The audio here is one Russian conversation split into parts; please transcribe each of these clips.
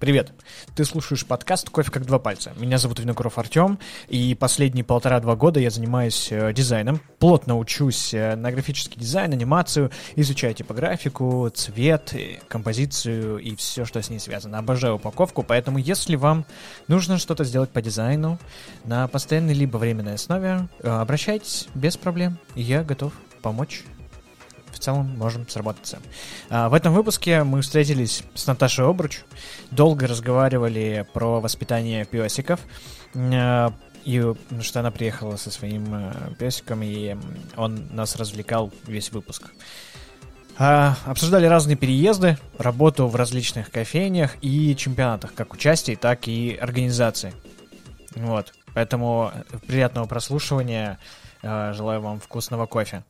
Привет. Ты слушаешь подкаст «Кофе как два пальца». Меня зовут Винокуров Артем, и последние полтора-два года я занимаюсь э, дизайном. Плотно учусь э, на графический дизайн, анимацию, изучаю типографику, цвет, композицию и все, что с ней связано. Обожаю упаковку, поэтому если вам нужно что-то сделать по дизайну на постоянной либо временной основе, э, обращайтесь без проблем, я готов помочь в целом можем сработаться. А, в этом выпуске мы встретились с Наташей Обруч, долго разговаривали про воспитание песиков, а, и ну, что она приехала со своим а, песиком, и он нас развлекал весь выпуск. А, обсуждали разные переезды, работу в различных кофейнях и чемпионатах, как участий, так и организации. Вот. Поэтому приятного прослушивания. А, желаю вам вкусного кофе.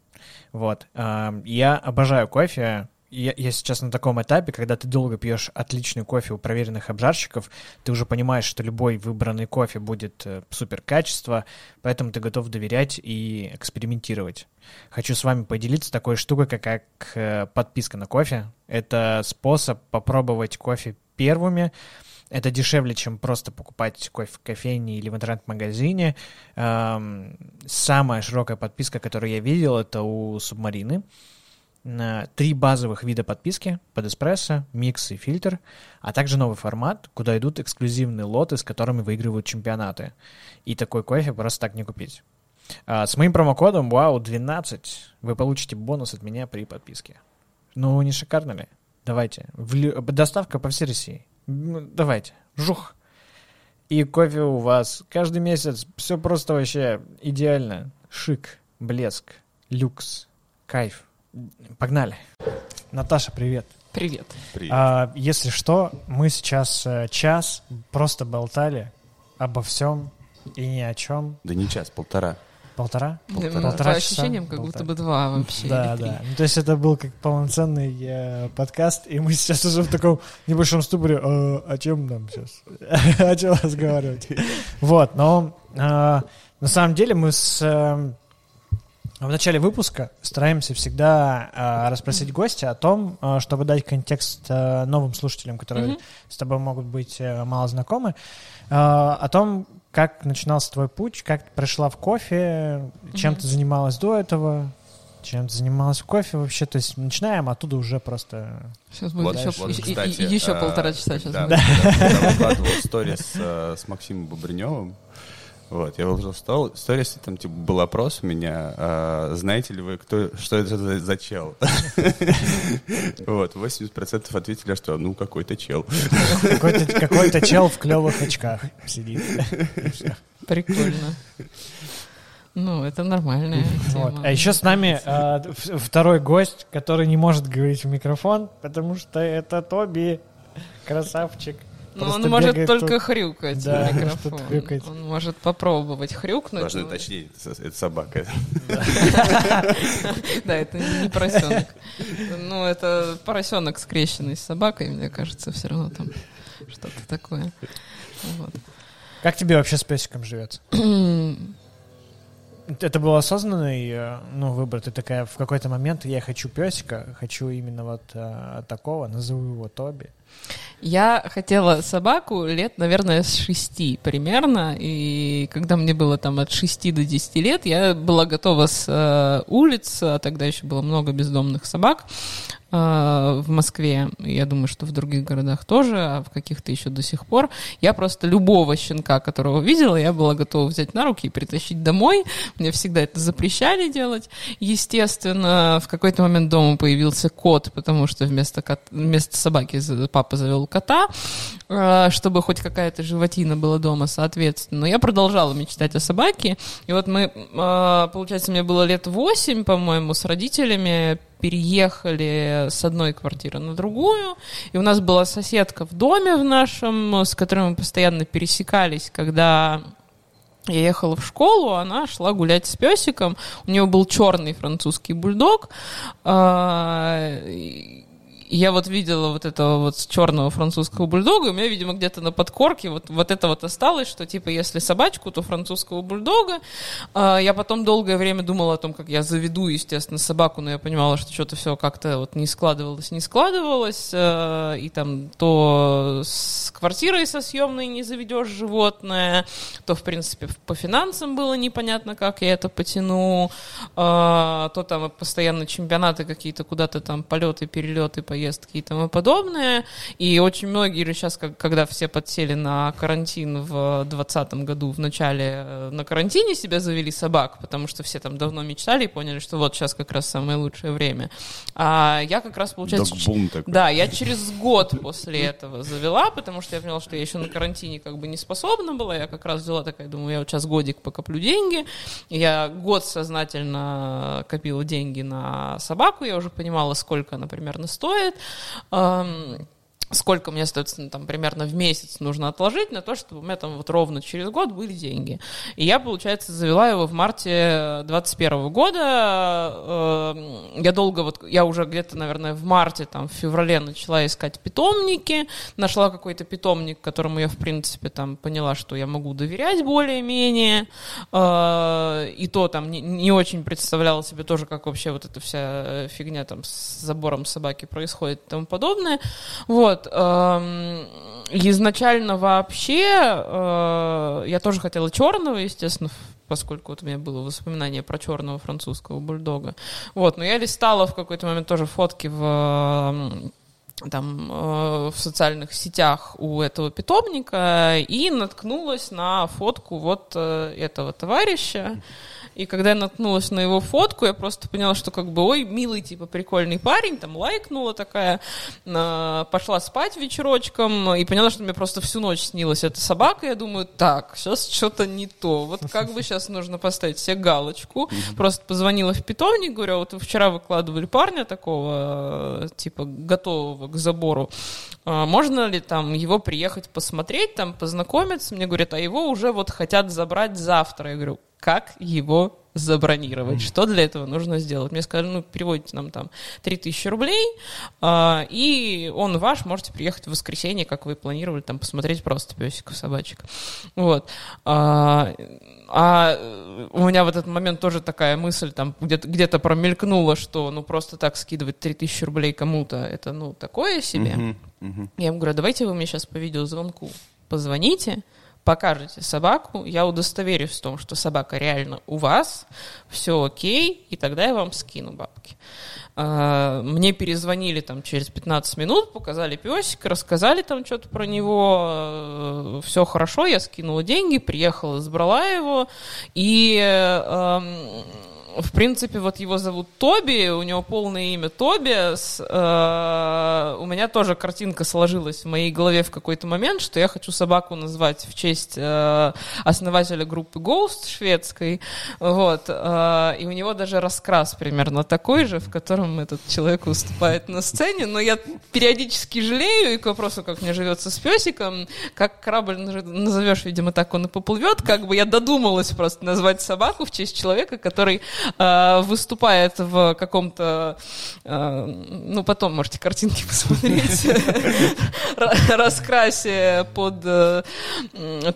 Вот. Я обожаю кофе. Я, я сейчас на таком этапе, когда ты долго пьешь отличный кофе у проверенных обжарщиков, ты уже понимаешь, что любой выбранный кофе будет э, супер качество, поэтому ты готов доверять и экспериментировать. Хочу с вами поделиться такой штукой, как, как э, подписка на кофе. Это способ попробовать кофе первыми, это дешевле, чем просто покупать кофе в кофейне или в интернет-магазине. Эм, самая широкая подписка, которую я видел, это у Субмарины. Три базовых вида подписки под эспрессо, микс и фильтр, а также новый формат, куда идут эксклюзивные лоты, с которыми выигрывают чемпионаты. И такой кофе просто так не купить. А с моим промокодом WOW12 вы получите бонус от меня при подписке. Ну, не шикарно ли? Давайте. В... Доставка по всей России. Ну, давайте, жух. И кофе у вас каждый месяц. Все просто вообще идеально. Шик, блеск, люкс, кайф. Погнали. Наташа, привет. Привет. Привет. А, если что, мы сейчас э, час просто болтали обо всем и ни о чем. Да не час, полтора. Полтора? Полтора, Полтора По ощущениям, как Полтора. будто бы два вообще. Да, да. Ну, то есть это был как полноценный э, подкаст, и мы сейчас уже в таком небольшом ступоре. Э, о чем нам сейчас? о чем разговаривать? вот, но э, на самом деле мы с... Э, в начале выпуска стараемся всегда э, расспросить гостя о том, э, чтобы дать контекст э, новым слушателям, которые mm-hmm. с тобой могут быть э, мало знакомы, э, о том, как начинался твой путь, как ты пришла в кофе, чем mm-hmm. ты занималась до этого, чем ты занималась в кофе вообще, то есть начинаем оттуда уже просто... Сейчас будет вот, еще, вот, кстати, еще а, полтора часа сейчас да, будет. Да, я выкладывал сторис э, с Максимом Бобриневым, вот, я выложил стол, сторис, там типа был опрос у меня, а, знаете ли вы, кто, что это за, за чел? Вот, 80% ответили, что ну какой-то чел. Какой-то чел в клевых очках сидит. Прикольно. Ну, это нормальная вот. А еще с нами э, второй гость, который не может говорить в микрофон, потому что это Тоби, красавчик. Ну, он может только тут... хрюкать да, в микрофон. Хрюкать. Он может попробовать хрюкнуть. Важно точнее, это собака. Да, это не поросенок. Ну, это поросенок, скрещенный с собакой, мне кажется, все равно там что-то такое. Как тебе вообще с песиком живется? Это был осознанный э, ну, выбор. Ты такая в какой-то момент я хочу песика, хочу именно вот а, такого, назову его Тоби. Я хотела собаку лет, наверное, с шести примерно, и когда мне было там от шести до десяти лет, я была готова с э, улиц, а тогда еще было много бездомных собак, в Москве, я думаю, что в других городах тоже, а в каких-то еще до сих пор. Я просто любого щенка, которого видела, я была готова взять на руки и притащить домой. Мне всегда это запрещали делать. Естественно, в какой-то момент дома появился кот, потому что вместо, кот, вместо собаки папа завел кота, э, чтобы хоть какая-то животина была дома, соответственно. Но я продолжала мечтать о собаке. И вот мы, э, получается, мне было лет восемь, по-моему, с родителями переехали с одной квартиры на другую, и у нас была соседка в доме в нашем, с которой мы постоянно пересекались, когда я ехала в школу, она шла гулять с песиком. У нее был черный французский бульдог. Я вот видела вот этого вот черного французского бульдога, у меня, видимо, где-то на подкорке вот, вот это вот осталось, что типа если собачку, то французского бульдога. А, я потом долгое время думала о том, как я заведу, естественно, собаку, но я понимала, что что-то все как-то вот не складывалось, не складывалось, а, и там то с квартирой со съемной не заведешь животное, то, в принципе, по финансам было непонятно, как я это потяну, а, то там постоянно чемпионаты какие-то, куда-то там полеты, перелеты, поездки и тому подобное. И очень многие или сейчас, когда все подсели на карантин в 2020 году, в начале э, на карантине себя завели собак, потому что все там давно мечтали и поняли, что вот сейчас как раз самое лучшее время. А я как раз, получается... такой. Да, я через год после этого завела, потому что я поняла, что я еще на карантине как бы не способна была. Я как раз взяла такая, думаю, я вот сейчас годик покоплю деньги. Я год сознательно копила деньги на собаку, я уже понимала, сколько она примерно стоит Um, сколько мне, соответственно, там примерно в месяц нужно отложить на то, чтобы у меня там вот ровно через год были деньги. И я, получается, завела его в марте 21 года. Эм, я долго вот, я уже где-то, наверное, в марте, там, в феврале начала искать питомники, нашла какой-то питомник, которому я, в принципе, там, поняла, что я могу доверять более-менее. Э, и то там не очень представляла себе тоже, как вообще вот эта вся фигня там с забором собаки происходит и тому подобное. Вот. Вот. Эм, изначально вообще э, я тоже хотела черного, естественно, поскольку вот у меня было воспоминание про черного французского бульдога. Вот, но я листала в какой-то момент тоже фотки в там э, в социальных сетях у этого питомника и наткнулась на фотку вот э, этого товарища. И когда я наткнулась на его фотку, я просто поняла, что как бы, ой, милый, типа, прикольный парень, там, лайкнула такая, э, пошла спать вечерочком и поняла, что мне просто всю ночь снилась эта собака. Я думаю, так, сейчас что-то не то. Вот как бы сейчас нужно поставить себе галочку. Просто позвонила в питомник, говорю, «А вот вчера выкладывали парня такого, типа, готового к забору. А можно ли там его приехать посмотреть, там, познакомиться? Мне говорят, а его уже вот хотят забрать завтра. Я говорю, как его забронировать, что для этого нужно сделать. Мне сказали, ну, переводите нам там 3000 рублей, э, и он ваш, можете приехать в воскресенье, как вы планировали, там, посмотреть просто песиков, собачек. Вот. А, а у меня в этот момент тоже такая мысль там где-то где промелькнула, что, ну, просто так скидывать 3000 рублей кому-то, это, ну, такое себе. Uh-huh, uh-huh. Я ему говорю, давайте вы мне сейчас по видеозвонку позвоните, покажете собаку, я удостоверюсь в том, что собака реально у вас, все окей, и тогда я вам скину бабки. А, мне перезвонили там через 15 минут, показали песика, рассказали там что-то про него, э, все хорошо, я скинула деньги, приехала, забрала его, и в принципе, вот его зовут Тоби, у него полное имя Тобиас. Э, у меня тоже картинка сложилась в моей голове в какой-то момент, что я хочу собаку назвать в честь э, основателя группы Ghost шведской. Вот. Э, и у него даже раскрас примерно такой же, в котором этот человек выступает на сцене. Но я периодически жалею, и к вопросу, как мне живется с песиком, как корабль назовешь, видимо, так он и поплывет, как бы я додумалась просто назвать собаку в честь человека, который э, выступает в каком-то, э, ну, потом можете картинки посмотреть, раскрасе под э,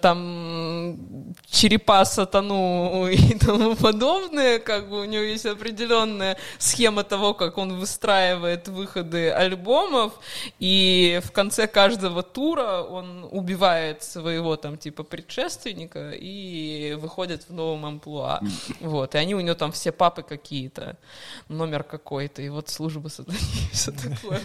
там черепа сатану и тому подобное, как бы у него есть определенная схема того, как он выстраивает выходы альбомов, и в конце каждого тура он убивает своего там типа предшественника и выходит в новом амплуа. Вот, и они у него там все папы какие-то, номер какой-то, и вот служба сатани, все такое.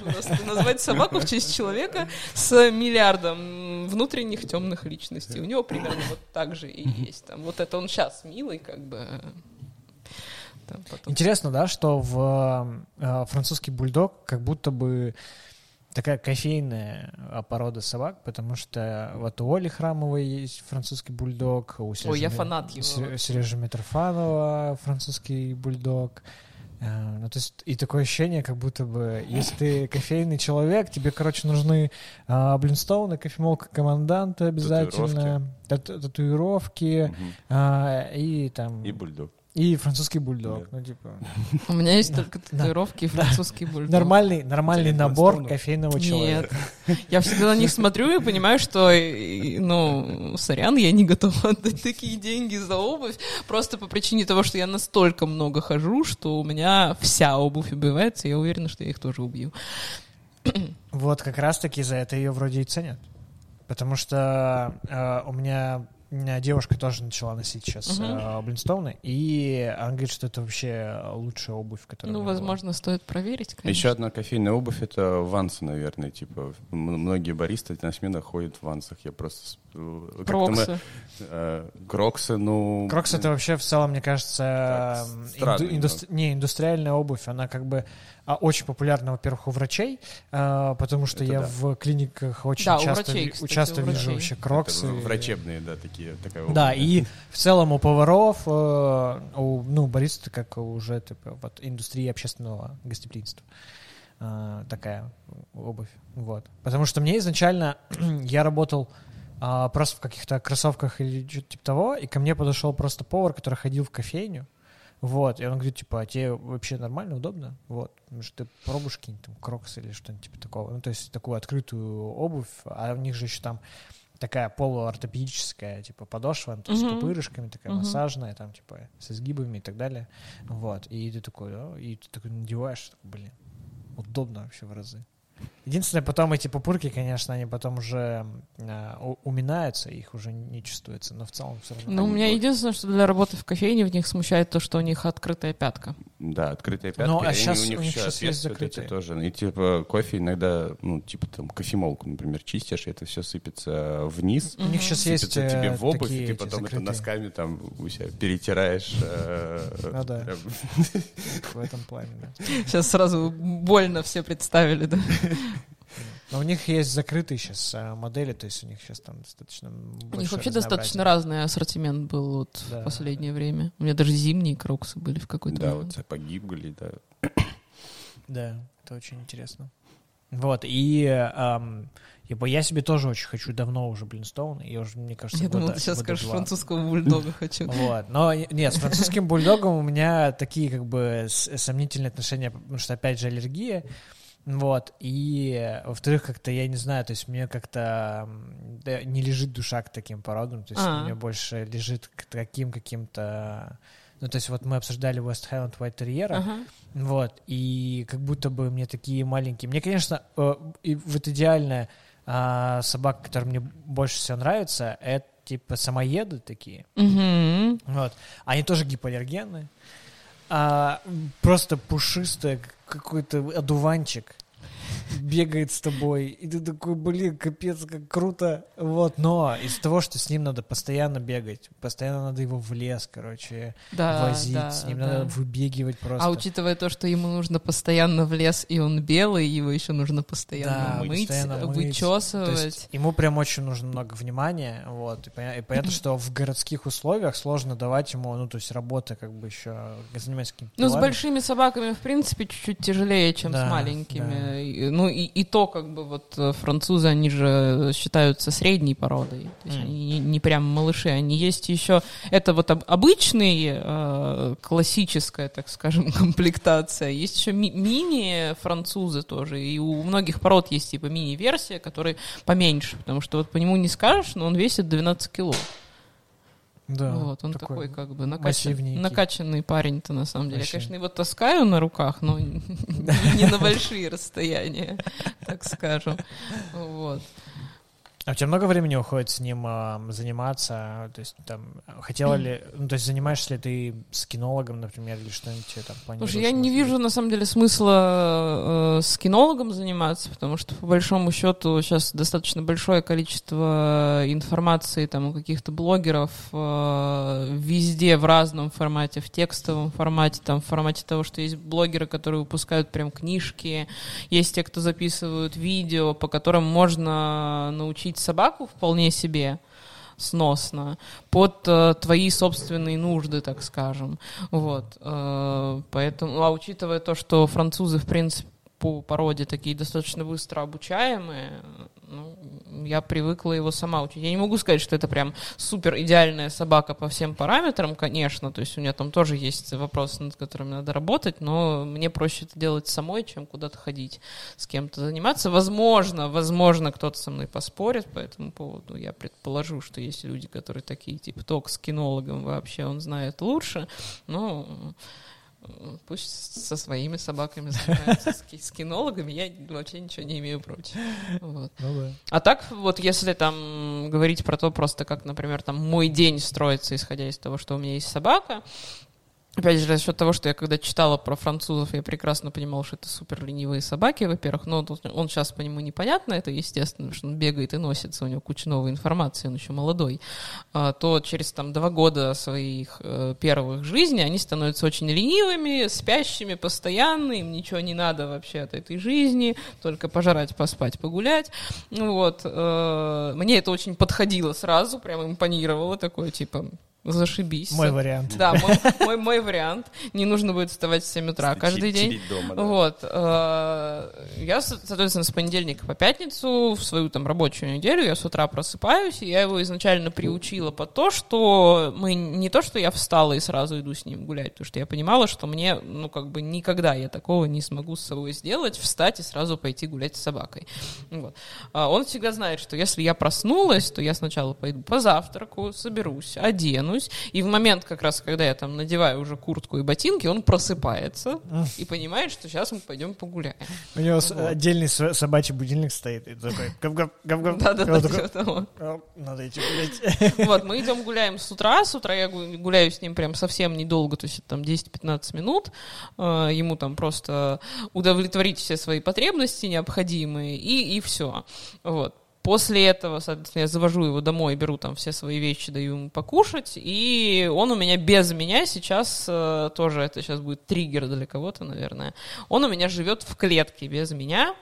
Назвать собаку в честь человека с миллиардом внутренних темных личностей. У него примерно вот так же и есть. Там, вот это он сейчас милый, как бы. Там потом... Интересно, да, что в э, французский бульдог как будто бы такая кофейная порода собак, потому что вот у Оли Храмовой есть французский бульдог, у Сережи, Ой, я фанат его. Сережи Митрофанова французский бульдог. А, ну, то есть, и такое ощущение, как будто бы, если ты кофейный человек, тебе, короче, нужны а, блинстоуны, кофемолка команданта обязательно, татуировки, татуировки угу. а, и там... И бульдог. И французский бульдог. Ну, типа, У меня есть только татуировки и французский бульдог. нормальный, нормальный набор кофейного человека. Нет. Я всегда на них смотрю и понимаю, что, ну, сорян, я не готова отдать такие деньги за обувь, просто по причине того, что я настолько много хожу, что у меня вся обувь убивается, и я уверена, что я их тоже убью. Вот как раз-таки за это ее вроде и ценят. Потому что э, у меня девушка тоже начала носить сейчас Мгм. э, Блинстоуны, и она говорит, что это вообще лучшая обувь, которая Ну, меня была. возможно, стоит проверить, конечно. Еще одна кофейная обувь — это вансы, наверное. Типа, м- многие баристы на сменах ходят в вансах. Я просто... э, как-то мы- Кроксы. э, Кроксы, ну... Крокс это вообще в целом, мне кажется, Так, инду- индустри- не индустриальная обувь, она как бы а, очень популярна, во-первых, у врачей, а, потому что Это я да. в клиниках очень Да, часто, врачей, кстати, часто вижу врачей. вообще это кроксы. врачебные, да, такие, такая обувь. Да, и в целом у поваров, э, у, ну, бариста, как уже типа, вот, индустрии общественного гостеприимства. э, такая обувь. Вот. Потому что мне изначально я работал а, просто в каких-то кроссовках или что-то типа того, и ко мне подошел просто повар, который ходил в кофейню. Вот, и он говорит, типа, а тебе вообще нормально, удобно? Вот, может, ты пробуешь какие-нибудь там кроксы или что-нибудь типа такого. Ну, то есть такую открытую обувь, а у них же еще там такая полуортопедическая, типа, подошва, ну, то есть с Мгм. пупырышками, такая Мгм. массажная, там, типа, со сгибами и так далее. Вот, и ты такой, «О», и ты такой надеваешь, такой, блин, удобно вообще в разы. Единственное, потом эти пупырки, конечно, они потом уже у- уминаются, их уже не чувствуется, но в целом все равно. Ну, у меня единственное, что для работы в кофейне в них смущает то, что у них открытая пятка. Да, открытая пятка. Ну, а щас у них, у них щас есть закрытые. тоже. И типа кофе иногда, ну, типа там кофемолку, например, чистишь, и это все сыпется вниз. У них сейчас есть Сыпется тебе э, в обувь, такие и ты потом это носками там у себя перетираешь. э, Ну да. прям. в этом плане, да. Сейчас сразу больно все представили, да? Но у них есть закрытые сейчас модели, то есть у них сейчас там достаточно У них вообще достаточно разный. ассортимент был вот Да. в последнее время. У меня даже зимние кроксы были в какой-то Да, вот момент. сапоги были, да. Да, это очень интересно. Вот, и ам, ибо я себе тоже очень хочу давно уже Блинстоун, и уже, мне кажется, Я думал, года- ты сейчас скажешь два. французского бульдога хочу. Вот. Но нет, с французским бульдогом у меня такие как бы сомнительные отношения, потому что опять же аллергия. Вот. И, э, во-вторых, как-то, я не знаю, то есть мне как-то да, не лежит душа к таким породам, то есть А. мне больше лежит к таким каким-то... Ну, то есть вот мы обсуждали West Highland White Terrier, Ага. вот, и как будто бы мне такие маленькие... Мне, конечно, э, и вот идеальная а, собака, которая мне больше всего нравится, это типа самоеды такие. Мгм. Вот. Они тоже гипоаллергенны. А, просто пушистый к- какой-то одуванчик бегает с тобой, и ты такой, блин, капец, как круто. Вот, но из-за того, что с ним надо постоянно бегать, постоянно надо его в лес, короче, Да, возить, да, с ним да. надо выбегивать просто. А учитывая то, что ему нужно постоянно в лес, и он белый, его еще нужно постоянно Да, мыть, постоянно мыть. То вычесывать. есть ему прям очень нужно много внимания, вот, и, поня- и понятно, что в городских условиях сложно давать ему, ну, то есть работа как бы еще заниматься какими-то Ну, с большими собаками, в принципе, чуть-чуть тяжелее, чем Да, с маленькими. И- Ну, и, и то, как бы, вот э, французы, они же считаются средней породой. То есть М. они не, не прям малыши. Они есть еще... Это вот об- обычный, э, классическая, так скажем, комплектация. Есть еще ми- мини-французы тоже. И у многих пород есть типа мини-версия, который поменьше. Потому что вот по нему не скажешь, но он весит 12 кило. Да, вот, он такой, как бы накачан- накачанный парень-то на самом деле. Вообще. Я, конечно, его таскаю на руках, но не на большие расстояния, так скажем. Вот. А у тебя много времени уходит с ним а, заниматься? То есть там хотела ли, ну то есть занимаешься ли ты с кинологом, например, или что-нибудь тебе там планируешь? Слушай, я не вижу на самом деле смысла э, с кинологом заниматься, потому что по большому счету сейчас достаточно большое количество информации там у каких-то блогеров э, везде в разном формате, в текстовом формате, там в формате того, что есть блогеры, которые выпускают прям книжки, есть те, кто записывают видео, по которым можно научить собаку вполне себе сносно под э, твои собственные нужды, так скажем. Вот. э, поэтому, а учитывая то, что французы, в принципе, по породе такие достаточно быстро обучаемые, ну, я привыкла его сама учить. Я не могу сказать, что это прям супер идеальная собака по всем параметрам, конечно, то есть у меня там тоже есть вопросы, над которыми надо работать, но мне проще это делать самой, чем куда-то ходить, с кем-то заниматься. Возможно, возможно, кто-то со мной поспорит по этому поводу. Я предположу, что есть люди, которые такие, типа, ток с кинологом вообще он знает лучше, но Пусть со своими собаками занимаются, с кинологами, я вообще ничего не имею против. Вот. Ну, да. А так, вот если там говорить про то, просто как, например, там мой день строится, исходя из того, что у меня есть собака, Опять же, за счет того, что я когда читала про французов, я прекрасно понимала, что это супер ленивые собаки, во-первых, но он сейчас по нему непонятно, это естественно, что он бегает и носится, у него куча новой информации, он еще молодой, а, то через там два года своих э, первых жизней они становятся очень ленивыми, спящими постоянно, им ничего не надо вообще от этой жизни, только пожрать, поспать, погулять. Вот. Э, мне это очень подходило сразу, прям импонировало, такое типа Зашибись. Мой вариант. Да, мой, мой, мой вариант. Не нужно будет вставать в 7 утра каждый день. Дома, да. Вот. Э, я, соответственно, с понедельника по пятницу в свою там рабочую неделю я с утра просыпаюсь, и я его изначально приучила по то, что мы не то, что я встала и сразу иду с ним гулять, потому что я понимала, что мне, ну, как бы никогда я такого не смогу с собой сделать, встать и сразу пойти гулять с собакой. Вот. А он всегда знает, что если я проснулась, то я сначала пойду позавтраку, соберусь, одену, оденусь, и в момент как раз, когда я там надеваю уже куртку и ботинки, он просыпается и понимает, что сейчас мы пойдем погуляем. У него вот. отдельный собачий будильник стоит, и такой гав гав гав Да-да-да, типа Надо идти гулять. Вот, мы идем гуляем с утра, с утра я гуляю с ним прям совсем недолго, то есть там 10-15 минут, э, ему там просто удовлетворить все свои потребности необходимые, и, и все. Вот. После этого, соответственно, я завожу его домой, беру там все свои вещи, даю ему покушать, и он у меня без меня сейчас, э, тоже это сейчас будет триггер для кого-то, наверное, он у меня живет в клетке без меня,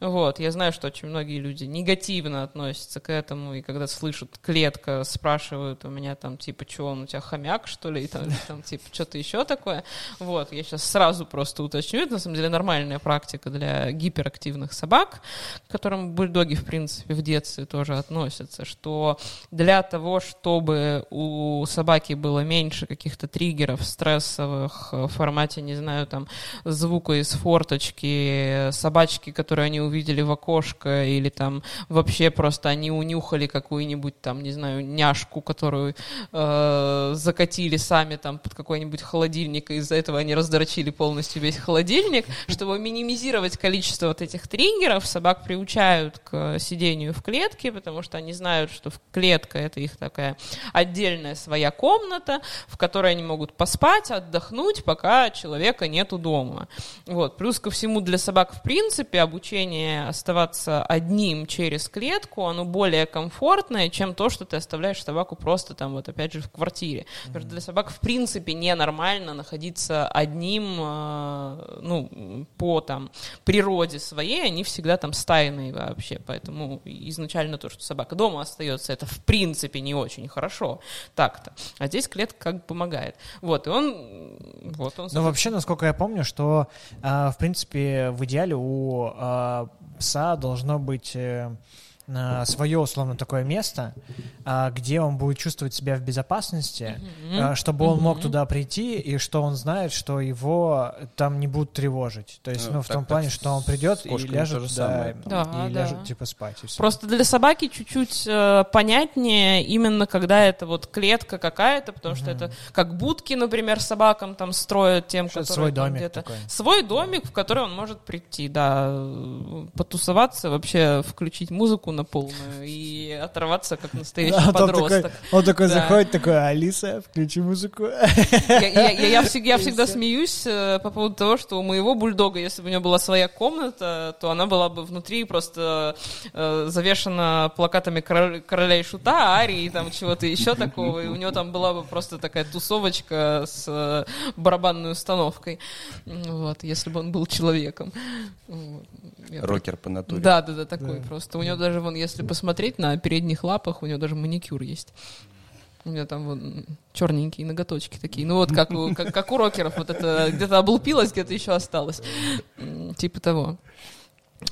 вот, я знаю, что очень многие люди негативно относятся к этому, и когда слышат клетка, спрашивают у меня там, типа, что он у тебя хомяк, что ли, и там, там типа, что-то еще такое. Вот, я сейчас сразу просто уточню, это на самом деле нормальная практика для гиперактивных собак, к которым бульдоги, в принципе, в детстве тоже относятся, что для того, чтобы у собаки было меньше каких-то триггеров стрессовых в формате, не знаю, там, звука из форточки, собачки, которые они увидели в окошко, или там вообще просто они унюхали какую-нибудь там, не знаю, няшку, которую э, закатили сами там под какой-нибудь холодильник, и из-за этого они раздрочили полностью весь холодильник. Чтобы минимизировать количество вот этих триггеров, собак приучают к сидению в клетке, потому что они знают, что клетка — это их такая отдельная своя комната, в которой они могут поспать, отдохнуть, пока человека нету дома. Вот. Плюс ко всему для собак в принципе обучение решение оставаться одним через клетку, оно более комфортное, чем то, что ты оставляешь собаку просто там вот опять же в квартире. Mm-hmm. Потому что для собак в принципе ненормально находиться одним, э, ну, по там природе своей, они всегда там стайные вообще, поэтому изначально то, что собака дома остается, это в принципе не очень хорошо так-то. А здесь клетка как бы помогает. Вот, и он... Вот он Но вообще, насколько я помню, что, э, в принципе, в идеале у э, пса должно быть э, свое условно такое место, а, где он будет чувствовать себя в безопасности, mm-hmm. чтобы он mm-hmm. мог туда прийти и что он знает, что его там не будут тревожить. То есть, ну, ну в так, том так, плане, что он придет и ляжет, да, да, и да. ляжет типа спать. И все. Просто для собаки чуть-чуть э, понятнее именно когда это вот клетка какая-то, потому mm-hmm. что это как будки, например, собакам там строят тем, что которые свой домик где-то такой. свой домик, в который он может прийти, да, потусоваться, вообще включить музыку на полную и оторваться как настоящий а подросток. Такой, он такой да. заходит, такой, Алиса, включи музыку. Я, я, я, я, всегда, я всегда смеюсь э, по поводу того, что у моего бульдога, если бы у него была своя комната, то она была бы внутри просто э, завешена плакатами короля, короля и шута, арии и там чего-то еще такого, и у него там была бы просто такая тусовочка с э, барабанной установкой, вот, если бы он был человеком. Рокер по натуре. Да, да, да, такой да. просто. У него даже, вон, если посмотреть на передних лапах, у него даже маникюр есть. У меня там вот черненькие ноготочки такие. Ну вот как у, как, как у рокеров. Вот это где-то облупилось, где-то еще осталось. Типа того.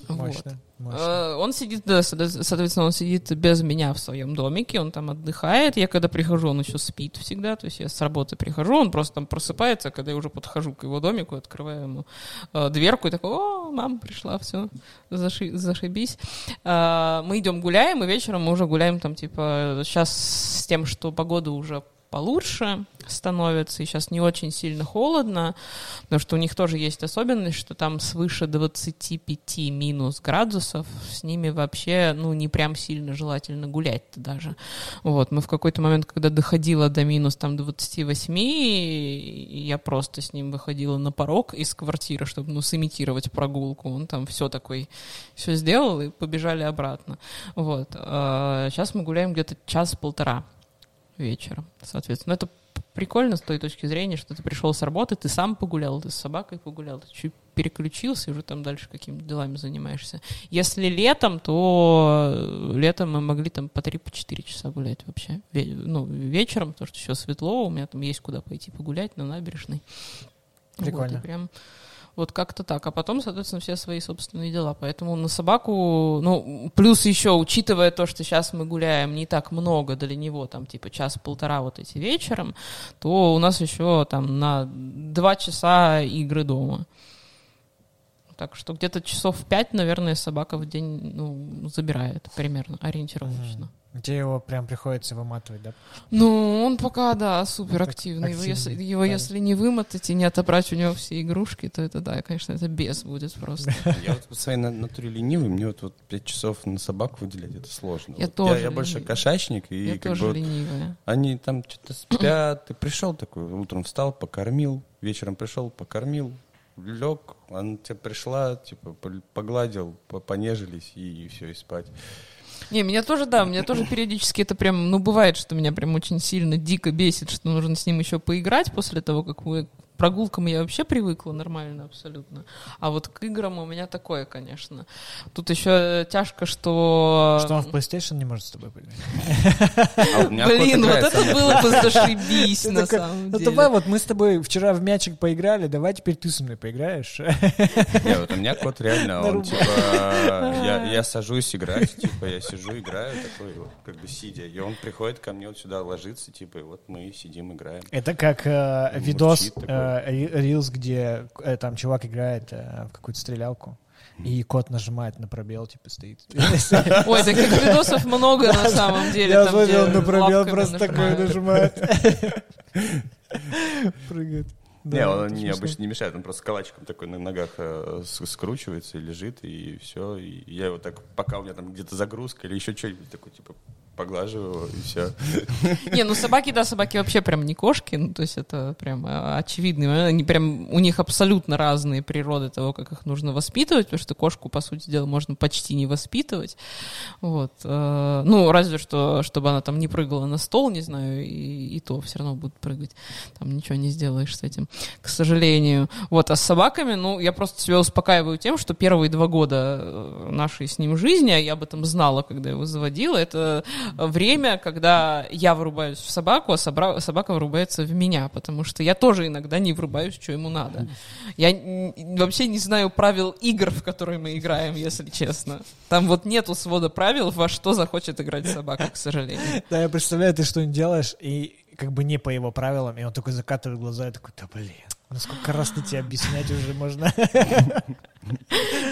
Мощно. мощно. Э, Он сидит, да, соответ- соответственно, он сидит без меня в своем домике, он там отдыхает. Я когда прихожу, он еще спит всегда. То есть я с работы прихожу, он просто там просыпается, когда я уже подхожу к его домику, открываю ему э, дверку и такой, о, мама пришла, все, зашибись. Э, мы идем гуляем, и вечером мы уже гуляем там, типа, сейчас с тем, что погода уже получше становится, и сейчас не очень сильно холодно, потому что у них тоже есть особенность, что там свыше 25 минус градусов, с ними вообще, ну, не прям сильно желательно гулять даже. Вот, мы в какой-то момент, когда доходила до минус там 28, я просто с ним выходила на порог из квартиры, чтобы, ну, сымитировать прогулку. Он там все такой, все сделал, и побежали обратно. Вот. А Сейчас мы гуляем где-то час-полтора вечером, соответственно. Это прикольно с той точки зрения, что ты пришел с работы, ты сам погулял, ты с собакой погулял, ты чуть переключился и уже там дальше какими-то делами занимаешься. Если летом, то э, летом мы могли там по 3-4 часа гулять вообще. Ну, вечером, потому что еще светло, у меня там есть куда пойти погулять на набережной. Вот, Прикольно. и прям вот как-то так. А потом, соответственно, все свои собственные дела. Поэтому на собаку, ну, плюс еще, учитывая то, что сейчас мы гуляем не так много для него, там, типа, час-полтора вот эти вечером, то у нас еще там на два часа игры дома. Так что где-то часов пять, наверное, собака в день, ну, забирает примерно, ориентировочно. Тебе его прям приходится выматывать, да? Ну, он пока, да, супер активный. Его, если, его парень. если не вымотать и не отобрать у него все игрушки, то это, да, конечно, это бес будет просто. Я вот по своей на- натуре ленивый, мне вот, вот 5 часов на собаку выделять, это сложно. Я Вот тоже Я, больше кошачник, и Я как тоже бы вот ленивая. они там что-то спят, ты пришел такой, утром встал, покормил, вечером пришел, покормил, лег, она тебе пришла, типа, погладил, по- понежились, и, все, и спать. Не, меня тоже, да, меня тоже периодически это прям, ну, бывает, что меня прям очень сильно дико бесит, что нужно с ним еще поиграть после того, как мы... Прогулкам я вообще привыкла нормально абсолютно. А вот к играм у меня такое, конечно. Тут еще тяжко, что... Что он в PlayStation не может с тобой поиграть? А Блин, вот это было бы зашибись, на самом Ну деле. давай, вот мы с тобой вчера в мячик поиграли, давай теперь ты со мной поиграешь. Не, вот у меня кот реально, он типа, я, сажусь играть, типа, я сижу, играю, такой вот, как бы сидя, и он приходит ко мне вот сюда ложится, типа, и вот мы сидим, играем. Это как э, видос такой. Э, ри- Reels, где э, там чувак играет э, в какую-то стрелялку, и кот нажимает на пробел, типа стоит. Ой, таких видосов много на самом деле. Я смотрел где на пробел, просто такой нажимает. Прыгает. Да, не, он смешно. обычно не мешает, он просто калачиком такой на ногах э, скручивается и лежит, и все. И я его так, пока у меня там где-то загрузка или еще что-нибудь такой, типа, поглаживаю и все. Не, ну собаки, да, собаки вообще прям не кошки, ну то есть это прям э, очевидный момент. Они прям, у них абсолютно разные природы того, как их нужно воспитывать, потому что кошку, по сути дела, можно почти не воспитывать. Вот. э, Ну, разве что, чтобы она там не прыгала на стол, не знаю, и, и то все равно будет прыгать. Там ничего не сделаешь с этим, к сожалению. Вот, а с собаками, ну, я просто себя успокаиваю тем, что первые два года э, нашей с ним жизни, а я об этом знала, когда его заводила, это время, когда я врубаюсь в собаку, а собака врубается в меня, потому что я тоже иногда не врубаюсь, что ему надо. Я вообще не знаю правил игр, в которые мы играем, если честно. Там вот нету свода правил, во что захочет играть собака, к сожалению. Да, я представляю, ты что-нибудь делаешь, и как бы не по его правилам, и он такой закатывает глаза и такой, да блин, ну сколько раз на тебе объяснять уже можно.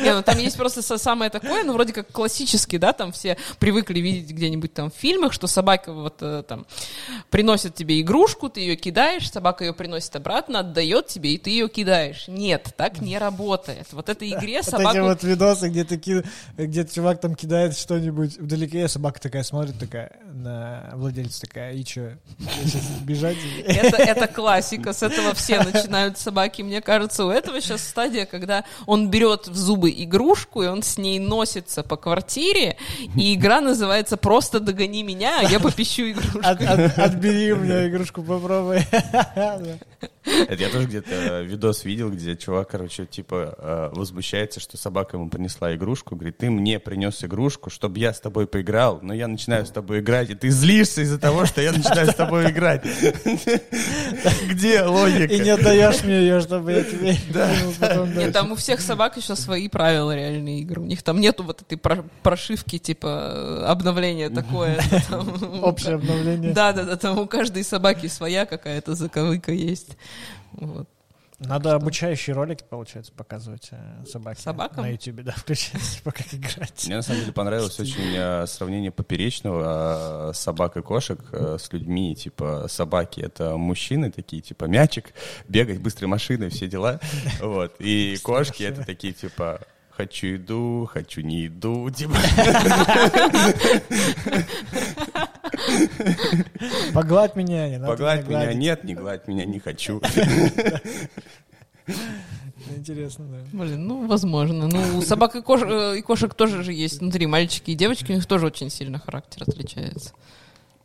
Не, ну там есть просто самое такое, ну вроде как классический, да, там все привыкли видеть где-нибудь там в фильмах, что собака вот э, там приносит тебе игрушку, ты ее кидаешь, собака ее приносит обратно, отдает тебе, и ты ее кидаешь. Нет, так не работает. Вот этой игре Вот эти вот видосы, где, таки, где чувак там кидает что-нибудь вдалеке, а собака такая смотрит, такая на владельца такая, и что, бежать? Это, это классика, с этого все начинают собаки. Мне кажется, у этого сейчас стадия, когда он берет в зубы игрушку, и он с ней носится по квартире, и игра называется «Просто догони меня, а я попищу игрушку». От- от- отбери у меня игрушку, попробуй. Это я тоже где-то видос видел, где чувак, короче, типа э, возмущается, что собака ему принесла игрушку. Говорит, ты мне принес игрушку, чтобы я с тобой поиграл, но я начинаю с тобой играть, и ты злишься из-за того, что я начинаю с тобой играть. Где логика? И не отдаешь мне ее, чтобы я тебе... Нет, там у всех собак еще свои правила реальной игры. У них там нету вот этой прошивки, типа обновления такое. Общее обновление. Да, да, да, там у каждой собаки своя какая-то заковыка есть. Вот. Надо что? обучающие ролики, получается, показывать э, собаке. Собакам? На YouTube, да, включать, как играть. Мне, на самом деле, понравилось очень э, сравнение поперечного э, собак и кошек с людьми. Типа, собаки — это мужчины такие, типа, мячик, бегать быстрой машиной, все дела. Вот. И кошки — это такие, типа, хочу еду, хочу не еду, типа. Погладь меня, не надо Погладь меня, нет, не гладь меня, не хочу. Интересно, да. Блин, ну, возможно. Ну, у собак и, кош... Э, и кошек тоже же есть внутри мальчики и девочки, у них тоже очень сильно характер отличается.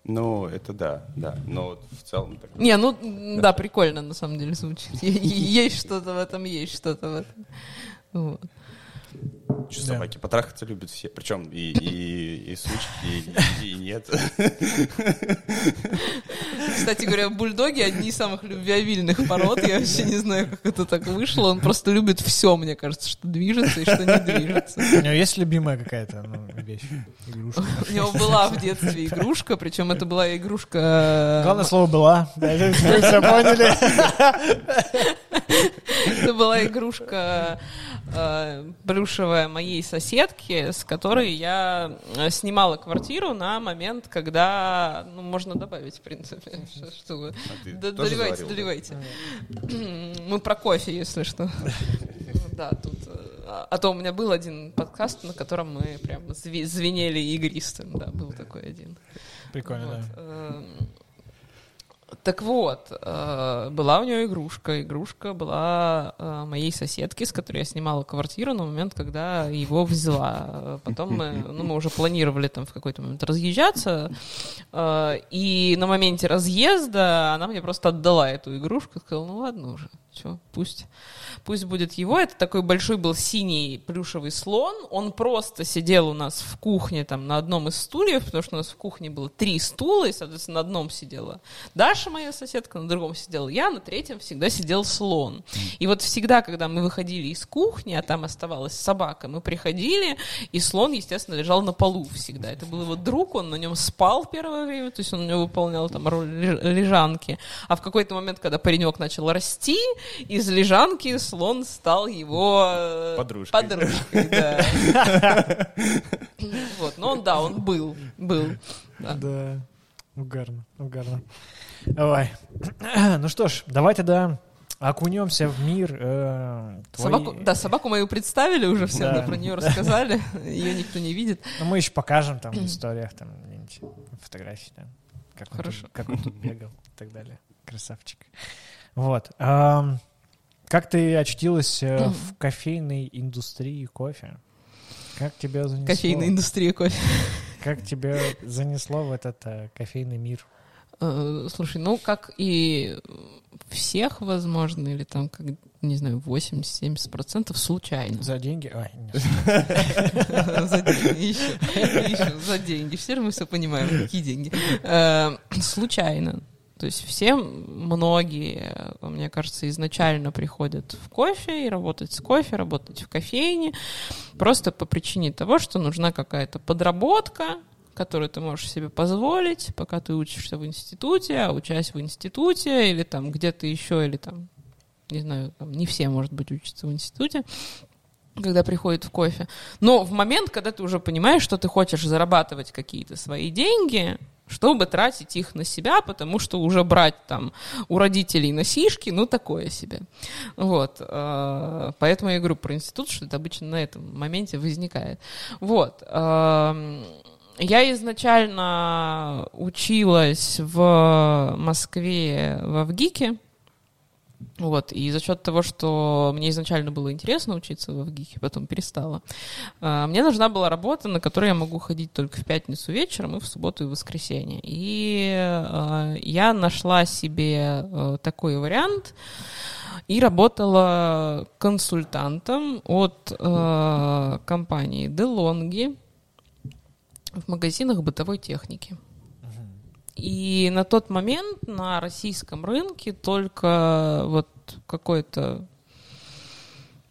Ну, это да, да. Но вот в целом... Так... Не, ну, да. да, прикольно на самом деле звучит. Есть что-то в этом, есть что-то в этом. Вот. Что да. собаки потрахаться любят все. Причем и, и, и сучки, и, и, нет. Кстати говоря, бульдоги одни из самых любвеобильных пород. Я вообще не знаю, как это так вышло. Он просто любит все, мне кажется, что движется и что не движется. У него есть любимая какая-то ну, вещь? Игрушка? У него была в детстве игрушка, причем это была игрушка... Главное слово «была». Вы все поняли? Это была игрушка э, плюшевая моей соседки, с которой я э, снимала квартиру на момент, когда, ну, можно добавить, в принципе, что, вы. А доливайте, доливайте. Мы про кофе, если что. Да, тут. Э, а то у меня был один подкаст, на котором мы прям звенели игристым, да, был такой один. Прикольно, вот. да. Так вот, э, была у нее игрушка. Игрушка была э, моей соседки, с которой я снимала квартиру на момент, когда его взяла. Потом мы, ну, мы уже планировали там в какой-то момент разъезжаться. Э, и на моменте разъезда она мне просто отдала эту игрушку. Сказала, ну ладно уже, что, пусть пусть будет его. Это такой большой был синий плюшевый слон. Он просто сидел у нас в кухне там на одном из стульев, потому что у нас в кухне было три стула, и, соответственно, на одном сидела Даша, моя соседка, на другом сидел я, на третьем всегда сидел слон. И вот всегда, когда мы выходили из кухни, а там оставалась собака, мы приходили, и слон, естественно, лежал на полу всегда. Это был его друг, он на нем спал первое время, то есть он у него выполнял там роль лежанки. А в какой-то момент, когда паренек начал расти, из лежанки слон стал его э, подружкой. Подружкой, да. Вот, но он, да, он был, был. Да, угарно, угарно. Давай. Ну что ж, давай тогда окунемся в мир. Э, твои... собаку, да, собаку мою представили уже все, да. про нее рассказали, ее никто не видит. Ну мы еще покажем там в историях, там фотографии, там, как, Хорошо. Он тут, как он тут бегал и так далее. Красавчик. Вот. Um, как ты очтилась э, в кофейной индустрии кофе? Как тебя занесло? Кофейная индустрия кофе. Как тебя занесло в этот э, кофейный мир? Э, слушай, ну как и всех, возможно, или там, как, не знаю, 80-70% случайно. За деньги? Ой, За деньги, еще, за деньги. Все мы все понимаем, какие деньги. Случайно. То есть все, многие, мне кажется, изначально приходят в кофе и работать с кофе, работать в кофейне, просто по причине того, что нужна какая-то подработка, которую ты можешь себе позволить, пока ты учишься в институте, а учась в институте или там где-то еще, или там, не знаю, там не все, может быть, учатся в институте, когда приходит в кофе. Но в момент, когда ты уже понимаешь, что ты хочешь зарабатывать какие-то свои деньги, чтобы тратить их на себя, потому что уже брать там у родителей носишки, ну, такое себе. Вот. Э, поэтому я говорю про институт, что это обычно на этом моменте возникает. Вот. Эм, я изначально училась в Москве в Авгике, Вот, и за счет того, что мне изначально было интересно учиться в ВГИХе, потом перестала, а, мне нужна была работа, на которую я могу ходить только в пятницу вечером и в субботу и в воскресенье. И а, я нашла себе а, такой вариант и работала консультантом от компании DeLonghi в магазинах бытовой техники. И на тот момент на российском рынке только вот какой-то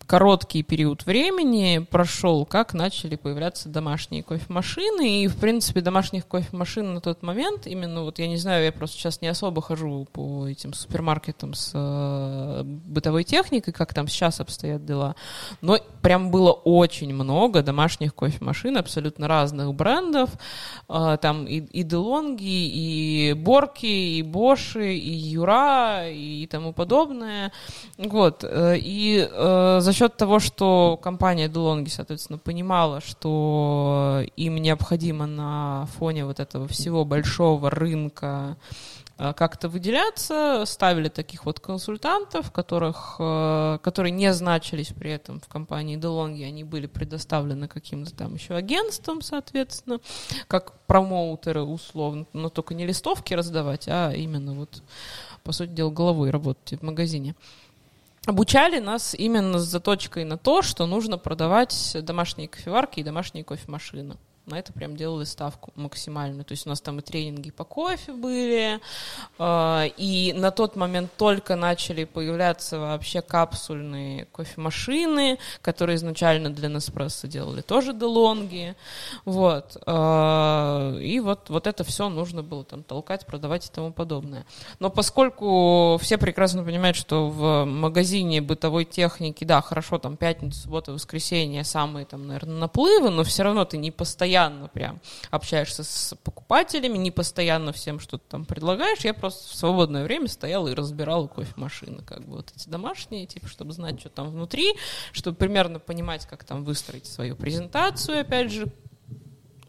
короткий период времени прошел, как начали появляться домашние кофемашины. И, в принципе, домашних кофемашин на тот момент, именно вот, я не знаю, я просто сейчас не особо хожу по этим супермаркетам с э, бытовой техникой, как там сейчас обстоят дела, но прям было очень много домашних кофемашин абсолютно разных брендов. Э, там и, и Делонги, и Борки, и Боши, и Юра, и тому подобное. Вот. Э, и э, за счет того, что компания DeLonghi, соответственно, понимала, что им необходимо на фоне вот этого всего большого рынка э, как-то выделяться, ставили таких вот консультантов, которых, э, которые не значились при этом в компании DeLonghi, они были предоставлены каким-то там еще агентством, соответственно, как промоутеры условно, но только не листовки раздавать, а именно вот, по сути дела, головой работать в магазине обучали нас именно с заточкой на то, что нужно продавать домашние кофеварки и домашние кофемашины на это прям делали ставку максимальную. То есть у нас там и тренинги по кофе были, э, и на тот момент только начали появляться вообще капсульные кофемашины, которые изначально для Неспрессо делали тоже делонги. Вот. Э, и вот, вот это все нужно было там толкать, продавать и тому подобное. Но поскольку все прекрасно понимают, что в магазине бытовой техники, да, хорошо, там пятница, суббота, воскресенье самые там, наверное, наплывы, но все равно ты не постоянно постоянно прям общаешься с покупателями, не постоянно всем что-то там предлагаешь. Я просто в свободное время стояла и разбирала кофемашины, как бы вот эти домашние, типа, чтобы знать, что там внутри, чтобы примерно понимать, как там выстроить свою презентацию, опять же,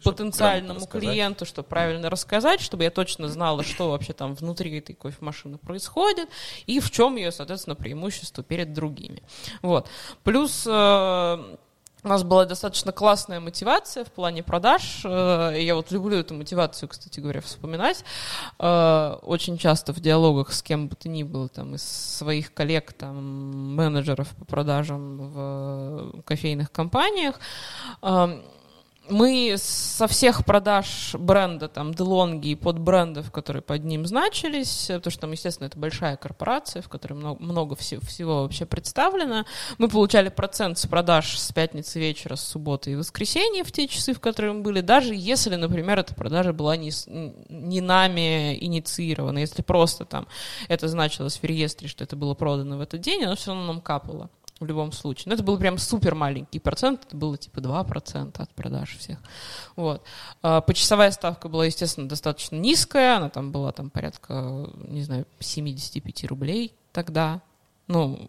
потенциальному клиенту, чтобы правильно рассказать, чтобы я точно знала, что вообще там внутри этой кофемашины происходит и в чем ее, соответственно, преимущество перед другими. Вот. Плюс э, у нас была достаточно классная мотивация в плане продаж. Э, я вот люблю эту мотивацию, кстати говоря, вспоминать. Э, очень часто в диалогах с кем бы то ни было, там, из своих коллег, там, менеджеров по продажам в кофейных компаниях, мы со всех продаж бренда, там, Делонги и подбрендов, которые под ним значились, потому что там, естественно, это большая корпорация, в которой много, много всего, всего вообще представлено, мы получали процент с продаж с пятницы вечера, с субботы и воскресенья в те часы, в которые мы были, даже если, например, эта продажа была не, не нами инициирована, если просто там это значилось в реестре, что это было продано в этот день, оно все равно нам капало в любом случае. Но это был прям супер маленький процент, это было типа 2% от продаж всех. Вот. А, почасовая ставка была, естественно, достаточно низкая, она там была там порядка, не знаю, 75 рублей тогда. Ну,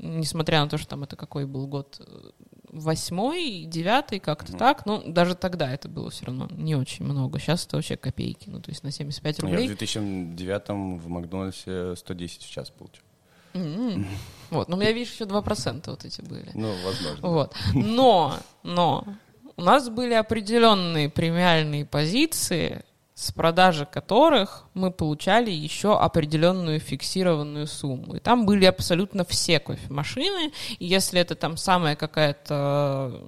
несмотря на то, что там это какой был год, восьмой, девятый, как-то так. Ну, даже тогда это было все равно не очень много. Сейчас это вообще копейки. Ну, то есть на 75 рублей. Я в 2009 в Макдональдсе 110 в час получил. Mm-hmm. Вот, но у меня, видишь, еще 2% вот эти были. Ну, возможно. Вот. Но, но у нас были определенные премиальные позиции, с продажи которых мы получали еще определенную фиксированную сумму. И там были абсолютно все кофемашины. И если это там самая какая-то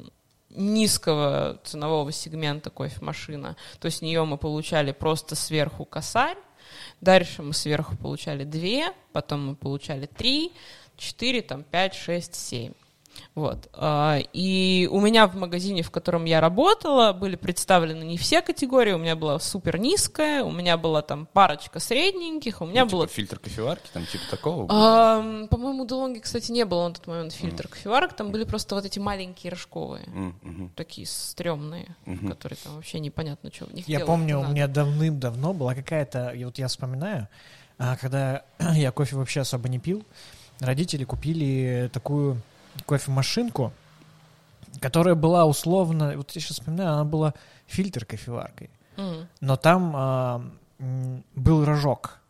низкого ценового сегмента кофемашина, то с нее мы получали просто сверху косарь, Дальше мы сверху получали две, потом мы получали три, четыре, там пять, шесть, семь. Вот. А, и у меня в магазине, в котором я работала, были представлены не все категории. У меня была супер низкая, у меня была там парочка средненьких, у меня ну, было... Типа фильтр кофеварки, там типа такого? А, по-моему, Делонги, кстати, не было на тот момент фильтр mm. кофеварок, там были просто вот эти маленькие рожковые, mm -hmm. такие стрёмные, mm -hmm. которые там вообще непонятно, что в них Я помню, надо. у меня давным-давно была какая-то, вот я вспоминаю, а, когда я кофе вообще особо не пил, родители купили такую кофемашинку, которая была условно, вот я сейчас вспоминаю, она была фильтр кофеваркой, mm. но там а, был рожок,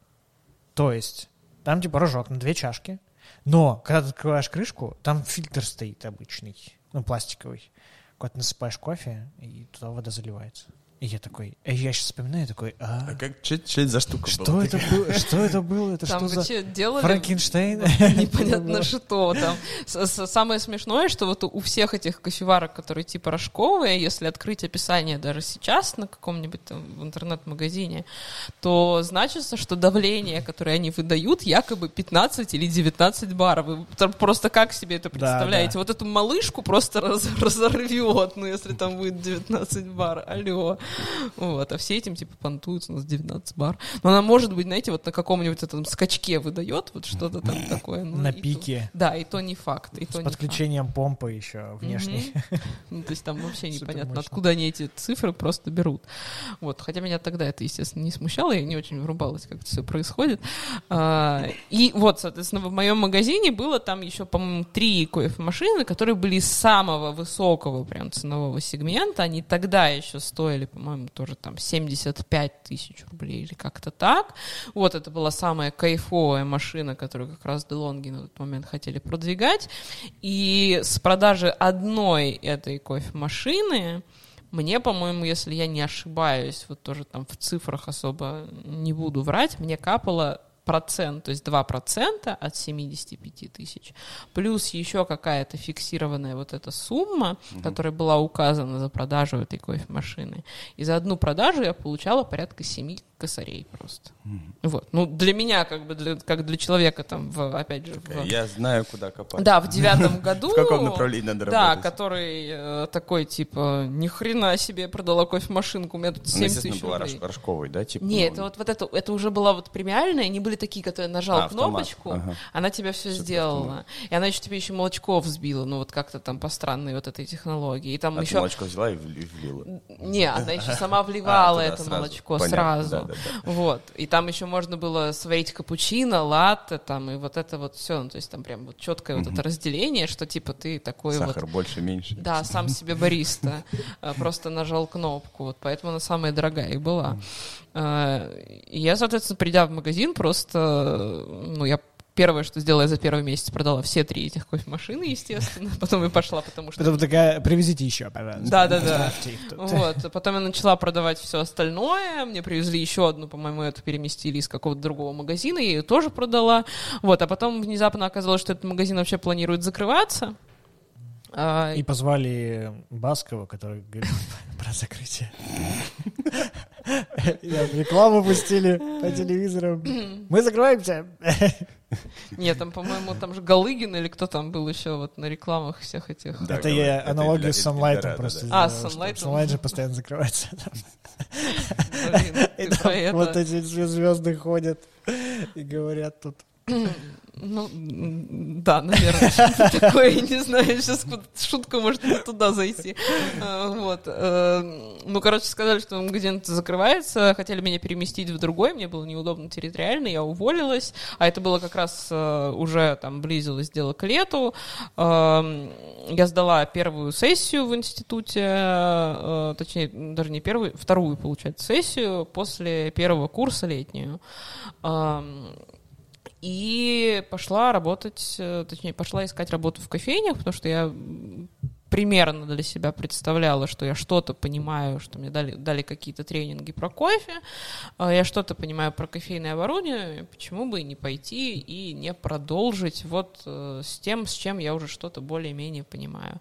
то есть там типа рожок на две чашки, Но, когда ты открываешь крышку, там фильтр стоит обычный, ну, пластиковый. Куда ты насыпаешь кофе, и туда вода заливается. И я такой, э, я сейчас вспоминаю, такой, а, А как, что, это за штука что была? это было? Что это было? Это Там что за делали Франкенштейн? непонятно что там. Самое смешное, что вот у всех этих кофеварок, которые типа рожковые, если открыть описание даже сейчас на каком-нибудь там в интернет-магазине, то значится, что давление, которое они выдают, якобы 15 или 19 бар. Вы там просто как себе это Да, представляете? да. Вот эту малышку просто раз- разорвет, ну если там будет 19 бар. Алло. Вот, а все этим типа понтуются, у нас 19 бар. Но она может быть, знаете, вот на каком-нибудь этом скачке выдает вот что-то там такое. ну, На и то- пике. да, и то не факт. И С то подключением помпы еще факт. внешней. Ну, то есть там вообще непонятно, откуда они эти цифры просто берут. Вот, хотя меня тогда это, естественно, не смущало, я не очень врубалась, как это все происходит. А, И вот, соответственно, в моем магазине было там еще, по-моему, три кофемашины, которые были самого высокого прям ценового сегмента. Они тогда еще стоили, по-моему, тоже там 75 тысяч рублей или как-то так. Вот это была самая кайфовая машина, которую как раз Делонги на тот момент хотели продвигать. И с продажи одной этой кофемашины мне, по-моему, если я не ошибаюсь, вот тоже там в цифрах особо не буду врать, мне капало процент, то есть 2% от 75 тысяч, плюс еще какая-то фиксированная вот эта сумма, которая была указана за продажу этой кофемашины. И за одну продажу я получала порядка 7 косарей просто. Вот. Ну, для меня, как бы, для, как для человека там, в, опять же, в- Я знаю, куда копать. да, в девятом году. В каком направлении надо Да, работать. который э, такой, типа, ни хрена себе продала кофемашинку, у меня тут 7 Она, естественно, тысяч была рублей. рож- рожковой, да? Типа, Не, ну, это вот, вот это, это уже была вот премиальная, они были такие, которые нажал А, кнопочку, она тебя все сделала. И она еще тебе еще молочко взбила, ну вот как-то там по странной вот этой технологии. И там А еще... молочко взяла и вли- влила. Не, она еще сама вливала А, туда это сразу. молочко Понятно, Вот. И там еще можно было сварить капучино, латте, там, и вот это вот все. Ну, то есть там прям вот четкое вот это разделение, что типа ты такой вот Сахар больше, меньше. да, сам себе бариста. А, Просто нажал кнопку. Вот поэтому она самая дорогая и была. А, Я, соответственно, придя в магазин, просто, ну, я первое, что сделала, я за первый месяц продала все три этих кофемашины, естественно. Потом и пошла, потому что Потом такая, привезите еще, пожалуйста. Да-да-да. Вот, потом я начала продавать все остальное. Мне привезли еще одну, по-моему, эту переместили из какого-то другого магазина, я ее тоже продала. Вот, а потом внезапно оказалось, что этот магазин вообще планирует закрываться. А, И позвали Баскова, который говорит про закрытие. Рекламу пустили по телевизору. Мы закрываемся. Нет, там, по-моему, там же Галыгин или кто там был еще вот на рекламах всех этих. Да, Это я это аналогию с Sunlight просто. А, Sunlight. Sunlight же постоянно закрывается. Блин, вот эти звезды ходят и говорят тут. Ну, да, наверное, такое, я не знаю, сейчас шутка может не туда зайти. А, Вот. э, Ну, короче, сказали, что магазин закрывается, хотели меня переместить в другой, мне было неудобно территориально, я уволилась, а это было как раз э, уже там близилось дело к лету. Эм, Я сдала первую сессию в институте, э, точнее, даже не первую, вторую, получается, сессию после первого курса летнюю. И пошла работать, э, точнее, пошла искать работу в кофейнях, потому что я примерно для себя представляла, что я что-то понимаю, что мне дали, дали какие-то тренинги про кофе, а я что-то понимаю про кофейное оборудование, почему бы и не пойти и не продолжить вот э, с тем, с чем я уже что-то более-менее понимаю.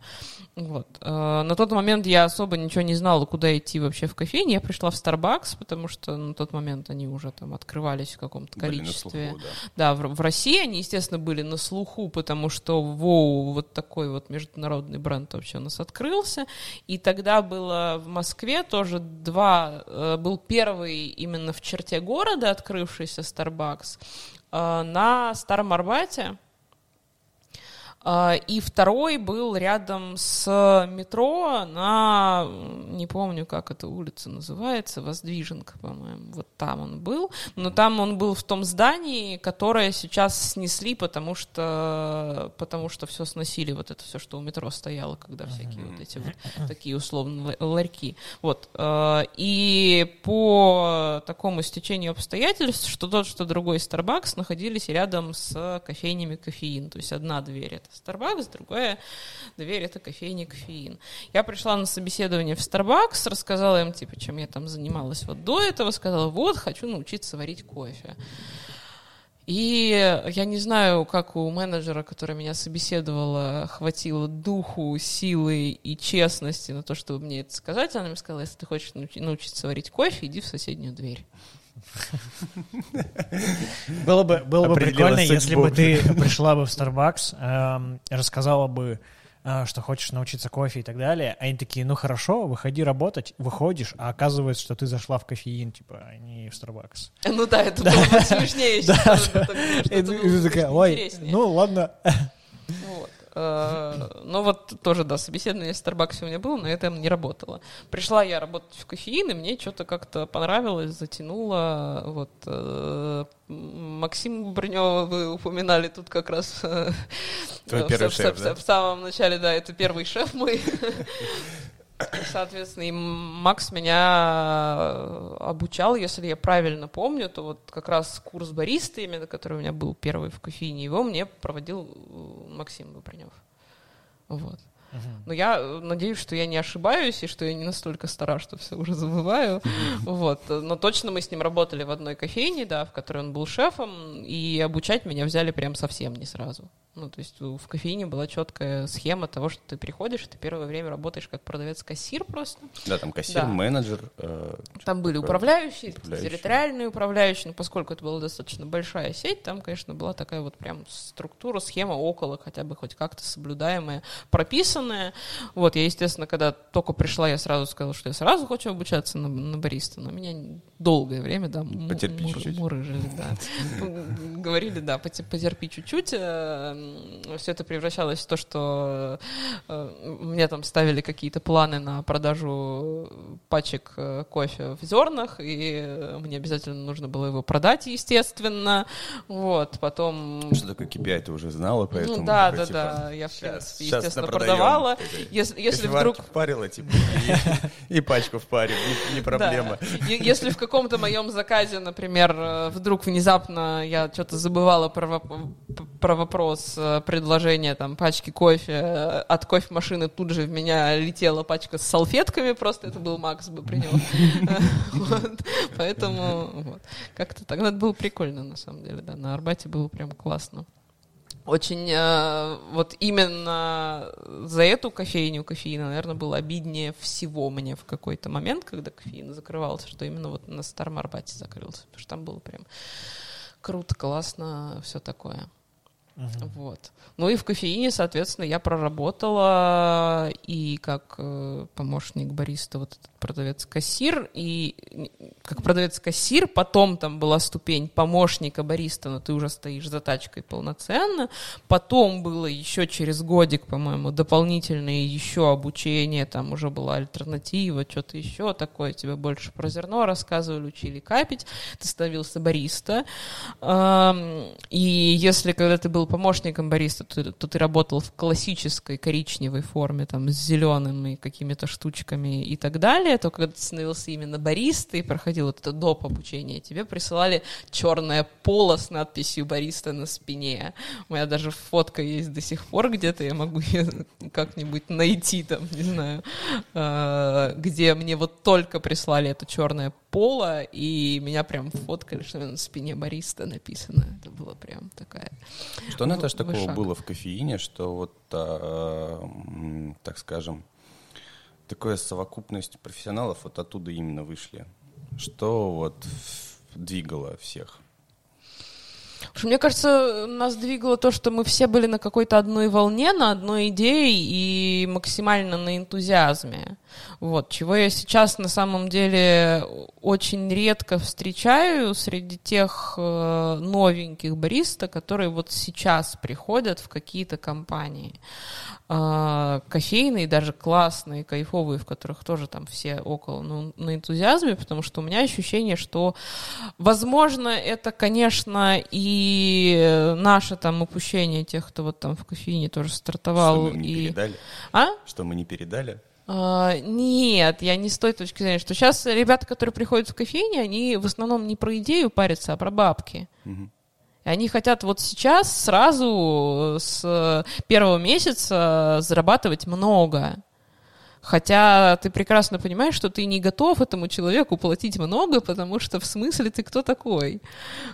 Вот. Э, На тот момент я особо ничего не знала, куда идти вообще в кофейне. Я пришла в Starbucks, потому что на тот момент они уже там открывались в каком-то количестве. слуху, да. Да, в, в России они, естественно, были на слуху, потому что воу, вот такой вот международный бренд вообще у нас открылся. И тогда было в Москве тоже два, э, был первый именно в черте города открывшийся Starbucks э, на Старом Арбате. А, И второй был рядом с метро на, не помню, как эта улица называется, Воздвиженка, по-моему, вот там он был. Но там он был в том здании, которое сейчас снесли, потому что, потому что все сносили, вот это все, что у метро стояло, когда всякие вот эти вот такие условно ла- ларьки. Вот. э, И по такому стечению обстоятельств, что тот, что другой Starbucks находились рядом с кофейнями кофеин. То есть одна дверь это Starbucks, другая дверь это кофейня кофеин. Я пришла на собеседование в Starbucks, рассказала им, типа, чем я там занималась вот до этого, сказала, вот, хочу научиться варить кофе. И я не знаю, как у менеджера, который меня собеседовала, хватило духу, силы и честности на то, чтобы мне это сказать. Она мне сказала, если ты хочешь научи- научиться варить кофе, иди в соседнюю дверь. Было бы, было бы прикольно, если бы ты пришла бы в Starbucks, эм, рассказала бы, э, что хочешь научиться кофе и так далее, а они такие, ну хорошо, выходи работать, выходишь, а оказывается, что ты зашла в кофеин, типа, а не в Starbucks. Ну да, это было бы смешнее. И ты- такая, ой, интереснее. ну ладно. Вот. Э, Ну вот тоже, да, собеседование в Старбаксе у меня было, но это не работало. Пришла я работать в кофеин, и мне что-то как-то понравилось, затянуло. Вот. э, Максим Брнева вы упоминали тут как раз э, Твой первый шеф, в- да? в самом начале, да, это первый шеф мой. Соответственно, и Макс меня э, обучал, если я правильно помню, то вот как раз курс бариста, именно который у меня был первый в кофейне, его мне проводил э, Максим Бобринев. Вот. Но я э, надеюсь, что я не ошибаюсь и что я не настолько стара, что все уже забываю. Вот. Но точно мы с ним работали в одной кофейне, да, в которой он был шефом, и обучать меня взяли прям совсем не сразу. Ну, то есть в кофейне была четкая схема того, что ты приходишь, и ты первое время работаешь как продавец-кассир просто. Да, там кассир, Да. менеджер. э, Там были такое. управляющие, Управляющие. территориальные управляющие, но поскольку это была достаточно большая сеть, там, конечно, была такая вот прям структура, схема около хотя бы хоть как-то соблюдаемая, прописанная. Вот, я, естественно, когда только пришла, я сразу сказала, что я сразу хочу обучаться на, на бариста, но меня долгое время, да, Потерпи мур- чуть-чуть. мурыжили, да. Говорили, да, поте- потерпи чуть-чуть. Все это превращалось в то, что э, мне там ставили какие-то планы на продажу пачек э, кофе в зернах, и мне обязательно нужно было его продать, естественно. Вот, потом... Что такое KPI, ты уже знала, поэтому... Ну да, такой, да, типа, да, я, в принципе, естественно, продавала. Такой, Если, если вдруг впарила, типа, и, и пачку впарил, не, не проблема. Да. Если в каком-то моем заказе, например, э, вдруг внезапно я что-то забывала про, воп- про вопрос э, предложения там пачки кофе, э, от кофемашины тут же в меня летела пачка с салфетками, просто это был Макс бы принял. Поэтому как-то так. Это было прикольно, на самом деле, да. На Арбате было прям классно. Очень э, вот именно за эту кофейню кофеина, наверное, было обиднее всего мне в какой-то момент, когда кофеин закрывался, что именно вот на Старом Арбате закрылся, потому что там было прям круто, классно, все такое. Вот. Ну и в кофеине, соответственно, я проработала и как э, помощник бариста, вот этот продавец-кассир, и как продавец-кассир, потом там была ступень помощника бариста, но ты уже стоишь за тачкой полноценно, потом было еще через годик, по-моему, дополнительное еще обучение, там уже была альтернатива, что-то еще такое, тебе больше про зерно рассказывали, учили капить, ты становился бариста, и если когда ты был помощником бариста, то, то ты работал в классической коричневой форме, там, с зелеными какими-то штучками и так далее, то когда ты становился именно бариста и проходил вот это доп. обучение, тебе присылали черное поло с надписью «бариста» на спине. У меня даже фотка есть до сих пор где-то, я могу ее как-нибудь найти там, не знаю, э, где мне вот только прислали это черное поло, и меня прям фоткали, что на спине бариста написано. Это было прям такая... Что, Наташа, такого вышаг. было в кофеине, что вот, а, м, так скажем, такая совокупность профессионалов вот оттуда именно вышли? Что вот двигало всех? Мне кажется, нас двигало то, что мы все были на какой-то одной волне, на одной идее и максимально на энтузиазме. Вот, чего я сейчас на самом деле очень редко встречаю среди тех э, новеньких бариста, которые вот сейчас приходят в какие-то компании. Э, кофейные, даже классные, кайфовые, в которых тоже там все около ну, на энтузиазме, потому что у меня ощущение, что, возможно, это, конечно, и наше там упущение тех, кто вот там в кофейне тоже стартовал. Что мы не и... передали? А? Что мы не передали? А, нет, я не с той точки зрения, что сейчас ребята, которые приходят в кофейни, они в основном не про идею парятся, а про бабки. Мгм. И они хотят вот сейчас сразу с первого месяца зарабатывать много. Хотя ты прекрасно понимаешь, что ты не готов этому человеку платить много, потому что в смысле ты кто такой?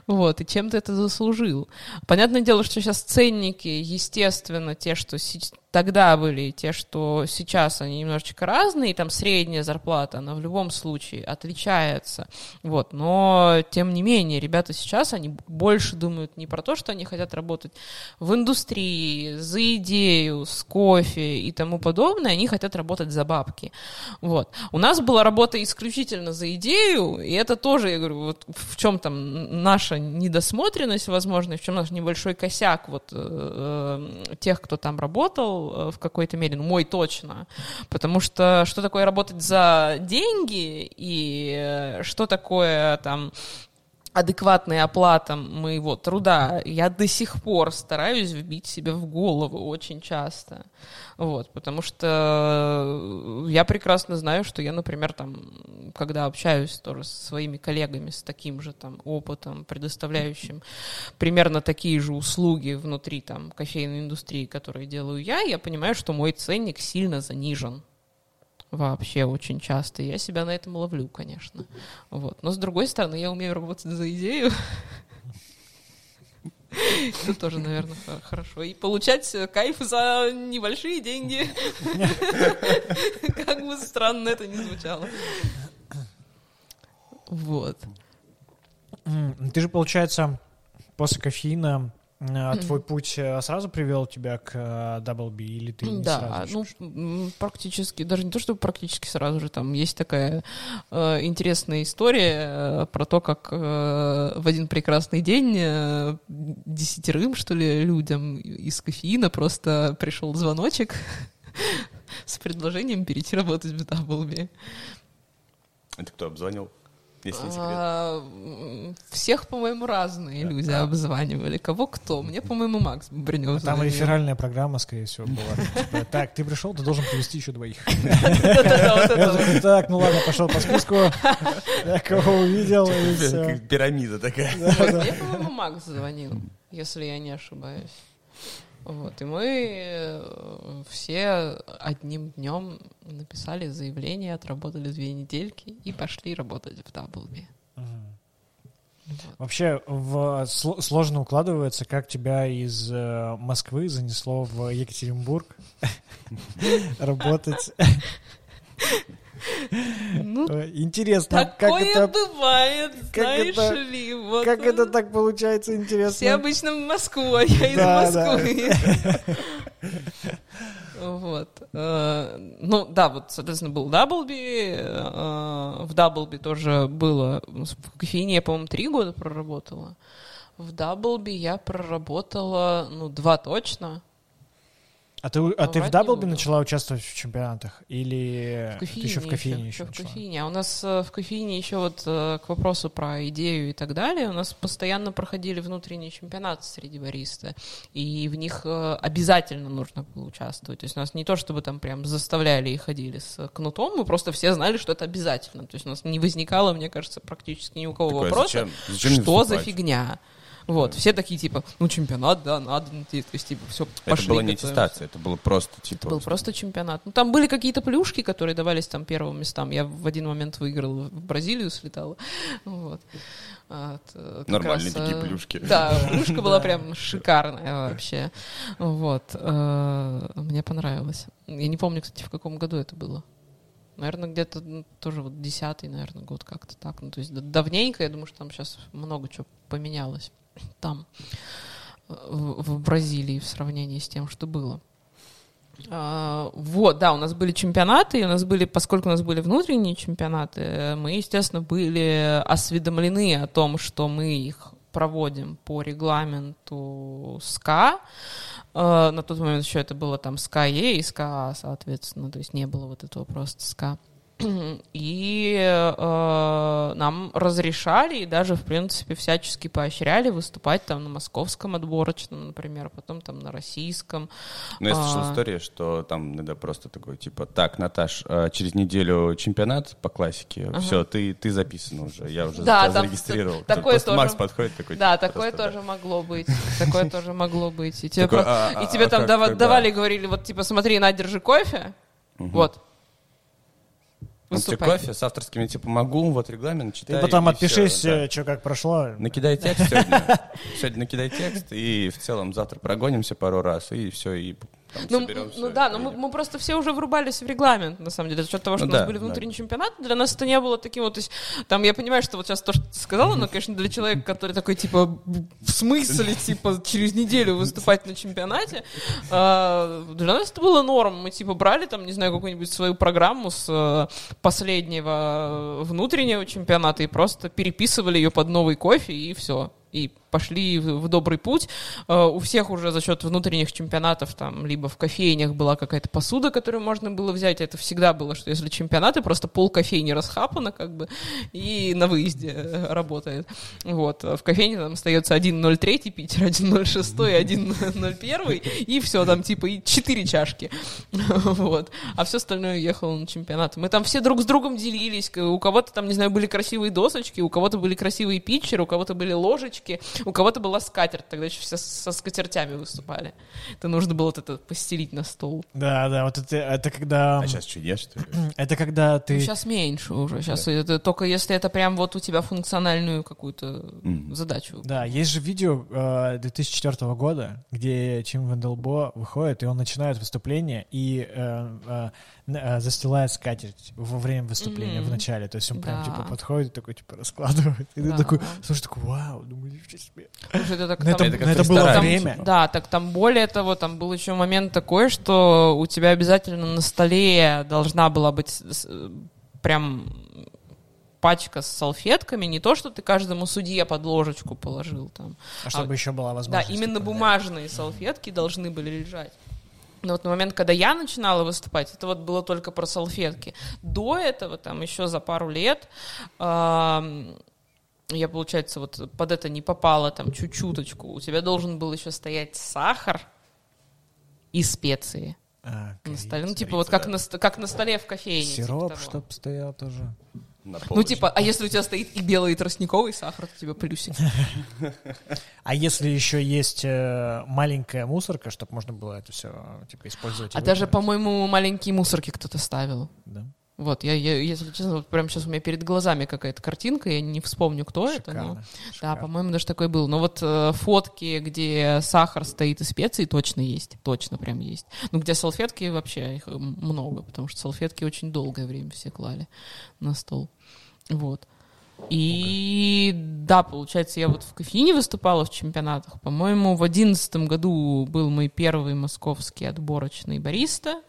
Вот, и чем ты это заслужил? Понятное дело, что сейчас ценники, естественно, те, что тогда были, и те, что сейчас, они немножечко разные, и там средняя зарплата, она в любом случае отличается. Вот, но, тем не менее, ребята сейчас, они больше думают не про то, что они хотят работать в индустрии, за идею, с кофе и тому подобное, они хотят работать за бабки. Вот. У нас была работа исключительно за идею, и это тоже, я говорю, вот в чем там наша недосмотренность, возможно, в чем наш небольшой косяк вот э, э, тех, кто там работал э, в какой-то мере, ну, мой точно. Потому что что такое работать за деньги и э, что такое там адекватная оплата моего труда, я до сих пор стараюсь вбить себе в голову очень часто. Вот, потому что я прекрасно знаю, что я, например, там, когда общаюсь тоже со своими коллегами с таким же там опытом, предоставляющим примерно такие же услуги внутри там кофейной индустрии, которые делаю я, я понимаю, что мой ценник сильно занижен вообще очень часто. Я себя на этом ловлю, конечно. Вот. Но с другой стороны, я умею работать за идею. Это тоже, наверное, хо- хорошо. И получать э, кайф за небольшие деньги. Как бы странно это ни звучало. Вот. Ты же, получается, после кофеина э, твой путь э, сразу привел тебя к э, Double B, или ты не Да, сразу ну, ещё- м, практически, даже не то, что практически сразу же, там есть такая э, интересная история э, про то, как э, в один прекрасный день э, десятерым, что ли, людям из кофеина просто пришел звоночек с предложением перейти работать в Даблби. Это кто обзвонил? Если не секрет. А, Всех, по-моему, разные люди обзванивали. Кого кто? Мне, по-моему, Макс Бринев А Там реферальная программа, скорее всего, была. Типа, Так, ты пришел, ты должен привести еще двоих. Так, ну ладно, пошел по списку. Кого увидел. Как Пирамида такая. Мне, по-моему, Макс звонил, если я не ошибаюсь. Вот, и мы э, все одним днем написали заявление, отработали две недельки и пошли работать в Даблби. Вообще в, сло- сложно укладывается, как тебя из э, Москвы занесло в Екатеринбург работать. Ну, Э, Интересно, как такое это, бывает, как знаешь это- ли. Вот, как это так получается, Все интересно. обычно в Москву, а я Да, из Москвы. Вот. Э, Ну, да, вот, соответственно, был Даблби. э, В Даблби тоже было... В кофейне я, по-моему, три года проработала. В Даблби я проработала, ну, два точно. А ты, а ты в Даблби начала участвовать в чемпионатах? Или В ты еще в кофейне еще, еще в начала? кофейне. А у нас э, в кофейне еще вот э, к вопросу про идею и так далее, у нас постоянно проходили внутренние чемпионаты среди бариста, и в них э, обязательно нужно было участвовать. То есть у нас не то, чтобы там прям заставляли и ходили с кнутом, мы просто все знали, что это обязательно. То есть у нас не возникало, мне кажется, практически ни у кого Такое, вопроса, зачем- зачем что за фигня. Вот, все такие типа, ну чемпионат, да, надо, ну, то есть типа все Это была не аттестация, это было просто типа... был просто чемпионат. Ну, там были какие-то плюшки, которые давались там первым местам. Я в один момент выиграла, в Бразилию слетала. Вот. А, т- как Нормальные раз, такие э, плюшки. Да, плюшка была прям шикарная вообще. Вот. э, Мне понравилось. Я не помню, кстати, в каком году это было. Наверное, где-то ну, тоже вот десятый, наверное, год как-то так. Ну, то есть да- давненько, я думаю, что там сейчас много чего поменялось. Там, в, Бразилии, в сравнении с тем, что было. А, вот, да, у нас были чемпионаты, и у нас были, поскольку у нас были внутренние чемпионаты, мы, естественно, были осведомлены о том, что мы их проводим по регламенту SCA. А, на тот момент еще это было там SCAE и SCA, соответственно, то есть не было вот этого просто SCA. И э, нам разрешали и даже, в принципе, всячески поощряли выступать там на московском отборочном, например, потом там на российском. Ну, я слышал А. историю, что там иногда просто такой, типа, так, Наташ, а, через неделю чемпионат по классике, все, ты, ты записана уже, я уже Да, тебя там зарегистрировал. такое Просто тоже. Макс подходит такой, Да, такое просто, тоже могло быть. Такое тоже могло быть. И тебе, а, а, а там давали, говорили, вот типа, смотри, на, держи кофе. Вот. Тебе Выступай. кофе с авторскими, типа, могу, вот регламент, читай. Ты потом отпишись, всё, да. что как прошло. Накидай текст сегодня. Сегодня накидай текст, и в целом завтра прогонимся пару раз, и все, и Ну, соберемся. ну да, но мы, мы просто все уже врубались в регламент, на самом деле, за счет того, что Ну у нас да, были да. внутренние чемпионаты, для нас это не было таким вот, то есть, там, я понимаю, что вот сейчас то, что ты сказала, но, конечно, для человека, который такой, типа, в смысле, типа, через неделю выступать на чемпионате, а, для нас это было норм, мы, типа, брали там, не знаю, какую-нибудь свою программу с э, последнего внутреннего чемпионата и просто переписывали ее под новый кофе, и все. И пошли в добрый путь. Э, У всех уже за счет внутренних чемпионатов там либо в кофейнях была какая-то посуда, которую можно было взять. Это всегда было, что если чемпионаты, просто пол кофейни расхапано как бы и на выезде э, работает. Вот. В кофейне там остается 1.03 Питер, 1.06 и 1.01 и все, там типа и 4 чашки. Вот. А все остальное ехало на чемпионаты. Мы там все друг с другом делились. У кого-то там, не знаю, были красивые досочки, у кого-то были красивые питчеры, у кого-то были ложечки, у кого-то была скатерть. Тогда еще все со скатертями выступали. Это нужно было вот это постелить на стол. Да, да, вот это, это когда... А сейчас ешь, что ли? Это когда ты... сейчас меньше уже. Сейчас это только если это прям вот у тебя функциональную какую-то Мгм. задачу. Да, есть же видео э, 2004 года, где Тим Венделбо выходит, и он начинает выступление и э, э, застилает скатерть во время выступления, Мгм. в начале. То есть он прям, Да. типа, подходит и такой, типа, раскладывает. И ты Да. такой, слушай, такой, вау, думаю, ничего себе. Слушай, это так это, там- Это это было ресторане, время. типа. Да, так там более того, там был еще момент такой, что у тебя обязательно на столе должна была быть прям пачка с салфетками, не то, что ты каждому судье под ложечку положил там. А чтобы еще была Да, возможность. именно типа, бумажные салфетки должны были лежать. Но вот на момент, когда я начинала выступать, это вот было только про салфетки. До этого, там, еще за пару лет, я, получается, вот под это не попала там чуть-чуточку. У тебя должен был еще стоять сахар и специи А, на столе. Ну, типа вот как на, как на столе в кофейне. типа Сироп, того. чтоб стоял тоже. На Ну, типа, а если у тебя стоит и белый, и тростниковый сахар, то тебе плюсик. А если еще есть э, маленькая мусорка, чтобы можно было это все, типа, использовать? и А даже, по-моему, маленькие мусорки кто-то ставил. Да. Вот, я, я, если честно, вот прямо сейчас у меня перед глазами какая-то картинка, я не вспомню, кто это. но- Шикарно. Да, шикарно. по-моему, даже такой был. Но вот э, фотки, где сахар стоит и специи, точно есть. Точно прям есть. Ну, где салфетки, вообще их много, потому что салфетки очень долгое время все клали на стол. Вот. И да, получается, я вот в кофейне выступала в чемпионатах. По-моему, в одиннадцатом году был мой первый московский отборочный бариста.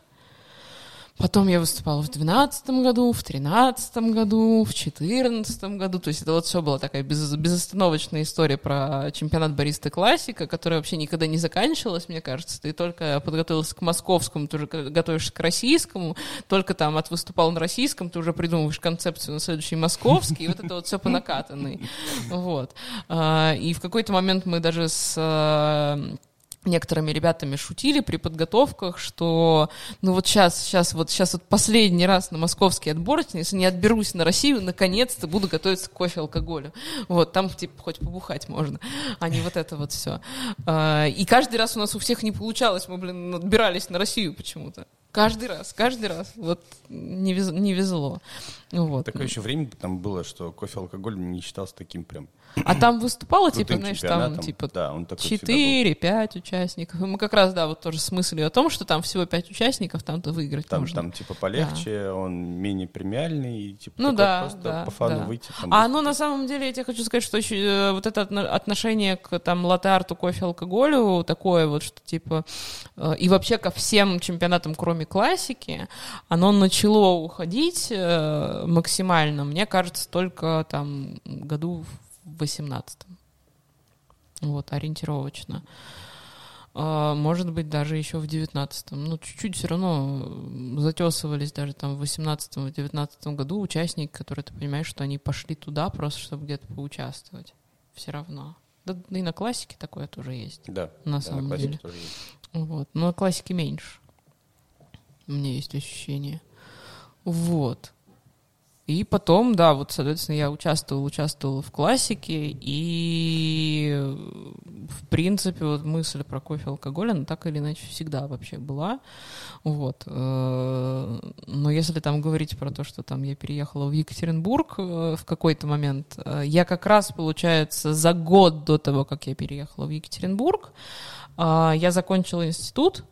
Потом я выступала в 2012 году, в 2013 году, в 2014 году. То есть это вот все была такая без, безостановочная история про чемпионат бариста классика, которая вообще никогда не заканчивалась, мне кажется. Ты только подготовился к московскому, ты уже готовишься к российскому, только там от выступал на российском, ты уже придумываешь концепцию на следующий московский, и вот это вот все по накатанной. Вот. А, И в какой-то момент мы даже с некоторыми ребятами шутили при подготовках, что ну вот сейчас, сейчас вот сейчас вот последний раз на московский отборочный, если не отберусь на Россию, наконец-то буду готовиться к кофе алкоголю. Вот, там типа хоть побухать можно, а не вот это вот все. И каждый раз у нас у всех не получалось, мы, блин, отбирались на Россию почему-то. Каждый раз, каждый раз. Вот не, вез, не везло. Вот. Такое еще время там было, что кофе алкоголь не считался таким прям а там выступало, типа, знаешь, там, типа, да, он такой всегда был. 4-5 участников. И Мы как раз, да, вот тоже с мыслью о том, что там всего 5 участников, там-то выиграть Там, можно. там типа полегче, он менее премиальный, и, типа Ну да, просто да, по фану да. выйти. там А ну на самом деле я тебе хочу сказать, что еще э, вот это отно- отношение к там латте-арту, кофе, алкоголю такое вот, что типа э, и вообще ко всем чемпионатам, кроме классики, оно начало уходить э, максимально, мне кажется, только там году в 18 вот, ориентировочно. А, Может быть, даже еще в девятнадцатом. Ну, чуть-чуть все равно затесывались даже там в восемнадцатом, в девятнадцатом году участники, которые ты понимаешь, что они пошли туда просто, чтобы где-то поучаствовать. Все равно. Да, да и на классике такое тоже есть. Да, на да, самом классике деле. тоже есть. Вот. Но на классике меньше. Меня есть ощущение. Вот. И потом, да, вот, соответственно, я участвовал, участвовал в классике, и, в принципе, вот мысль про кофе и алкоголь, она так или иначе всегда вообще была. Вот. э, Но если там говорить про то, что там я переехала в Екатеринбург э, в какой-то момент, э, я как раз, получается, за год до того, как я переехала в Екатеринбург, я закончила институт,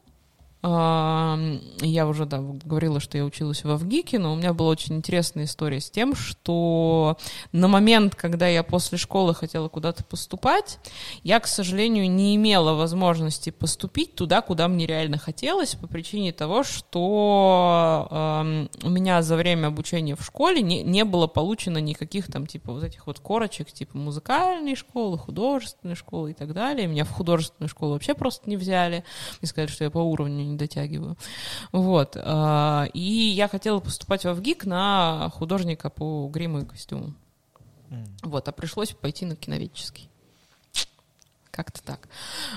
я уже, да, говорила, что я училась в Авгике, но у меня была очень интересная история с тем, что на момент, когда я после школы хотела куда-то поступать, я, к сожалению, не имела возможности поступить туда, куда мне реально хотелось, по причине того, что у меня за время обучения в школе не, не было получено никаких там, типа, вот этих вот корочек, типа, музыкальной школы, художественной школы и так далее. Меня в художественную школу вообще просто не взяли. Мне сказали, что я по уровню не дотягиваю. Вот. а, И я хотела поступать в ВГИК на художника по гриму и костюму. Вот, а пришлось пойти на киноведческий. Как-то так.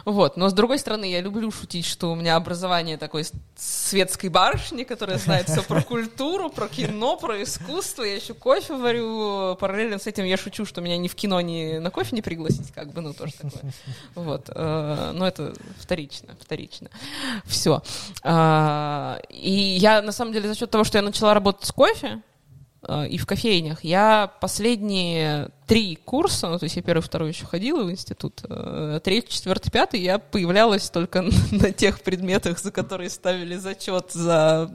Вот. Но с другой стороны, я люблю шутить, что у меня образование такой светской барышни, которая знает все про культуру, про кино, про искусство. Я еще кофе варю. Параллельно с этим я шучу, что меня ни в кино, ни на кофе не пригласить, как бы, ну, тоже такое. Вот. э, Но это вторично, вторично. Все. И я, на самом деле, за счет того, что я начала работать с кофе, э, и в кофейнях. Я последние три курса, ну, то есть я первый, второй еще ходила в институт, э, третий, четвертый, пятый, я появлялась только на тех предметах, за которые ставили зачет за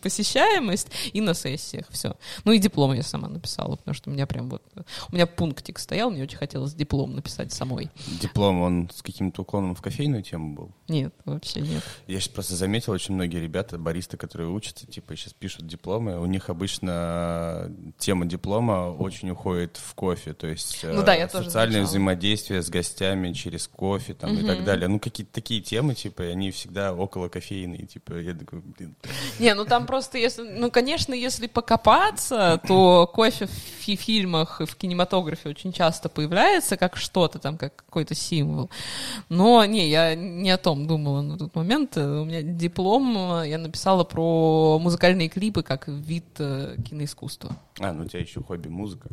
посещаемость, и на сессиях, все. Ну и диплом я сама написала, потому что у меня прям вот, у меня пунктик стоял, мне очень хотелось диплом написать самой. Диплом, он с каким-то уклоном в кофейную тему был? Нет, вообще нет. Я сейчас просто заметил, очень многие ребята, баристы, которые учатся, типа, сейчас пишут дипломы, у них обычно тема диплома очень уходит в кофе, то есть Ну э, да, я тоже социальное замечала. взаимодействие с гостями через кофе там, и так далее. Ну, какие-то такие темы, типа, и они всегда около кофейные, типа, я такой, блин, Не, ну там просто если, ну конечно, если покопаться, то кофе в фи- фильмах и в кинематографе очень часто появляется как что-то там, как какой-то символ. Но не, я не о том думала на тот момент. У меня диплом, э, я написала про музыкальные клипы как вид э, киноискусства. а, ну у тебя еще хобби музыка.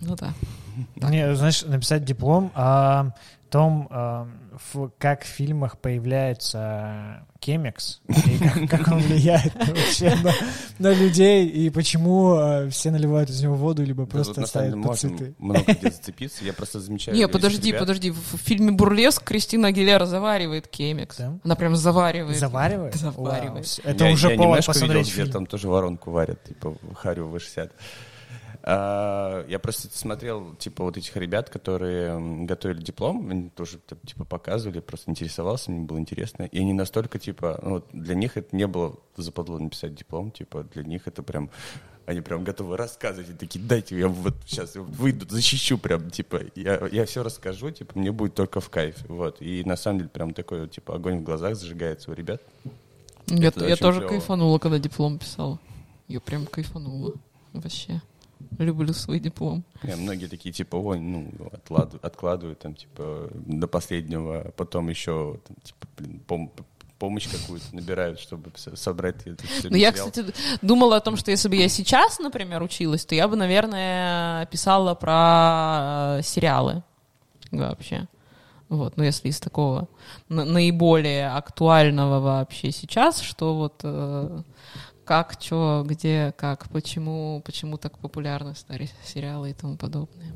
Ну да. Мне, знаешь, написать диплом о том, в- как в фильмах появляется кемикс, и как, как он влияет вообще на, на людей, и почему а, все наливают из него воду, либо Да, просто самом ставят под можно цветы. много где зацепиться. Я просто замечаю. Не, подожди, ребят. подожди. В в фильме «Бурлеск» Кристина Агилера заваривает кемикс. Да? Она прям заваривает. Заваривает? Заваривает. Вау, Это Я- уже я повод посмотреть видел, где фильм. там тоже воронку варят, типа Харю В60. А, Я просто смотрел, типа, вот этих ребят, которые готовили диплом, они тоже, типа, показывали, просто интересовался, мне было интересно. И они настолько, типа, ну, вот для них это не было западло написать диплом, типа, для них это прям, они прям готовы рассказывать, и такие, дайте, я вот сейчас выйду, защищу прям, типа, я, я все расскажу, типа, мне будет только в кайф, вот. И на самом деле прям такой, типа, огонь в глазах зажигается у ребят. Я, Это я тоже клево. кайфанула, когда диплом писала. Я прям кайфанула. Вообще. Люблю свой диплом. Не, многие такие, типа, ой, ну, откладывают, откладывают там, типа, до последнего, потом еще, там, типа, блин, пом- помощь какую-то набирают, чтобы со- собрать этот всё Но я, кстати, думала о том, что если бы я сейчас, например, училась, то я бы, наверное, писала про э, сериалы вообще. Вот, ну если из такого на- наиболее актуального вообще сейчас, что вот э, как, что, где, как, почему, почему так популярны стали сериалы и тому подобное.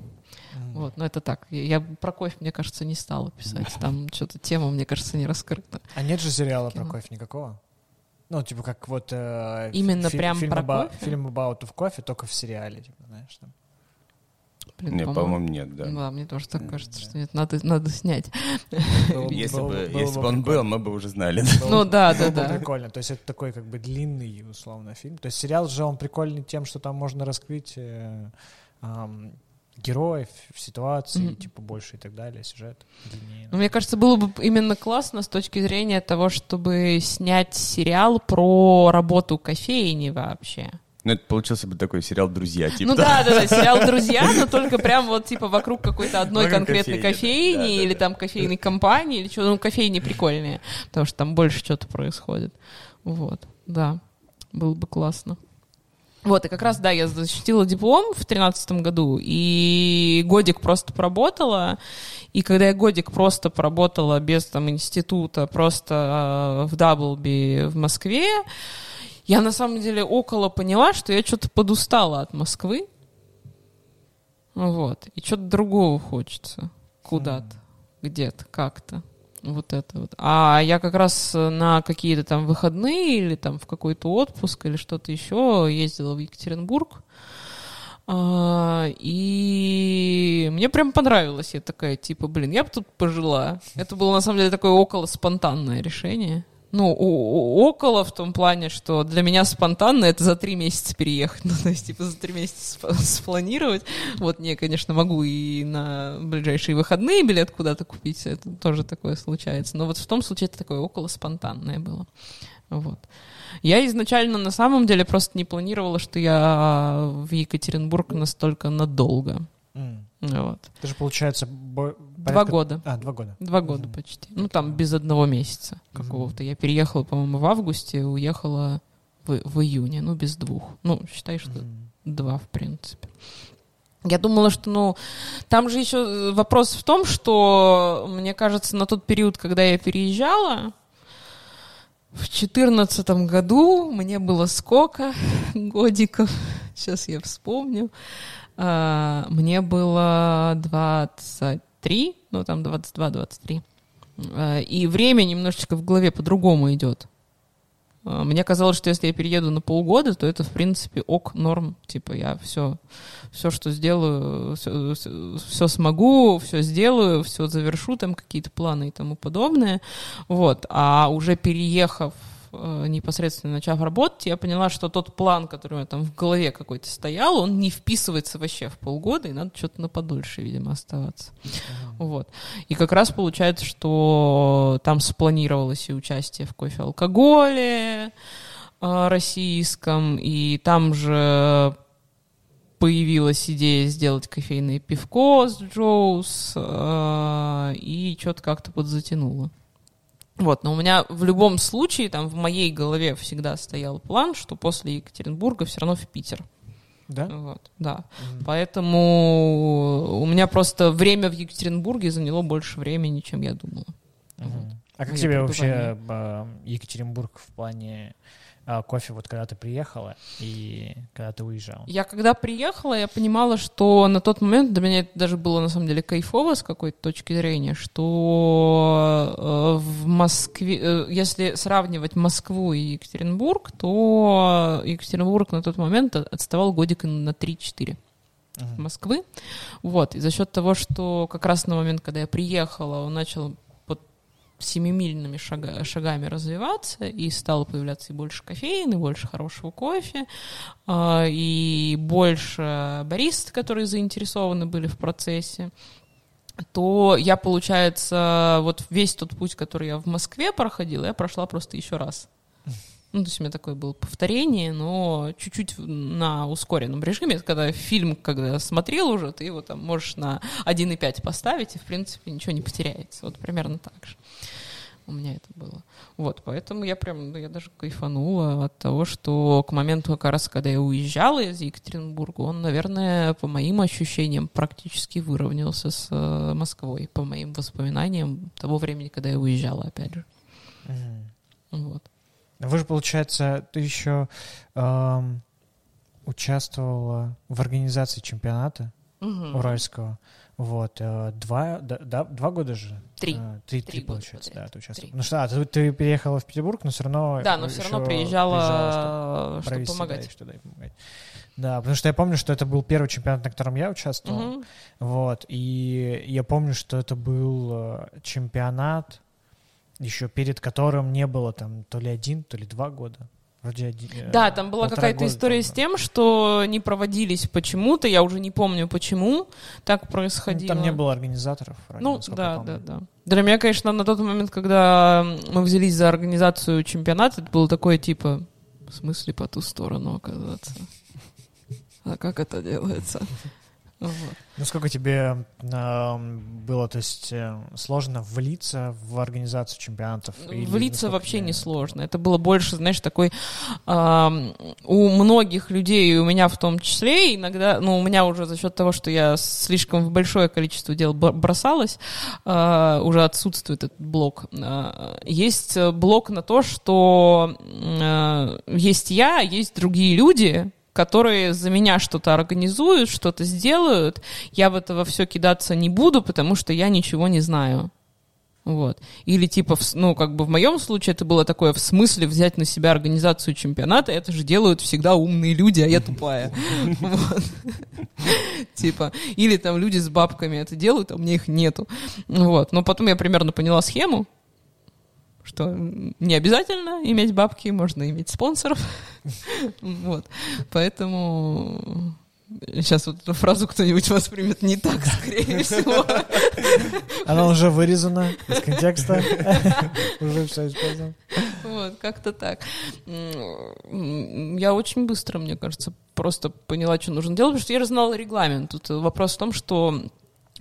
Вот, но это так. Я, про кофе, мне кажется, не стала писать. Там что-то тема, мне кажется, не раскрыта. А нет же сериала Кино. про кофе никакого? Ну, типа как вот... э, Именно фи- прям фильм про about, кофе? Фильм about of кофе, только в сериале, типа, знаешь, там. Блин, Не, по-моему, нет, да. Да, мне тоже так кажется, что нет, надо, надо снять. Если бы, если бы он был, мы бы уже знали. Ну да, да, да. прикольно. То есть это такой как бы длинный, условно, фильм. То есть сериал же он прикольный тем, что там можно раскрыть э, героев, ситуации, Мгм. типа больше и так далее, сюжет длиннее. Ну, мне кажется, было бы именно классно с точки зрения того, чтобы снять сериал про работу кофейни вообще. Ну, это получился бы такой сериал «Друзья», типа. Ну да, да, да, сериал «Друзья», но только прям вот типа вокруг какой-то одной конкретной кофейни, или там кофейной компании или что, ну кофейни прикольнее, потому что там больше что-то происходит. Вот, да, было бы классно. Вот, и как раз, да, я защитила диплом в тринадцатом году, и годик просто поработала, и когда я годик просто поработала без там института, просто э, в Даблби в Москве, я на самом деле около поняла, что я что-то подустала от Москвы, вот, и что-то другого хочется, куда-то, где-то, как-то. Вот это вот. А я как раз на какие-то там выходные или там в какой-то отпуск или что-то еще ездила в Екатеринбург. А, и мне прям понравилось. Я такая, типа, блин, я бы тут пожила. Это было на самом деле такое около спонтанное решение. Ну, около в том плане, что для меня спонтанно это за три месяца переехать. Ну, то есть, типа, за три месяца сп- спланировать. Вот, не, конечно, могу и на ближайшие выходные билет куда-то купить. Это тоже такое случается. Но вот в том случае это такое около спонтанное было. Вот. Я изначально на самом деле просто не планировала, что я в Екатеринбург настолько надолго. М. Вот. Это же получается... бо- Два порядка- года. А, два года. Два года почти. Ну, там без одного месяца какого-то. Я переехала, по-моему, в августе, уехала в, в июне, ну, без двух. Ну, считай, что Мгм. два, в принципе. Я думала, что, ну, там же еще вопрос в том, что, мне кажется, на тот период, когда я переезжала, в четырнадцатом году мне было сколько годиков, сейчас я вспомню, А, мне было 23, ну, там 22-23. А, И время немножечко в голове по-другому идет. А, Мне казалось, что если я перееду на полгода, то это, в принципе, ок, норм. Типа я все, все что сделаю, все, смогу, все сделаю, все завершу, там какие-то планы и тому подобное. Вот. А уже переехав э, непосредственно начав работать, я поняла, что тот план, который у меня там в голове какой-то стоял, он не вписывается вообще в полгода, и надо что-то на подольше, видимо, оставаться. Вот. И как раз получается, что там спланировалось и участие в кофе-алкоголе э, российском, и там же появилась идея сделать кофейное пивко с Джоус, э, и что-то как-то подзатянуло. Вот, но у меня в любом случае, там в моей голове всегда стоял план, что после Екатеринбурга все равно в Питер. Да? Вот, да. Мгм. Поэтому у меня просто время в Екатеринбурге заняло больше времени, чем я думала. Мгм. А как тебе вообще а, Екатеринбург в плане кофе, вот когда ты приехала и когда ты уезжала? Я когда приехала, я понимала, что на тот момент для меня это даже было на самом деле кайфово с какой-то точки зрения, что э, в Москве, э, если сравнивать Москву и Екатеринбург, то Екатеринбург на тот момент от- отставал годика на 3-4. Мгм. Москвы. Вот. И за счет того, что как раз на момент, когда я приехала, он начал семимильными шага- шагами развиваться, и стало появляться и больше кофеин, и больше хорошего кофе, а, и больше барист, которые заинтересованы были в процессе, то я, получается, вот весь тот путь, который я в Москве проходила, я прошла просто еще раз. Ну, то есть у меня такое было повторение, но чуть-чуть на ускоренном режиме. Это когда фильм, когда смотрел уже, ты его там можешь на 1,5 поставить, и, в принципе, ничего не потеряется. Вот примерно так же. У меня это было. Вот, поэтому я прям, ну, я даже кайфанула от того, что к моменту, как раз, когда я уезжала из Екатеринбурга, он, наверное, по моим ощущениям, практически выровнялся с э, Москвой, по моим воспоминаниям того времени, когда я уезжала, опять же. Вот. Вы же, получается, ты еще эм, участвовала в организации чемпионата Мгм. уральского. Вот, э, два, да, да, два года же? Три. Э, три, Три три, получается, подряд. да, ты участвовала. Ну что, а, ты, ты переехала в Петербург, но все равно... Да, но все равно приезжала, чтобы провести, помогать. Да, еще туда и помогать. Да, потому что я помню, что это был первый чемпионат, на котором я участвовал. Мгм. Вот, и я помню, что это был э, чемпионат, еще перед которым не было там то ли один, то ли два года. Вроде один, э, Да, там была какая-то история там с тем, что не проводились почему-то, я уже не помню почему так происходило. Там не было организаторов. вроде, Ну, да, да, да. Для меня, конечно, на тот момент, когда мы взялись за организацию чемпионата, это было такое типа, в смысле по ту сторону оказаться? А как это делается? Вот. Ну, сколько тебе эм, было, то есть, э, сложно влиться в организацию чемпионатов? Или Влиться насколько вообще не сложно. Это было больше, знаешь, такой ам, у многих людей, и у меня в том числе, иногда, ну, у меня уже за счет того, что я слишком в большое количество дел бросалась, а, уже отсутствует этот блок. А, есть э, блок на то, что э, есть я, есть другие люди, которые за меня что-то организуют, что-то сделают, я в это во все кидаться не буду, потому что я ничего не знаю. Вот. Или типа, ну, как бы в моем случае это было такое, в смысле взять на себя организацию чемпионата, это же делают всегда умные люди, а я тупая. Типа, или там люди с бабками это делают, а у меня их нету. Вот. Но потом я примерно поняла схему, что не обязательно иметь бабки, можно иметь спонсоров. Вот. Поэтому сейчас вот эту фразу кто-нибудь воспримет не так, скорее всего. Она уже вырезана из контекста. Уже все использовано. Вот, как-то так. Я очень быстро, мне кажется, просто поняла, что нужно делать, потому что я знала регламент. Тут вопрос в том, что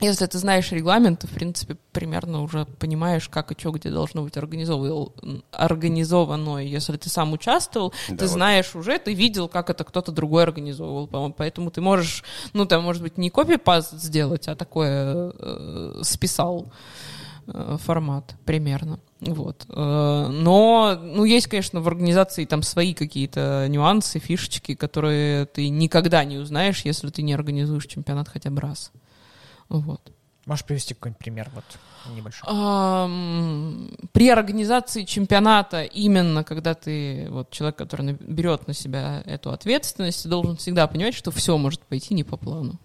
если ты знаешь регламент, ты, в принципе, примерно уже понимаешь, как и что, где должно быть организовано. Если ты сам участвовал, Да, ты вот. знаешь уже, ты видел, как это кто-то другой организовывал. по-моему. Поэтому ты можешь, ну, там, может быть, не копипаст сделать, а такое э, списал э, формат примерно. Вот. Э, Но, ну, есть, конечно, в организации там свои какие-то нюансы, фишечки, которые ты никогда не узнаешь, если ты не организуешь чемпионат хотя бы раз. Вот. Можешь привести какой-нибудь пример вот небольшой? При организации чемпионата, именно когда ты вот человек, который берет на себя эту ответственность, должен всегда понимать, что все может пойти не по плану.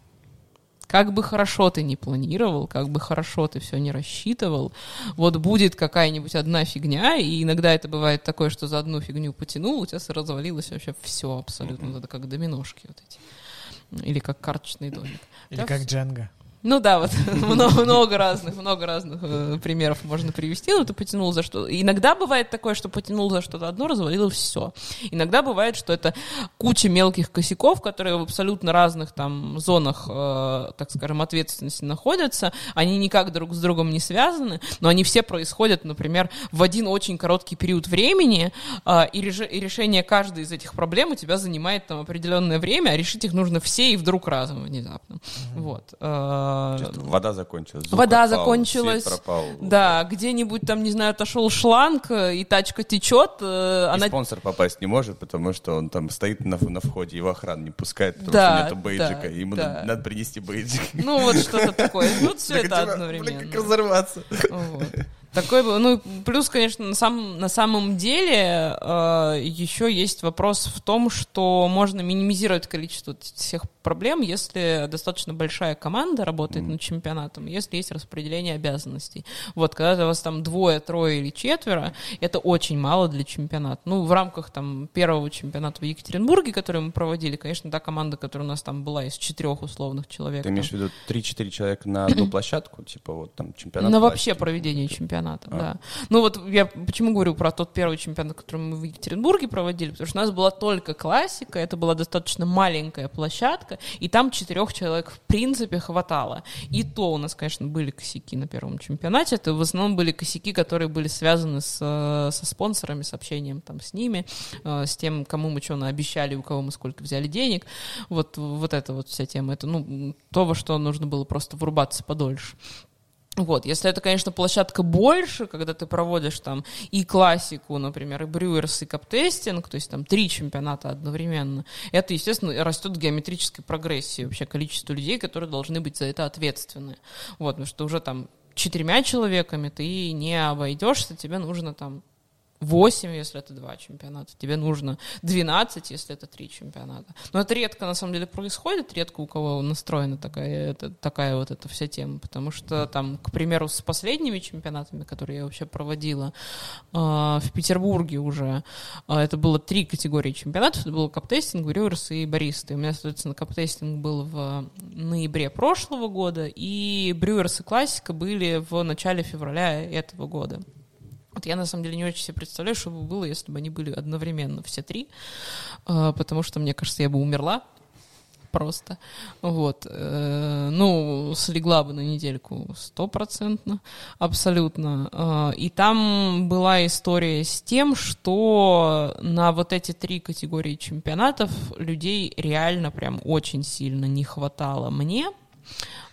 Как бы хорошо ты не планировал, как бы хорошо ты все не рассчитывал, вот будет какая-нибудь одна фигня, и иногда это бывает такое, что за одну фигню потянул, у тебя развалилось вообще все абсолютно, это как доминошки вот эти, или как карточный домик. Или Да, как Дженга? Ну да, вот много, много разных, много разных э, примеров можно привести. Ну, ты потянул за что. Иногда бывает такое, что потянул за что-то одно, развалилось все. Иногда бывает, что это куча мелких косяков, которые в абсолютно разных там зонах, э, так скажем, ответственности находятся. Они никак друг с другом не связаны, но они все происходят, например, в один очень короткий период времени, э, и, реш- и решение каждой из этих проблем у тебя занимает там определенное время, а решить их нужно все и вдруг разом внезапно. Вот. Э, Чисто вода закончилась. звук Вода пропал, закончилась. пропал. Да, где-нибудь там, не знаю, отошел шланг, э, и тачка течет, э, И она... спонсор попасть не может, потому что он там стоит на, на входе, его охрана не пускает, потому Да, что нету бейджика. да, ему да. надо, надо принести бейджик. Ну, вот что-то такое. Вот все это одновременно. Блин, как разорваться. Вот. Такой, был- ну, плюс, конечно, на, самом на самом деле э, еще есть вопрос в том, что можно минимизировать количество всех проблем, если достаточно большая команда работает над чемпионатом, если есть распределение обязанностей. Вот, когда у вас там двое, трое или четверо, это очень мало для чемпионата. Ну, в рамках там первого чемпионата в Екатеринбурге, который мы проводили, конечно, та команда, которая у нас там была из четырех условных человек. Ты там. имеешь в виду 3-4 человека на одну площадку? Типа вот там чемпионат На вообще проведение чемпионата. Чемпионата, да. Ну вот я почему говорю про тот первый чемпионат, который мы в Екатеринбурге проводили, потому что у нас была только классика, это была достаточно маленькая площадка, и там четырех человек в принципе хватало. И то у нас, конечно, были косяки на первом чемпионате, это в основном были косяки, которые были связаны с, э, со спонсорами, с общением там с ними, э, с тем, кому мы что наобещали, у кого мы сколько взяли денег, вот, вот это вот вся тема, это, ну, то, во что нужно было просто врубаться подольше. Вот, если это, конечно, площадка больше, когда ты проводишь там и классику, например, и брюерс, и каптестинг, то есть там три чемпионата одновременно, это, естественно, растет в геометрической прогрессии вообще количество людей, которые должны быть за это ответственны. Вот, потому что уже там четырьмя человеками ты не обойдешься, тебе нужно там 8, если это два чемпионата, тебе нужно 12, если это три чемпионата. Но это редко, на самом деле, происходит, редко у кого настроена такая, это, такая вот эта вся тема, потому что там, к примеру, с последними чемпионатами, которые я вообще проводила э, в Петербурге уже, э, это было три категории чемпионатов, это был каптестинг, брюерс и баристы. У меня, соответственно, каптестинг был в ноябре прошлого года, и брюерс и классика были в начале февраля этого года. Вот я на самом деле не очень себе представляю, что бы было, если бы они были одновременно все три, а, потому что, мне кажется, я бы умерла просто. Вот. Э, ну, слегла бы на недельку стопроцентно, абсолютно. А, и там была история с тем, что на вот эти три категории чемпионатов людей реально прям очень сильно не хватало мне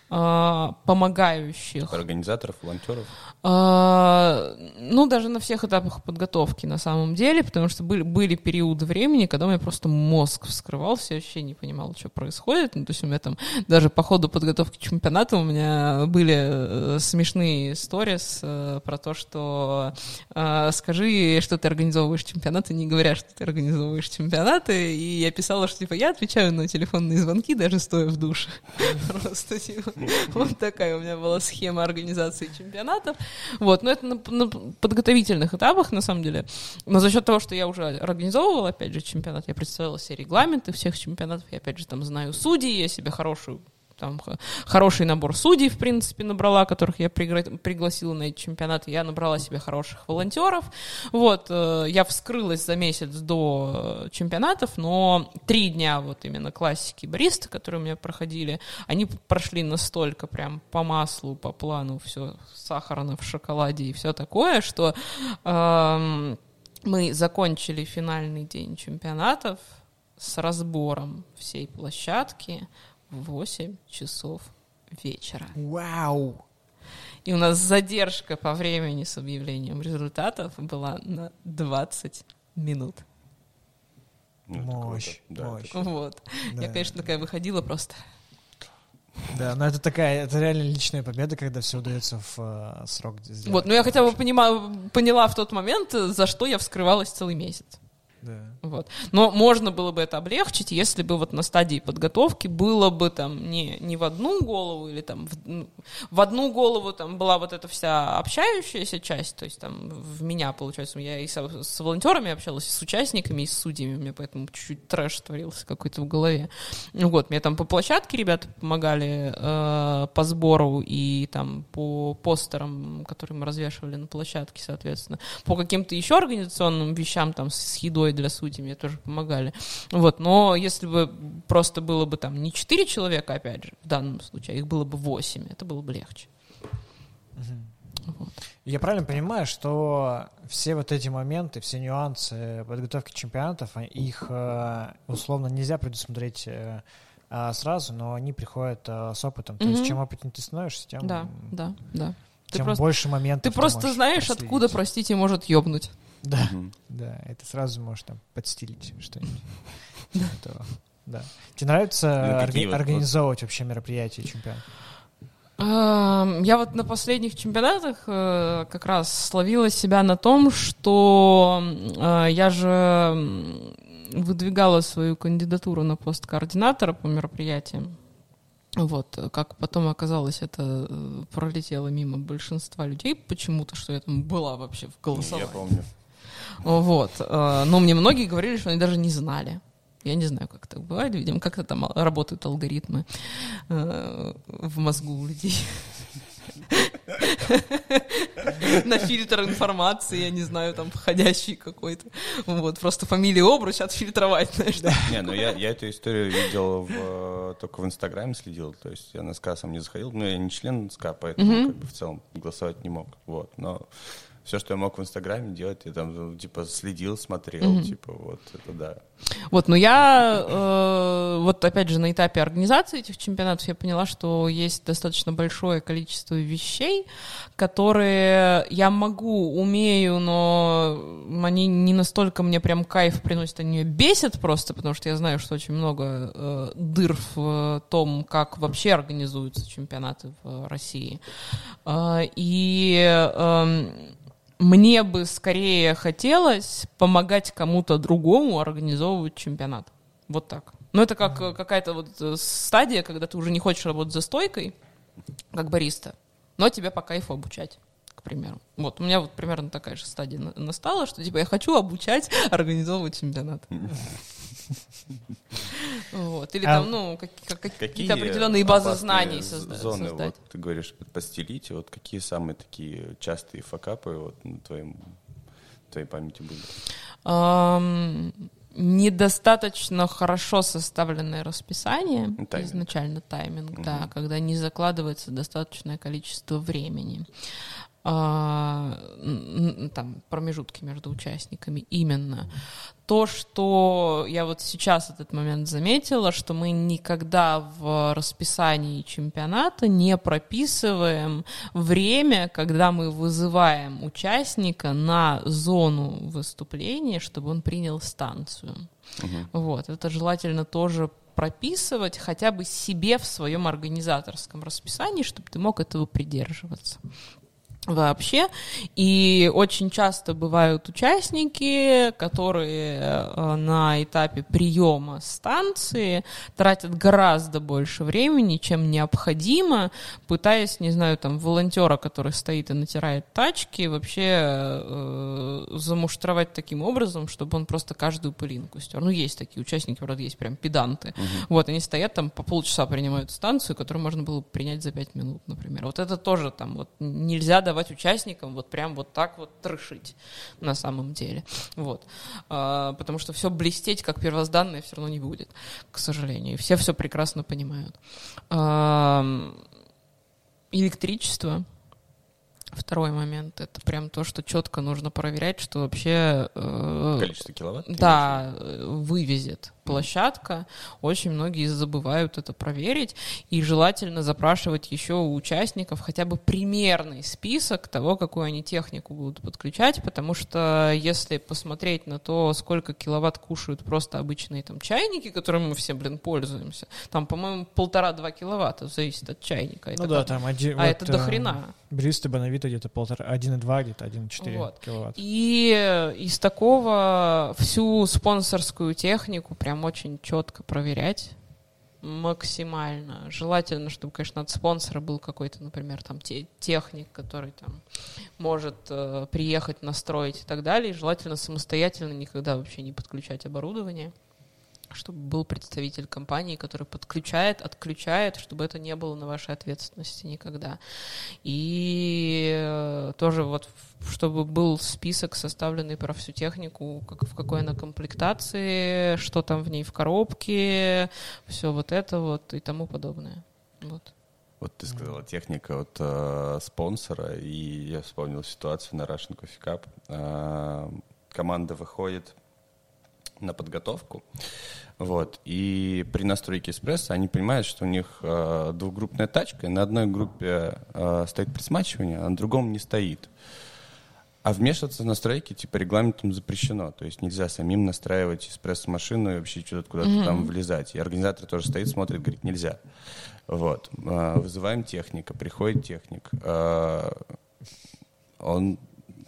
а, помогающих. Организаторов, волонтеров? А, ну, даже на всех этапах подготовки, на самом деле, потому что были, были периоды времени, когда у меня просто мозг вскрывался, я вообще не понимал, что происходит. Ну, то есть у меня там даже по ходу подготовки чемпионата у меня были э, смешные истории э, про то, что э, скажи, что ты организовываешь чемпионаты, не говоря, что ты организовываешь чемпионаты, и я писала, что типа я отвечаю на телефонные звонки, даже стоя в душе. Просто типа, вот такая у меня была схема организации чемпионатов. Вот, но это на, на подготовительных этапах, на самом деле. Но за счет того, что я уже организовывала, опять же, чемпионат, я представила все регламенты всех чемпионатов, я, опять же, там знаю судьи, я себе хорошую там хороший набор судей, в принципе, набрала, которых я пригла- пригласила на эти чемпионаты. Я набрала себе хороших волонтеров. Вот, э, я вскрылась за месяц до э, чемпионатов, но три дня вот именно классики бариста, которые у меня проходили, они прошли настолько прям по маслу, по плану, все сахарно в шоколаде и все такое, что э, мы закончили финальный день чемпионатов с разбором всей площадки, 8 часов вечера. Вау! И у нас задержка по времени с объявлением результатов была на 20 минут. Ну, мощь, да, мощь. Вот. Да. Я, конечно, такая выходила просто. Да, но это такая, это реально личная победа, когда все удается в uh, срок сделать. Вот, но я хотя бы понима, поняла в тот момент, за что я вскрывалась целый месяц. Да. Вот. Но можно было бы это облегчить, если бы вот на стадии подготовки было бы там не, не в одну голову или там в, ну, в одну голову там была вот эта вся общающаяся часть, то есть там в меня, получается, я и со, с волонтерами общалась, и с участниками, и с судьями, у меня поэтому чуть-чуть трэш творился какой-то в голове. Вот, мне там по площадке ребята помогали э, по сбору и там по постерам, которые мы развешивали на площадке, соответственно, по каким-то еще организационным вещам, там, с едой водой для судей, мне тоже помогали. Вот, но если бы просто было бы там не четыре человека, опять же, в данном случае, а их было бы восемь, это было бы легче. Вот. Я правильно понимаю, что все вот эти моменты, все нюансы подготовки чемпионатов, а их э, условно нельзя предусмотреть э, а, сразу, но они приходят э, с опытом. То mm-hmm. есть чем опытнее ты становишься, тем, да, да, да. Тем ты просто, больше моментов. Ты просто знаешь, откуда, простите, может ёбнуть. Да, угу. да, это сразу можешь там подстилить что-нибудь. Да. Тебе нравится организовывать вообще мероприятия чемпионата? Я вот на последних чемпионатах э, как раз словила себя на том, что э, я же выдвигала свою кандидатуру на пост координатора по мероприятиям. Вот, как потом оказалось, это э, пролетело мимо большинства людей почему-то, что я там была вообще в голосовании. Я помню. Вот. Э, но мне многие говорили, что они даже не знали. Я не знаю, как так бывает. Видимо, как-то там работают алгоритмы э, в мозгу у людей. на фильтр информации, я не знаю, там, входящий какой-то. Вот, просто фамилии обруч отфильтровать, знаешь. Не, ну я, я эту историю видел в, только в Инстаграме следил, то есть я на СКА сам не заходил, но я не член СКА, поэтому как бы в целом голосовать не мог, вот, но все, что я мог в Инстаграме делать, я там, ну, типа, следил, смотрел, mm-hmm. типа, вот, это да. Вот, но я, э, вот опять же, на этапе организации этих чемпионатов я поняла, что есть достаточно большое количество вещей, которые я могу, умею, но они не настолько мне прям кайф приносят, они меня бесят просто, потому что я знаю, что очень много э, дыр в том, как вообще организуются чемпионаты в России. Э, и э, мне бы скорее хотелось помогать кому-то другому организовывать чемпионат. Вот так. Но это как mm-hmm. какая-то вот э, стадия, когда ты уже не хочешь работать за стойкой, как бариста, но тебя по кайфу обучать к примеру. Вот, у меня вот примерно такая же стадия настала, что типа я хочу обучать организовывать чемпионат. Вот. Или а там, ну, какие-то определенные базы знаний создать. Зоны, вот, ты говоришь, постелить, вот какие самые такие частые факапы вот на твоем, твоей памяти были? недостаточно хорошо составленное расписание, тайминг. изначально тайминг, угу. да, когда не закладывается достаточное количество времени. А, там промежутки между участниками именно. То, что я вот сейчас этот момент заметила, что мы никогда в расписании чемпионата не прописываем время, когда мы вызываем участника на зону выступления, чтобы он принял станцию. Угу. Вот, это желательно тоже прописывать хотя бы себе в своем организаторском расписании, чтобы ты мог этого придерживаться вообще. И очень часто бывают участники, которые э, на этапе приема станции тратят гораздо больше времени, чем необходимо, пытаясь, не знаю, там, волонтера, который стоит и натирает тачки, вообще э, замуштровать таким образом, чтобы он просто каждую пылинку стер. Ну, есть такие участники, правда, есть прям педанты. Угу. Вот, они стоят там по полчаса принимают станцию, которую можно было принять за пять минут, например. Вот это тоже там вот нельзя давать давать участникам вот прям вот так вот трешить на самом деле. Вот. А, потому что все блестеть как первозданное все равно не будет, к сожалению. И все все прекрасно понимают. А, электричество. Второй момент это прям то, что четко нужно проверять, что вообще э, количество киловатт. Да, вывезет площадка. Очень многие забывают это проверить. И желательно запрашивать еще у участников хотя бы примерный список того, какую они технику будут подключать, потому что если посмотреть на то, сколько киловатт кушают просто обычные там чайники, которыми мы все, блин, пользуемся, там, по-моему, полтора-два киловатта зависит от чайника. Ну это да, как... там один... А вот, это до хрена. Бриста Бонавита где-то полтора, 1,2, где-то 1,4 вот. киловатт. И из такого всю спонсорскую технику прям прям очень четко проверять максимально. Желательно, чтобы, конечно, от спонсора был какой-то, например, там те, техник, который там может э, приехать, настроить и так далее. Желательно самостоятельно никогда вообще не подключать оборудование чтобы был представитель компании, который подключает, отключает, чтобы это не было на вашей ответственности никогда. И э, тоже вот, чтобы был список составленный про всю технику, как, в какой она комплектации, что там в ней в коробке, все вот это вот и тому подобное. Вот. Вот ты сказала техника от э, спонсора, и я вспомнил ситуацию на Russian Coffee Cup. Э, команда выходит на подготовку. Вот. И при настройке эспрессо они понимают, что у них э, двухгруппная тачка, и на одной группе э, стоит присмачивание, а на другом не стоит. А вмешиваться в настройки типа регламентом запрещено. То есть нельзя самим настраивать эспрессо-машину и вообще что-то куда-то mm-hmm. там влезать. И организатор тоже стоит, смотрит, говорит, нельзя. Вот. Э, вызываем техника, приходит техник. Э, он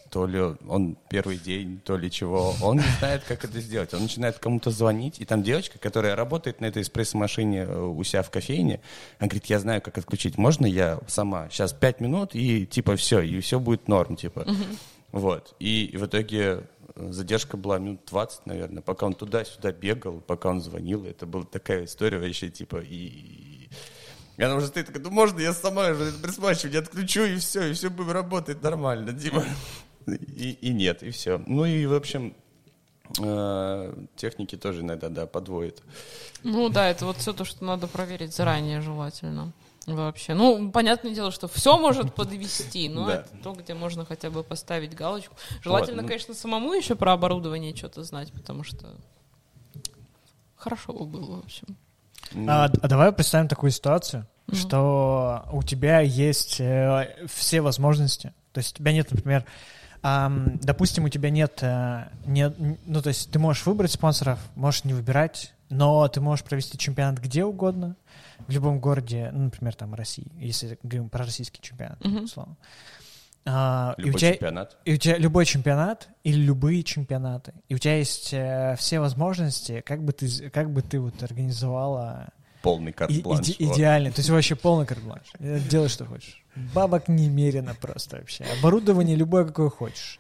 то ли он первый день, то ли чего. Он не знает, как это сделать. Он начинает кому-то звонить, и там девочка, которая работает на этой эспрессо-машине э, у себя в кофейне, она говорит, я знаю, как отключить. Можно я сама? Сейчас пять минут, и типа все, и все будет норм, типа. Uh-huh. Вот. И, в итоге э, задержка была минут 20, наверное, пока он туда-сюда бегал, пока он звонил. Это была такая история вообще, типа, и И она уже стоит такая, ну можно я сама это присматриваю, отключу, и все, и все будет работать нормально, Дима. И, и нет, и все. Ну и, в общем, э, техники тоже иногда, да, подводят. Ну да, это вот все то, что надо проверить заранее желательно. Вообще. Ну, понятное дело, что все может подвести, но Да. это то, где можно хотя бы поставить галочку. Желательно, Вот, ну. конечно, самому еще про оборудование что-то знать, потому что хорошо бы было, в общем. А, а давай представим такую ситуацию, что у тебя есть э, все возможности. То есть у тебя нет, например, ам, допустим, у тебя нет, э, нет, ну то есть ты можешь выбрать спонсоров, можешь не выбирать, но ты можешь провести чемпионат где угодно, в любом городе, ну, например, там России, если говорим про российский чемпионат, Мгм. условно. А, и у Любой тебя- чемпионат. и у тебя любой чемпионат или любые чемпионаты, и у тебя есть э, все возможности, как бы ты, как бы ты вот организовала Полный и- карт-бланш. иде- вот. идеально, то есть вообще полный карт-бланш. Э, Делай, что хочешь. Бабок немерено просто вообще. Оборудование любое, какое хочешь.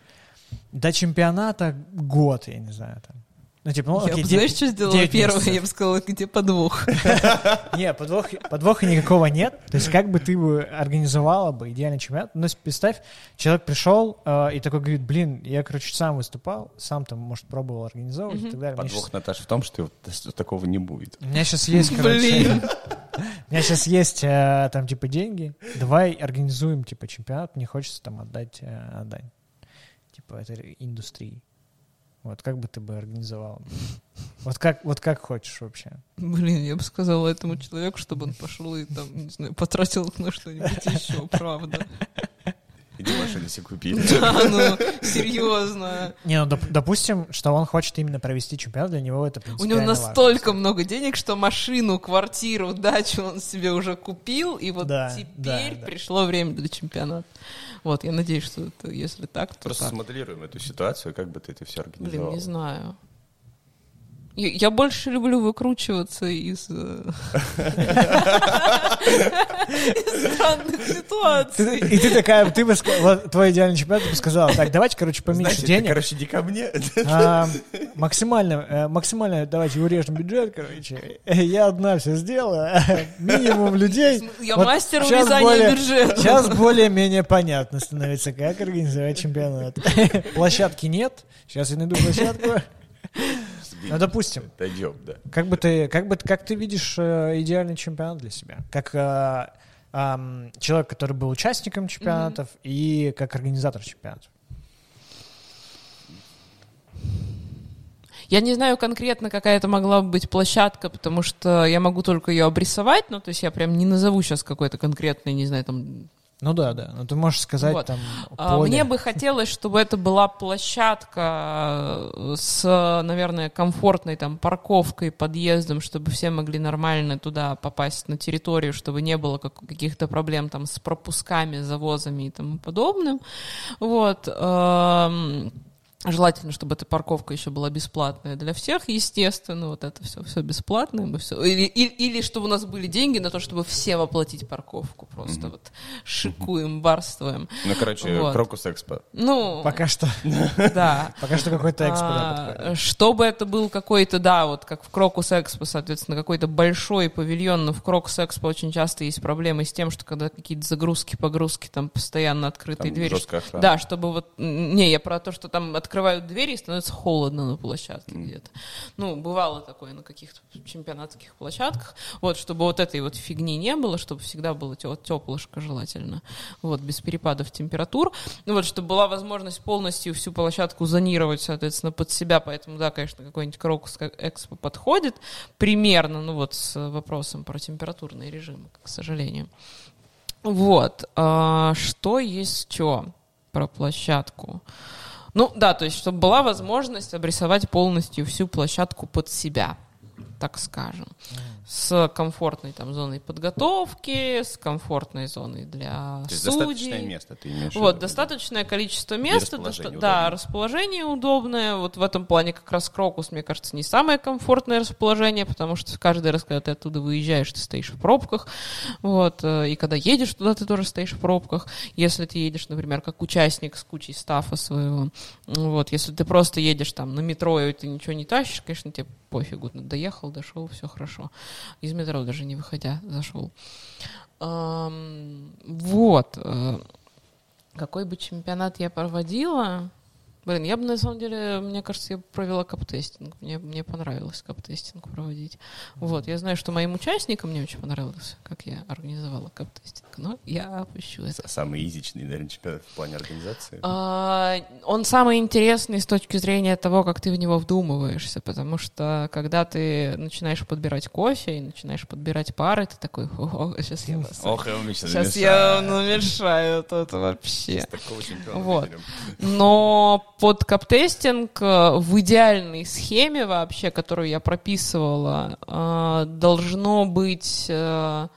До чемпионата год, я не знаю, там. Ну, типа, ну, я окей, бы, знаешь, что сделала первое? Я бы сказала, где подвох. Не, подвох, подвоха никакого нет. То есть как бы ты бы организовала бы идеальный чемпионат. Ну, представь, человек пришел э, и такой говорит, блин, я, короче, сам выступал, сам там, может, пробовал организовывать и так далее. Подвох, Наташа, в том, что такого не будет. У меня сейчас есть, короче, у меня сейчас есть э, там, типа, деньги. Давай организуем, типа, чемпионат. Мне хочется там отдать, э, отдать. Типа, этой индустрии. Вот как бы ты бы организовал? Вот как, вот как хочешь вообще? Блин, я бы сказала этому человеку, чтобы он пошел и там, не знаю, потратил на что-нибудь еще, правда. Иди машину себе купи. Да, ну, серьезно. Не, ну, доп- допустим, что он хочет именно провести чемпионат, для него это У него настолько много денег, что машину, квартиру, дачу он себе уже купил, и вот теперь пришло время для чемпионата. Вот, я надеюсь, что это, если так, то Просто так. смоделируем эту ситуацию, как бы ты это все Блин, организовал. не знаю. Я, я больше люблю выкручиваться из, э, из странных ситуаций. И ты такая, ты бы твой идеальный чемпионат, ты бы сказала, так, давайте, короче, поменьше денег. короче, не ко мне. А, максимально, э, максимально давайте урежем бюджет, короче. Я одна все сделаю. Минимум людей. Я мастер урезания более- бюджета. Сейчас более-менее понятно становится, как организовать чемпионат. Площадки нет. Сейчас я найду площадку. Ну, допустим, Дойдем, да. как бы ты, как бы, как ты видишь э, идеальный чемпионат для себя? Как э, ам, человек, который был участником чемпионатов, и как организатор чемпионатов. Я не знаю конкретно, какая это могла бы быть площадка, потому что я могу только ее обрисовать, ну, то есть я прям не назову сейчас какой-то конкретный, не знаю, там... Ну да, да. Ну ты можешь сказать Вот. там А, поле. Мне бы хотелось, чтобы это была площадка э, с, наверное, комфортной там парковкой, подъездом, чтобы все могли нормально туда попасть на территорию, чтобы не было как- каких-то проблем там с пропусками, завозами и тому подобным. Вот. Желательно, чтобы эта парковка еще была бесплатная для всех, естественно, вот это все, все бесплатное, мы все. Или, или, или чтобы у нас были деньги на то, чтобы всем оплатить парковку. Просто вот шикуем, барствуем. Ну, короче, Вот. Крокус Экспо. Ну, Пока что, да. пока что какой-то экспо А. Чтобы это был какой-то, да, вот как в Крокус Экспо, соответственно, какой-то большой павильон, но в Крокус Экспо очень часто есть проблемы с тем, что когда какие-то загрузки, погрузки, там постоянно открытые двери. Да, чтобы вот... Не, я про то, что там открывают двери и становится холодно на площадке где-то. Ну, бывало такое на каких-то чемпионатских площадках. Вот, чтобы вот этой вот фигни не было, чтобы всегда было теплышко желательно. Вот, без перепадов температур. Ну, вот, чтобы была возможность полностью всю площадку зонировать, соответственно, под себя. Поэтому, да, конечно, какой-нибудь Крокус Экспо подходит примерно, ну, вот, с вопросом про температурные режимы, к сожалению. Вот. а, что есть что про площадку? Ну, да, то есть, чтобы была возможность обрисовать полностью всю площадку под себя, так скажем. С комфортной там зоной подготовки, с комфортной зоной для То есть судей. достаточное место ты имеешь в Вот, виду? достаточное количество места, расположение доста- да, расположение удобное. Вот в этом плане как раз Крокус, мне кажется, не самое комфортное расположение, потому что каждый раз, когда ты оттуда выезжаешь, ты стоишь в пробках. Вот, э, и когда едешь туда, ты тоже стоишь в пробках. Если ты едешь, например, как участник с кучей стафа своего. Вот, если ты просто едешь там на метро, и ты ничего не тащишь, конечно, тебе пофигу, ну, доехал, дошел, все хорошо. Из метро даже не выходя зашел. Вот. э, Какой бы чемпионат я проводила? Блин, я бы на самом деле, мне кажется, я провела кап-тестинг. Мне, мне понравилось кап-тестинг проводить. Вот, я знаю, что моим участникам не очень понравилось, как я организовала кап-тестинг, но я опущу это. Самый изичный, наверное, чемпионат в плане организации. А, Он самый интересный с точки зрения того, как ты в него вдумываешься, потому что когда ты начинаешь подбирать кофе и начинаешь подбирать пары, ты такой, о, сейчас я вас... Ох, и он сейчас Сейчас я намешаю тут вообще. Такого чемпиона Вот. Но под каптестинг э, в идеальной схеме вообще, которую я прописывала, э, должно быть э,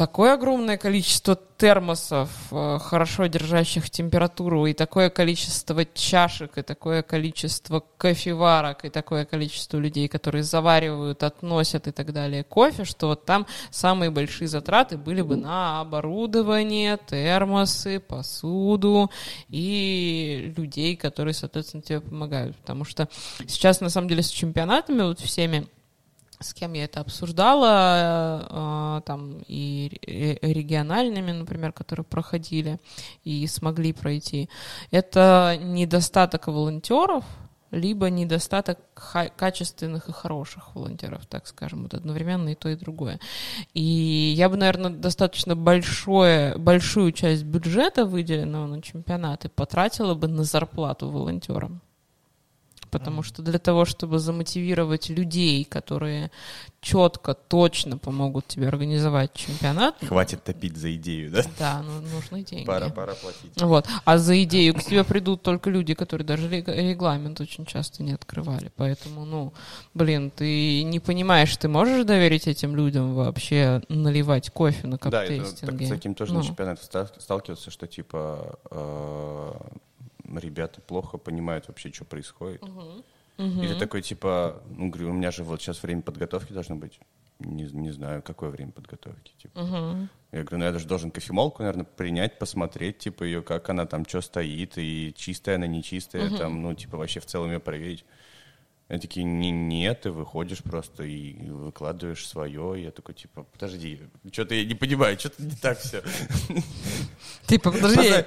такое огромное количество термосов, э, хорошо держащих температуру, и такое количество чашек, и такое количество кофеварок, и такое количество людей, которые заваривают, относят и так далее кофе, что вот там самые большие затраты были бы на оборудование, термосы, посуду и людей, которые, соответственно, тебе помогают. Потому что сейчас, на самом деле, с чемпионатами вот всеми с кем я это обсуждала, э, там и ре- региональными, например, которые проходили и смогли пройти, это недостаток волонтеров, либо недостаток качественных и хороших волонтеров, так скажем, вот одновременно и то, и другое. И я бы, наверное, достаточно большое, большую часть бюджета, выделенного на чемпионаты, потратила бы на зарплату волонтерам. Потому что для того, чтобы замотивировать людей, которые четко, точно помогут тебе организовать чемпионат, Хватит топить за идею, да? да, ну, нужны деньги. Пора, пора платить. Вот. А за идею к тебе придут только люди, которые даже рег- регламент очень часто не открывали. Поэтому, ну, блин, ты не понимаешь, ты можешь доверить этим людям вообще наливать кофе на Да, это, так, с таким тоже Ну. на чемпионате ста- сталкиваться, что типа э, ребята плохо понимают вообще, что происходит. Мгм. И ты такой типа, ну, говорю, у меня же вот сейчас время подготовки должно быть. Не, не знаю, какое время подготовки. Типа. Мгм. Я говорю, ну я даже должен кофемолку, наверное, принять, посмотреть, типа, ее, как она там, что стоит, и чистая она, нечистая, там, ну, типа, вообще в целом ее проверить. Они такие, не, нет, ты выходишь просто и выкладываешь свое. И я такой, типа, подожди, что-то я не понимаю, что-то не так все. Ты подожди, я,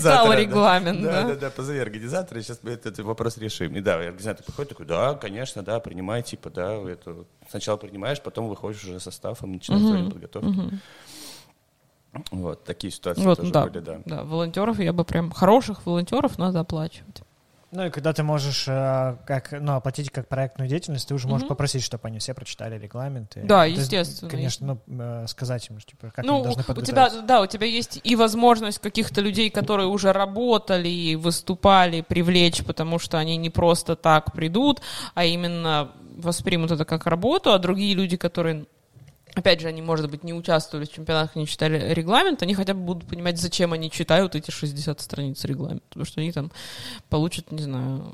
да. регламент, Да, да? да, позови организатора, сейчас мы этот вопрос решим. И да, организатор приходит такой, да, конечно, да, принимай, типа, да, это сначала принимаешь, потом выходишь уже составом, начинаешь Мгм, время подготовки. Вот, такие ситуации Вот, тоже да, были, да. да, волонтеров я бы прям, хороших волонтеров надо оплачивать. Ну и когда ты можешь э, как, ну, оплатить как проектную деятельность, ты уже можешь Мгм. попросить, чтобы они все прочитали регламенты. Да, есть, естественно. Конечно, ну, э, сказать им, типа, как ну, они должны у тебя, да, у тебя есть и возможность каких-то людей, которые уже работали и выступали, привлечь, потому что они не просто так придут, а именно воспримут это как работу, а другие люди, которые Опять же, они, может быть, не участвовали в чемпионатах, не читали регламент, они хотя бы будут понимать, зачем они читают эти 60 страниц регламента. Потому что они там получат, не знаю,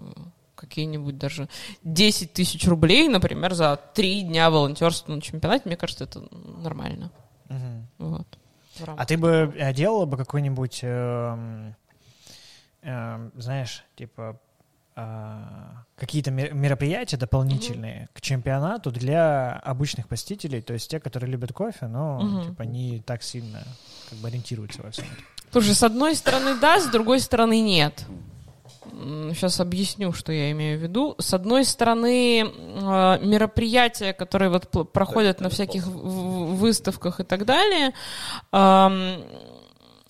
какие-нибудь даже 10 тысяч рублей, например, за три дня волонтерства на чемпионате. Мне кажется, это нормально. Мгм. Вот. А ты бы э, делала бы какой-нибудь, эм, эм, знаешь, типа какие-то ме- мероприятия дополнительные к чемпионату для обычных посетителей, то есть те, которые любят кофе, но Мгм. типа не так сильно как бы ориентируются во всем этом. Слушай, с одной стороны да, с другой стороны нет. Сейчас объясню, что я имею в виду. С одной стороны, э, мероприятия, которые вот проходят на всяких выставках и так далее,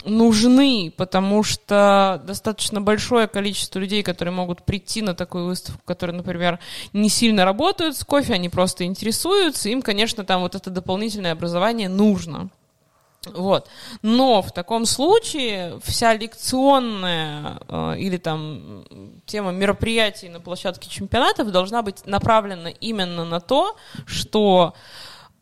нужны, потому что достаточно большое количество людей, которые могут прийти на такую выставку, которые, например, не сильно работают с кофе, они просто интересуются, им, конечно, там вот это дополнительное образование нужно. Вот. Но в таком случае вся лекционная э, или там тема мероприятий на площадке чемпионатов должна быть направлена именно на то, что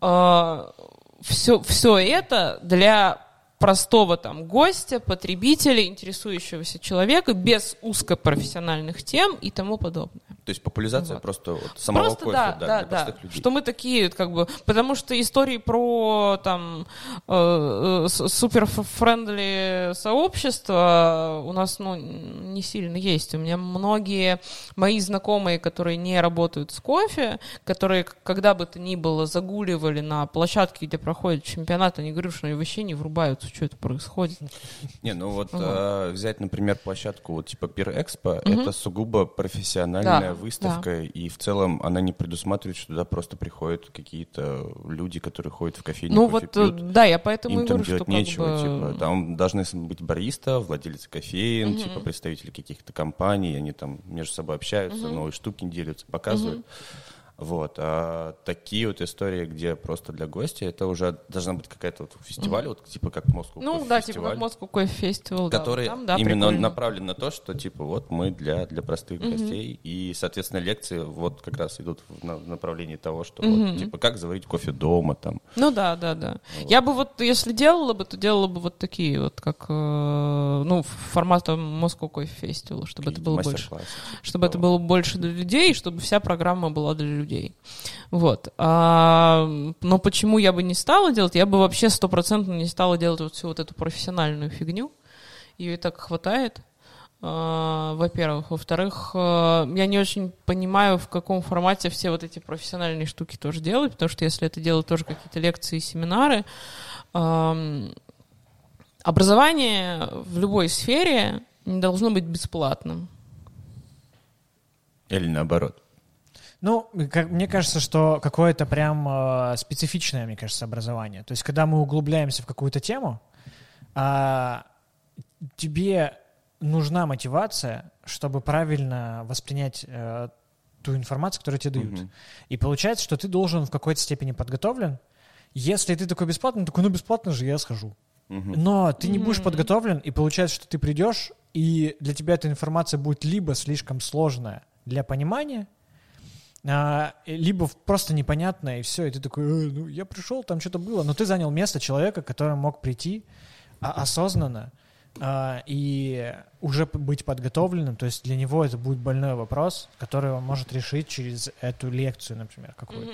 все, все это для простого там гостя, потребителя, интересующегося человека, без узкопрофессиональных тем и тому подобное. То есть популяризация Вот. просто вот самого Просто кофе, да, да, да, для да. простых людей. Что мы такие, как бы, потому что истории про там э, супер френдли сообщества у нас, ну, не сильно есть. У меня многие мои знакомые, которые не работают с кофе, которые когда бы то ни было загуливали на площадке, где проходит чемпионат, они говорят, что они вообще не врубаются, что это происходит. Не, ну вот э, взять, например, площадку вот типа Пир Экспо, это сугубо профессиональная Да, выставка, и в целом она не предусматривает, что туда просто приходят какие-то люди, которые ходят в кофейню, Ну вот, э, пьют. да, я поэтому Им и там что делать как нечего, бы... типа, там должны быть бариста, владельцы кофеин, типа представители каких-то компаний, они там между собой общаются, новые штуки делятся, показывают. Вот, а такие вот истории, где просто для гостя, это уже должна быть какая-то вот фестиваль, вот типа как Москва. Ну да, типа как Moscow Festival. да, который вот там, да, именно прикольно. направлен на то, что типа вот мы для, для простых гостей, и, соответственно, лекции вот как раз идут в на- в направлении того, что вот, типа как заварить кофе дома там. Ну да, да, да. Я бы вот, если делала бы, то делала бы вот такие вот, как, э, ну, формата Moscow Coffee Festival, чтобы это было больше. типа Чтобы это было больше для людей, чтобы вся программа была для людей. Вот. А, но почему я бы не стала делать? Я бы вообще стопроцентно не стала делать вот всю вот эту профессиональную фигню. Ее и так хватает. а, Во-первых. Во-вторых, э, я не очень понимаю, в каком формате все вот эти профессиональные штуки тоже делать, потому что если это делать тоже какие-то лекции и семинары, ам, образование в любой сфере не должно быть бесплатным. Или наоборот. Ну, как, мне кажется, что какое-то прям э, специфичное, мне кажется, образование. То есть, когда мы углубляемся в какую-то тему, а, тебе нужна мотивация, чтобы правильно воспринять э, ту информацию, которую тебе дают. Мгм. И получается, что ты должен в какой-то степени подготовлен. Если ты такой бесплатный, такой, ну бесплатно же я схожу. Мгм. Но ты не будешь подготовлен, и получается, что ты придешь, и для тебя эта информация будет либо слишком сложная для понимания, а, либо просто непонятная, и все, и ты такой, «Э, ну, я пришел, там что-то было, но ты занял место человека, который мог прийти а, осознанно а, и уже быть подготовленным, то есть для него это будет больной вопрос, который он может решить через эту лекцию, например, какую-то.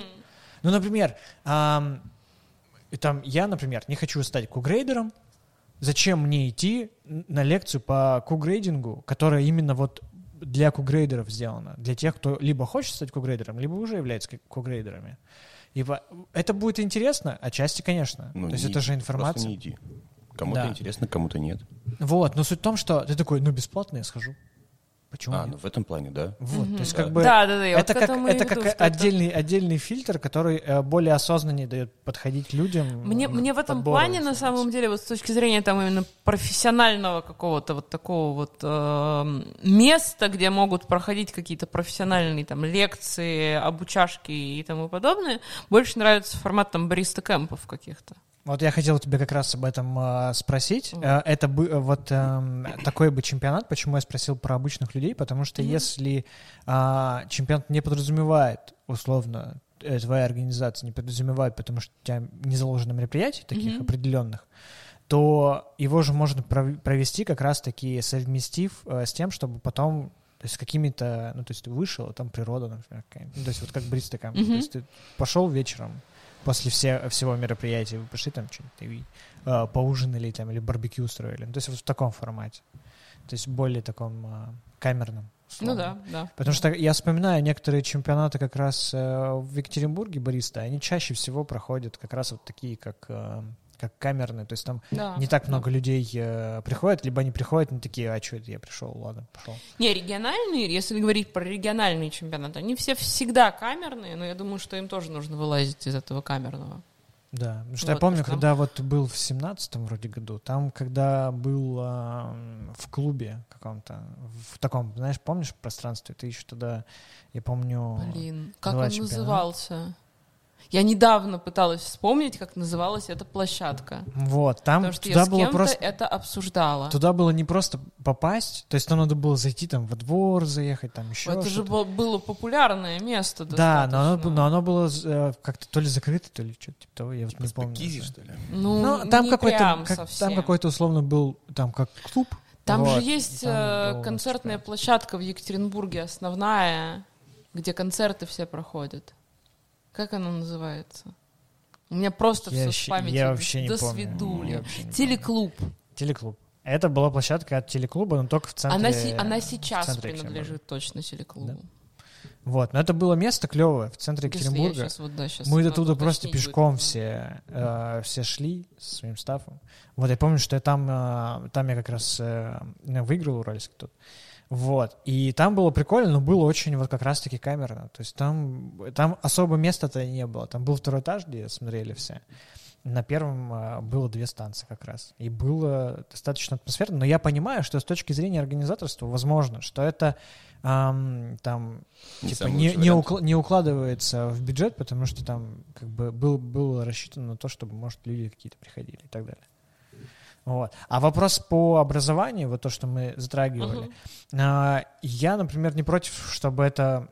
Ну, например, и там я, например, не хочу стать кугрейдером. Зачем мне идти на лекцию по кугрейдингу, которая именно вот для кугрейдеров сделана, для тех, кто либо хочет стать кугрейдером, либо уже является ку- кугрейдерами. И это будет интересно, отчасти, конечно. Ну, То есть это же иди, информация. Просто не иди. Кому-то Да. интересно, кому-то нет. Вот, но суть в том, что ты такой, ну бесплатно я схожу. Почему А, нет? ну в этом плане, да. Вот, то есть Да. как бы Да, да, да. я вот это к как это веду, как это- отдельный отдельный фильтр, который э, более осознаннее дает подходить людям. Мне, м, мне в этом подбору плане, на самом деле, вот с точки зрения там именно профессионального какого-то вот такого вот э, места, где могут проходить какие-то профессиональные там лекции, обучашки и тому подобное, больше нравится формат там бариста кемпов каких-то. Вот я хотел тебя как раз об этом э, спросить. Э, это бы э, вот эм, такой бы чемпионат. Почему я спросил про обычных людей? Потому что если а, чемпионат не подразумевает условно э, твоя организация не подразумевает, потому что у тебя не заложено мероприятий таких Мгм. определенных, то его же можно пров- провести как раз-таки совместив э, с тем, чтобы потом то есть с какими-то, ну, то есть ты вышел, а там природа, например, какая-нибудь. Ну, то есть вот как бриста камп. Мгм. То есть ты пошел вечером после все, всего мероприятия, вы пошли там что-нибудь, э, поужинали там или барбекю устроили. Ну, то есть вот в таком формате. То есть более таком э, камерном. Ну условно. да, да. Потому что я вспоминаю некоторые чемпионаты как раз э, в Екатеринбурге бариста, они чаще всего проходят как раз вот такие, как, э, как камерные. То есть там Да, не так да. много людей э, приходят, либо они приходят, ну такие, а что это я пришел, ладно, пошел. Не, региональные, если говорить про региональные чемпионаты, они все всегда камерные, но я думаю, что им тоже нужно вылазить из этого камерного. Да, потому что я Вот, помню, потому что когда вот был в семнадцатом вроде году, там, когда был а, в клубе каком-то, в таком, знаешь, помнишь пространстве, ты еще тогда, я помню... Блин, как он чемпионат. назывался? Я недавно пыталась вспомнить, как называлась эта площадка. Вот, там потому что я туда с было просто... это обсуждала. Туда было не просто попасть, то есть там надо было зайти там во двор, заехать, там еще это же было, было популярное место Да, но оно, но оно было э, как-то то ли закрыто, то ли что-то типа того, я вот не помню. Кизи, что ли? Ну, Ну, там не какой-то, как- совсем. там какой-то условно был, там как клуб. Там Вот, же есть там э, было, концертная типа, площадка в Екатеринбурге, основная. где концерты все проходят. Как оно называется? У меня просто Я все щ- в памяти. я вообще не До помню. свидули. Я вообще не Телеклуб. Телеклуб. Это была площадка от телеклуба, но только в центре. Она, си- она сейчас принадлежит точно телеклубу. Вот, но это было место клевое в центре Если Екатеринбурга. щас вот, да, щас Мы до надо туда просто пешком все, э, все шли со своим стафом. Вот, я помню, что я там, э, там я как раз э, выиграл Уральский тут. Вот, и там было прикольно, но было очень вот как раз-таки камерно. То есть там, там особо места-то не было. Там был второй этаж, где смотрели все. На первом э, было две станции как раз. И было достаточно атмосферно. Но я понимаю, что с точки зрения организаторства, возможно, что это ам, там Не типа не, не, укла- не укладывается в бюджет, потому что там как бы был, было рассчитано на то, чтобы, может, люди какие-то приходили и так далее. Вот. А вопрос по образованию, вот то, что мы затрагивали, а, я, например, не против, чтобы это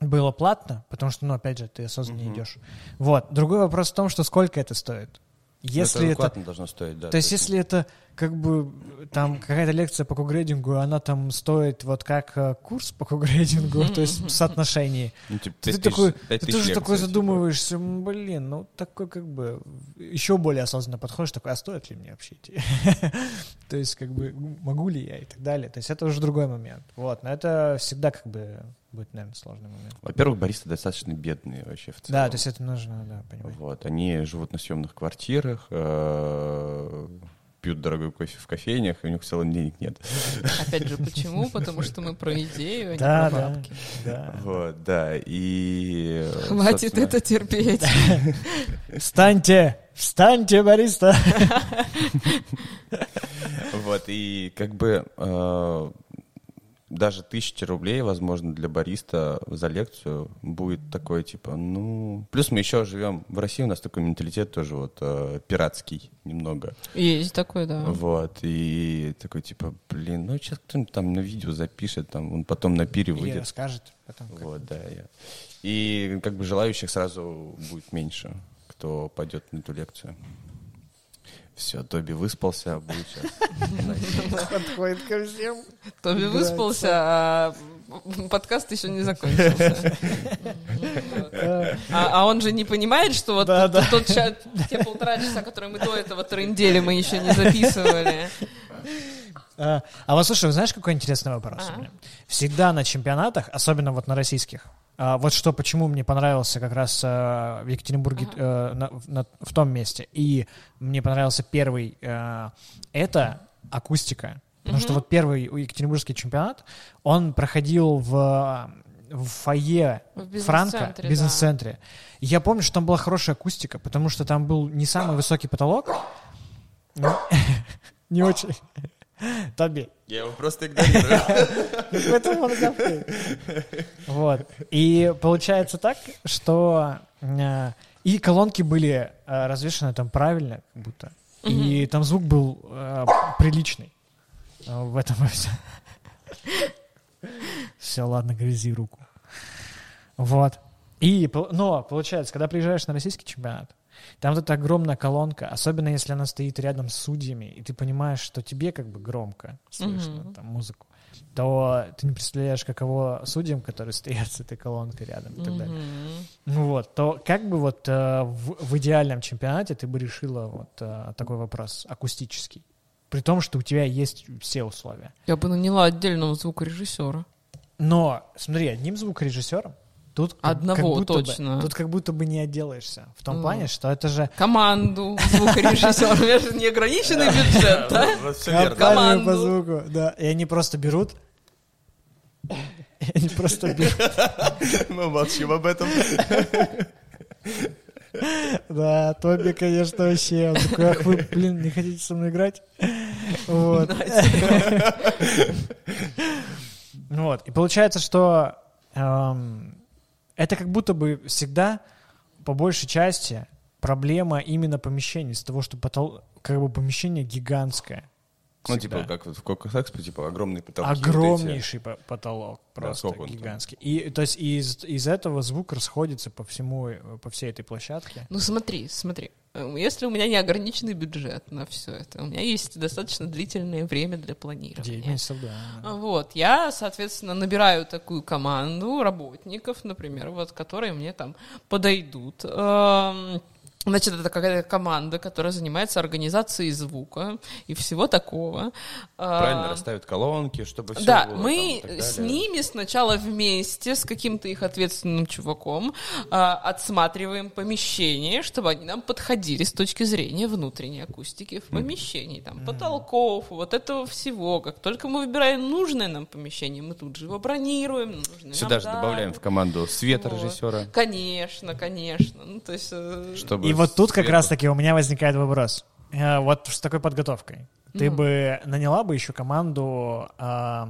было платно, потому что, ну, опять же, ты осознанно Мгм. идешь. Вот. Другой вопрос в том, что сколько это стоит. Если это это должно стоить, да. то есть, если это как бы там какая-то лекция по кугрейдингу, она там стоит вот как э, курс по кугрейдингу, то есть в соотношении, Ну, типа, ты такой, ты тоже такой лекций, типа. задумываешься, «М, блин, ну такой как бы еще более осознанно подходишь, такой, а стоит ли мне вообще идти? То есть как бы могу ли я и так далее. То есть это уже другой момент. Вот, но это всегда как бы будет, наверное, сложный момент. Во-первых, баристы достаточно бедные вообще в целом. Да, то есть это нужно, да, понимать. Вот, они живут на съемных квартирах, э, пьют дорогой кофе в кофейнях, и у них в целом денег нет. Опять же, почему? Потому что мы про идею, а не Да, про да, бабки. да. Вот, да, и... Хватит собственно, это терпеть. Встаньте! Встаньте, бариста! Вот, и как бы э, даже тысяча рублей, возможно, для бариста за лекцию будет такой, типа, ну... Плюс мы еще живем в России, у нас такой менталитет тоже вот э, пиратский немного. Есть такой, да. Вот, и такой, типа, блин, ну сейчас кто-нибудь там на видео запишет, там, он потом на пире И выйдет. расскажет потом. как. Вот, да. я- И как бы желающих сразу будет меньше, кто пойдет на эту лекцию. Все, Тоби выспался, а будет сейчас. Подходит ко всем. Тоби выспался, а подкаст еще не закончился. А а он же не понимает, что вот тот- те полтора часа, которые мы до этого трындели, мы еще не записывали. А, а вот слушай, знаешь, какой интересный вопрос А. у меня? Всегда на чемпионатах, особенно вот на российских, а, вот что, почему мне понравился как раз а, в Екатеринбурге э, на- в- на- в том месте, и мне понравился первый, э, это акустика. Потому что вот первый Екатеринбургский чемпионат, он проходил в, в фойе В Франка, бизнес-центре, да. бизнес-центре. И я помню, что там была хорошая акустика, потому что там был не самый высокий потолок, не- не очень. Тоби, Я его просто игнорирую. Поэтому он. Вот. И получается так, что э, и колонки были э, развешаны там правильно, как будто. И там звук был э, приличный. В этом и все. Все, ладно, грызи руку. Вот. И, но, получается, когда приезжаешь на российский чемпионат, там эта огромная колонка, особенно если она стоит рядом с судьями, и ты понимаешь, что тебе как бы громко слышно Мгм. там музыку, то ты не представляешь, каково судьям, которые стоят с этой колонкой рядом и так далее. Ну вот, то как бы вот э, в, в идеальном чемпионате ты бы решила вот э, такой вопрос акустический? При том, что у тебя есть все условия. Я бы наняла отдельного звукорежиссера. Но, смотри, одним звукорежиссером тут как- Одного как будто бы- точно. тут как будто бы не отделаешься. В том Ну. плане, что это же Команду звукорежиссера. У меня же неограниченный бюджет, да? Команду. по звуку, да. И они просто берут, и они просто берут, Мы молчим об этом. да, Тоби, конечно, вообще, он такой, ах вы, блин, не хотите со мной играть? Вот. Вот, и получается, что эм, это как будто бы всегда, по большей части, проблема именно помещения, из-за того, что потол- как бы помещение гигантское. Ну, типа, как вот в Кокос Экспо, типа, огромный потолок. вот эти. Огромнейший по- потолок, просто там? гигантский. И то есть из, из этого звук расходится по всему, по всей этой площадке. Ну смотри, смотри. Э, Если у меня не ограниченный бюджет на все это, у меня есть достаточно длительное время для 9 планирования. месяцев, да. да. Вот, я, соответственно, набираю такую команду работников, например, вот, которые мне там подойдут. Эм, Значит, это какая-то команда, которая занимается организацией звука и всего такого. Правильно А, расставят колонки, чтобы все да, было мы там с ними сначала вместе, с каким-то их ответственным чуваком, а, отсматриваем помещение, чтобы они нам подходили с точки зрения внутренней акустики в помещении, там, потолков, вот этого всего. Как только мы выбираем нужное нам помещение, мы тут же его бронируем. нужное Сюда нам же добавляем в команду света Вот. режиссера, Конечно, конечно. Ну, то есть... э, чтобы... И вот тут как раз-таки у меня возникает вопрос. Э, Вот с такой подготовкой. Ты бы наняла бы еще команду э,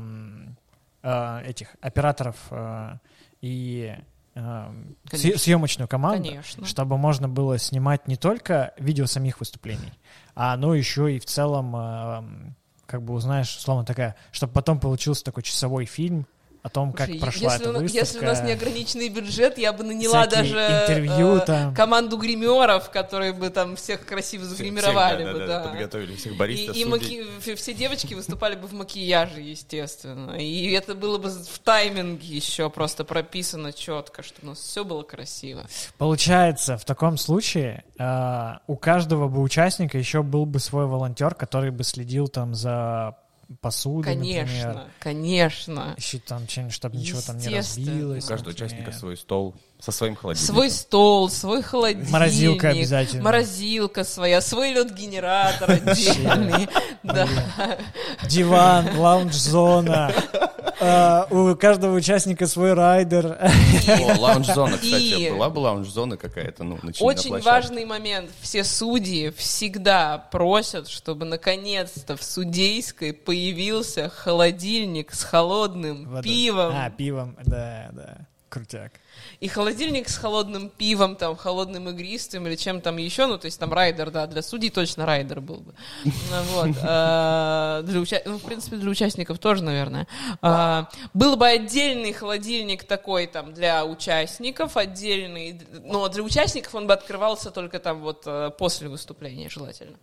этих операторов э, и Конечно. съ- съемочную команду, Конечно. чтобы можно было снимать не только видео самих выступлений, а ну еще и в целом, как бы узнаешь, словно такая, чтобы потом получился такой часовой фильм о том, как Слушай, прошла если, эта у выставка. если у нас неограниченный бюджет, я бы наняла даже интервью э, там. команду гримеров, которые бы там всех красиво Всех- загримировали всех, бы, да. Подготовили всех И, баристов, и судей. маки- все девочки выступали бы в макияже, естественно. И это было бы в тайминге еще просто прописано четко, что у нас все было красиво. Получается, в таком случае э, у каждого бы участника еще был бы свой волонтер, который бы следил там за посудой, например. Конечно, конечно. Еще там что-нибудь, чтобы ничего там не разбилось. У каждого например. участника свой стол со своим холодильником. Свой стол, свой холодильник. Морозилка обязательно. Морозилка своя, свой лед-генератор отдельный. Диван, лаунж-зона. Э, у каждого участника свой райдер. О, лаунж-зона, кстати. Была бы лаунж-зона какая-то, ну, Очень важный момент. Все судьи всегда просят, чтобы наконец-то в судейской появился холодильник с холодным пивом. А, пивом, да, да. Крутяк. И холодильник с холодным пивом, там, холодным игристым или чем там еще. Ну, то есть там райдер, да, для судей точно райдер был бы. Ну, Вот. А, Для уча- Ну, в принципе, для участников тоже, наверное. А, Был бы отдельный холодильник такой там для участников, отдельный. Но для участников он бы открывался только там вот э, после выступления, желательно.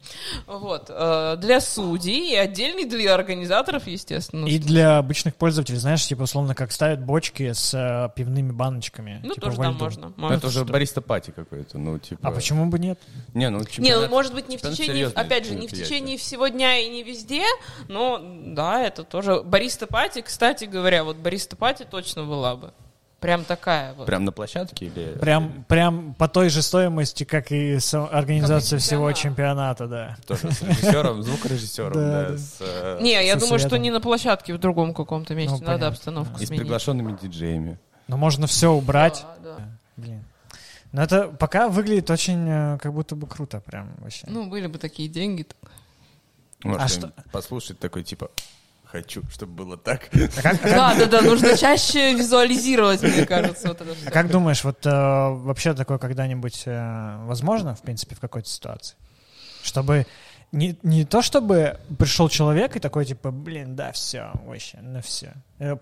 Вот. Э, Для судей и отдельный для организаторов, естественно. И для обычных пользователей, знаешь, типа условно как ставят бочки с э, пивными баночками. Ну, типа тоже, да, можно. Ну, можно. это уже бариста пати какой-то, ну, типа... А почему бы нет? Не, ну, Не, чемпионат- ну может быть не в течение, опять же, не в течение всего дня и не везде, но да, это тоже. Бариста Пати, кстати говоря, вот Бариста Пати точно была бы. Прям такая вот. Прям на площадке или... Прям, прям по той же стоимости, как и со- организация Как всего чемпионат. чемпионата, да. Тоже с режиссером, звукорежиссером, Да, да. да. с, э, Не, я думаю, что не на площадке, в другом каком-то месте. Ну, Надо понятно, обстановку И с сменить. приглашенными диджеями. Но можно все убрать. Да, да. Блин. Но это пока выглядит очень э, как будто бы круто, прям вообще. Ну, были бы такие деньги. Может, А кто-нибудь послушать такой, типа, хочу, чтобы было так. Да, да, да, нужно чаще визуализировать, мне кажется, вот это А как думаешь, вот э, вообще такое когда-нибудь э, возможно, в принципе, в какой-то ситуации? Чтобы не, не то, чтобы пришел человек и такой, типа, блин, да, все, вообще, ну все.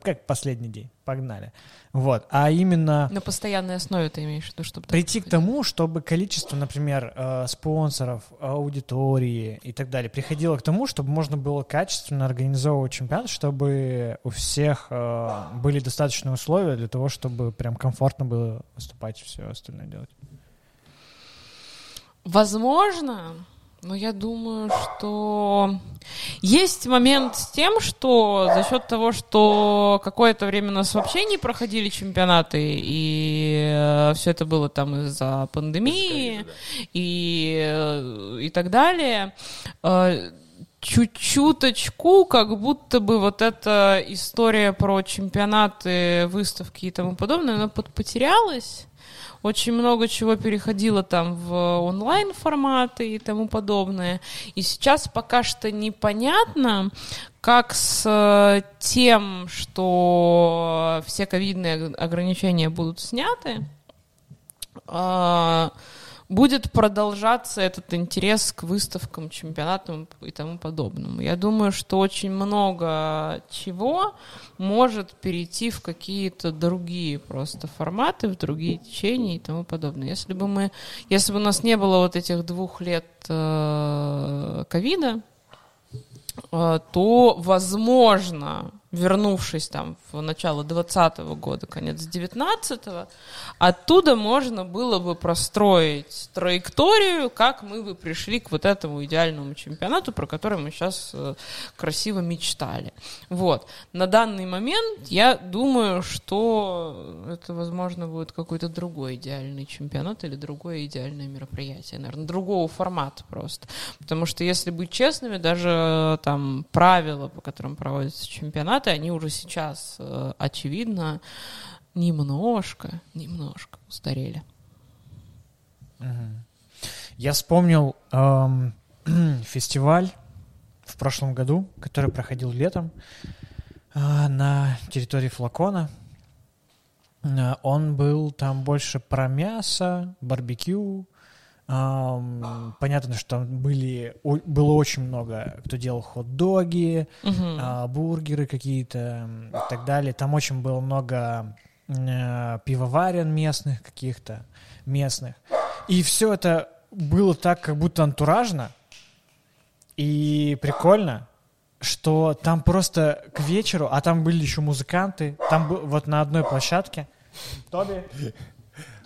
Как последний день, погнали. Вот. А именно На постоянной основе ты имеешь в виду, чтобы... прийти к тому, чтобы количество, например, э, спонсоров, аудитории и так далее приходило к тому, чтобы можно было качественно организовывать чемпионат, чтобы у всех э, были достаточные условия для того, чтобы прям комфортно было выступать и все остальное делать. Возможно, но я думаю, что есть момент с тем, что за счет того, что какое-то время у нас вообще не проходили чемпионаты, и все это было там из-за пандемии и, э, и так далее, э, чуть-чуточку, как будто бы вот эта история про чемпионаты, выставки и тому подобное, она подпотерялась. Очень много чего переходило там в онлайн форматы и тому подобное. И сейчас пока что непонятно, как с э, тем, что все ковидные ог- ограничения будут сняты, а, будет продолжаться этот интерес к выставкам, чемпионатам и тому подобному. Я думаю, что очень много чего может перейти в какие-то другие просто форматы, в другие течения и тому подобное. Если бы мы, если бы у нас не было вот этих двух лет э, ковида, э, то, возможно, вернувшись там в начало 20 года, конец 19 оттуда можно было бы простроить траекторию, как мы бы пришли к вот этому идеальному чемпионату, про который мы сейчас э, красиво мечтали. Вот. На данный момент я думаю, что это, возможно, будет какой-то другой идеальный чемпионат или другое идеальное мероприятие, наверное, другого формата просто. Потому что, если быть честными, даже там правила, по которым проводятся чемпионат, форматы, они уже сейчас, э, очевидно, немножко, немножко устарели. Я вспомнил эм, фестиваль в прошлом году, который проходил летом э, на территории Флакона. Э, он был там больше про мясо, барбекю, Um, понятно, что там были, о, было очень много, кто делал хот-доги, uh-huh. а, бургеры какие-то и так далее. Там очень было много а, пивоварен местных каких-то, местных. И все это было так, как будто антуражно и прикольно, что там просто к вечеру, а там были еще музыканты, там был вот на одной площадке. Тоби,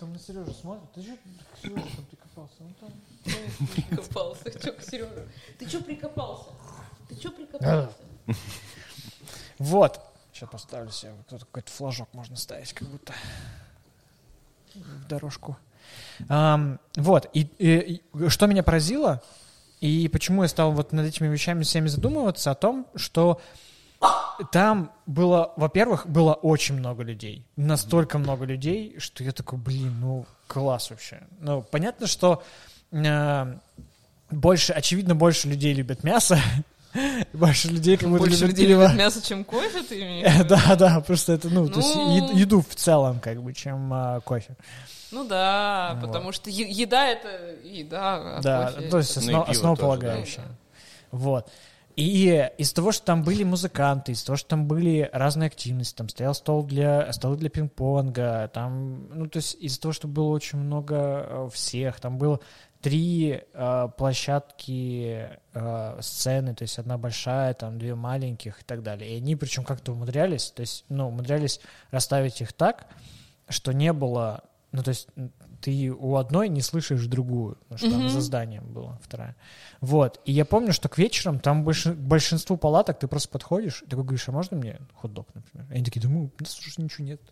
там на Сережу смотрит. Ты что, Сережа, там прикопался? Ну там... Прикопался. Че, Сережа? Ты что прикопался? Ты что прикопался? Вот. Сейчас поставлю себе. Тут какой-то флажок можно ставить, как будто в дорожку. Um, вот. И, и, и что меня поразило, и почему я стал вот над этими вещами всеми задумываться, о том, что там было, во-первых, было очень много людей. Настолько много людей, что я такой, блин, ну, класс вообще. Ну, понятно, что э, больше, очевидно, больше людей любят мясо, больше людей как будто Больше людей любят мясо, чем кофе, ты имеешь Да, да, просто это, ну, то есть ну. еду в целом, как бы, чем а, кофе. Ну да, потому что еда — это еда, а Да, то есть ну основополагающая. Вот. И из того, что там были музыканты, из того, что там были разные активности, там стоял стол для, столы для пинг-понга, там, ну, то есть из-за того, что было очень много э, всех, там было три э, площадки э, сцены, то есть одна большая, там две маленьких и так далее. И они причем как-то умудрялись, то есть, ну, умудрялись расставить их так, что не было, ну, то есть ты у одной не слышишь другую, потому что mm-hmm. там за зданием была вторая. Вот. И я помню, что к вечерам там больш... большинству палаток ты просто подходишь, и такой говоришь, а можно мне хот-дог, например? И они такие, да мы, у нас уже ничего нет,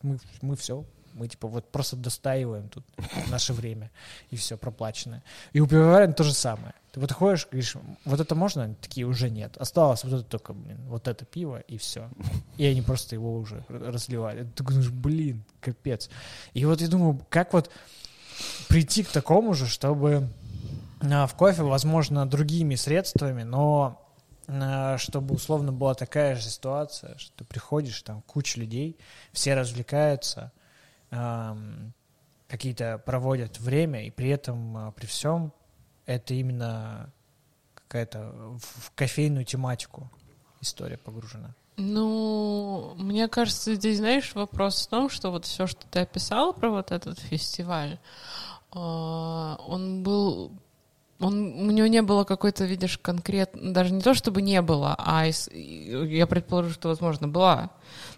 мы, мы все, мы типа вот просто достаиваем тут наше время, и все, проплаченное. И у пивоварен то же самое. Ты вот ходишь, говоришь, вот это можно? Такие уже нет. Осталось вот это только, блин, вот это пиво, и все. И они просто его уже разливают. Ты думаешь, блин, капец. И вот я думаю, как вот прийти к такому же, чтобы а, в кофе, возможно, другими средствами, но а, чтобы условно была такая же ситуация, что ты приходишь, там куча людей, все развлекаются, какие-то проводят время, и при этом, а, при всем, это именно какая-то в кофейную тематику история погружена. Ну, мне кажется, здесь, знаешь, вопрос в том, что вот все, что ты описал про вот этот фестиваль, а, он был он, у него не было какой-то, видишь, конкретно, даже не то, чтобы не было, а из, я предположу, что, возможно, была.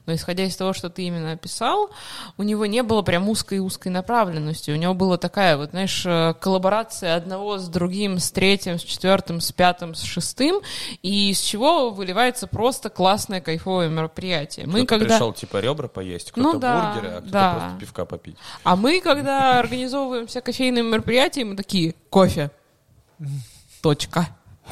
Но исходя из того, что ты именно описал, у него не было прям узкой-узкой направленности. У него была такая, вот, знаешь, э, коллаборация одного с другим, с третьим, с четвертым, с пятым, с шестым, и из чего выливается просто классное кайфовое мероприятие. Мы кто когда... пришел, типа, ребра поесть, кто-то ну, да, бургеры, а кто-то да. просто пивка попить. А мы, когда организовываем все кофейные мероприятия, мы такие, кофе. Точка.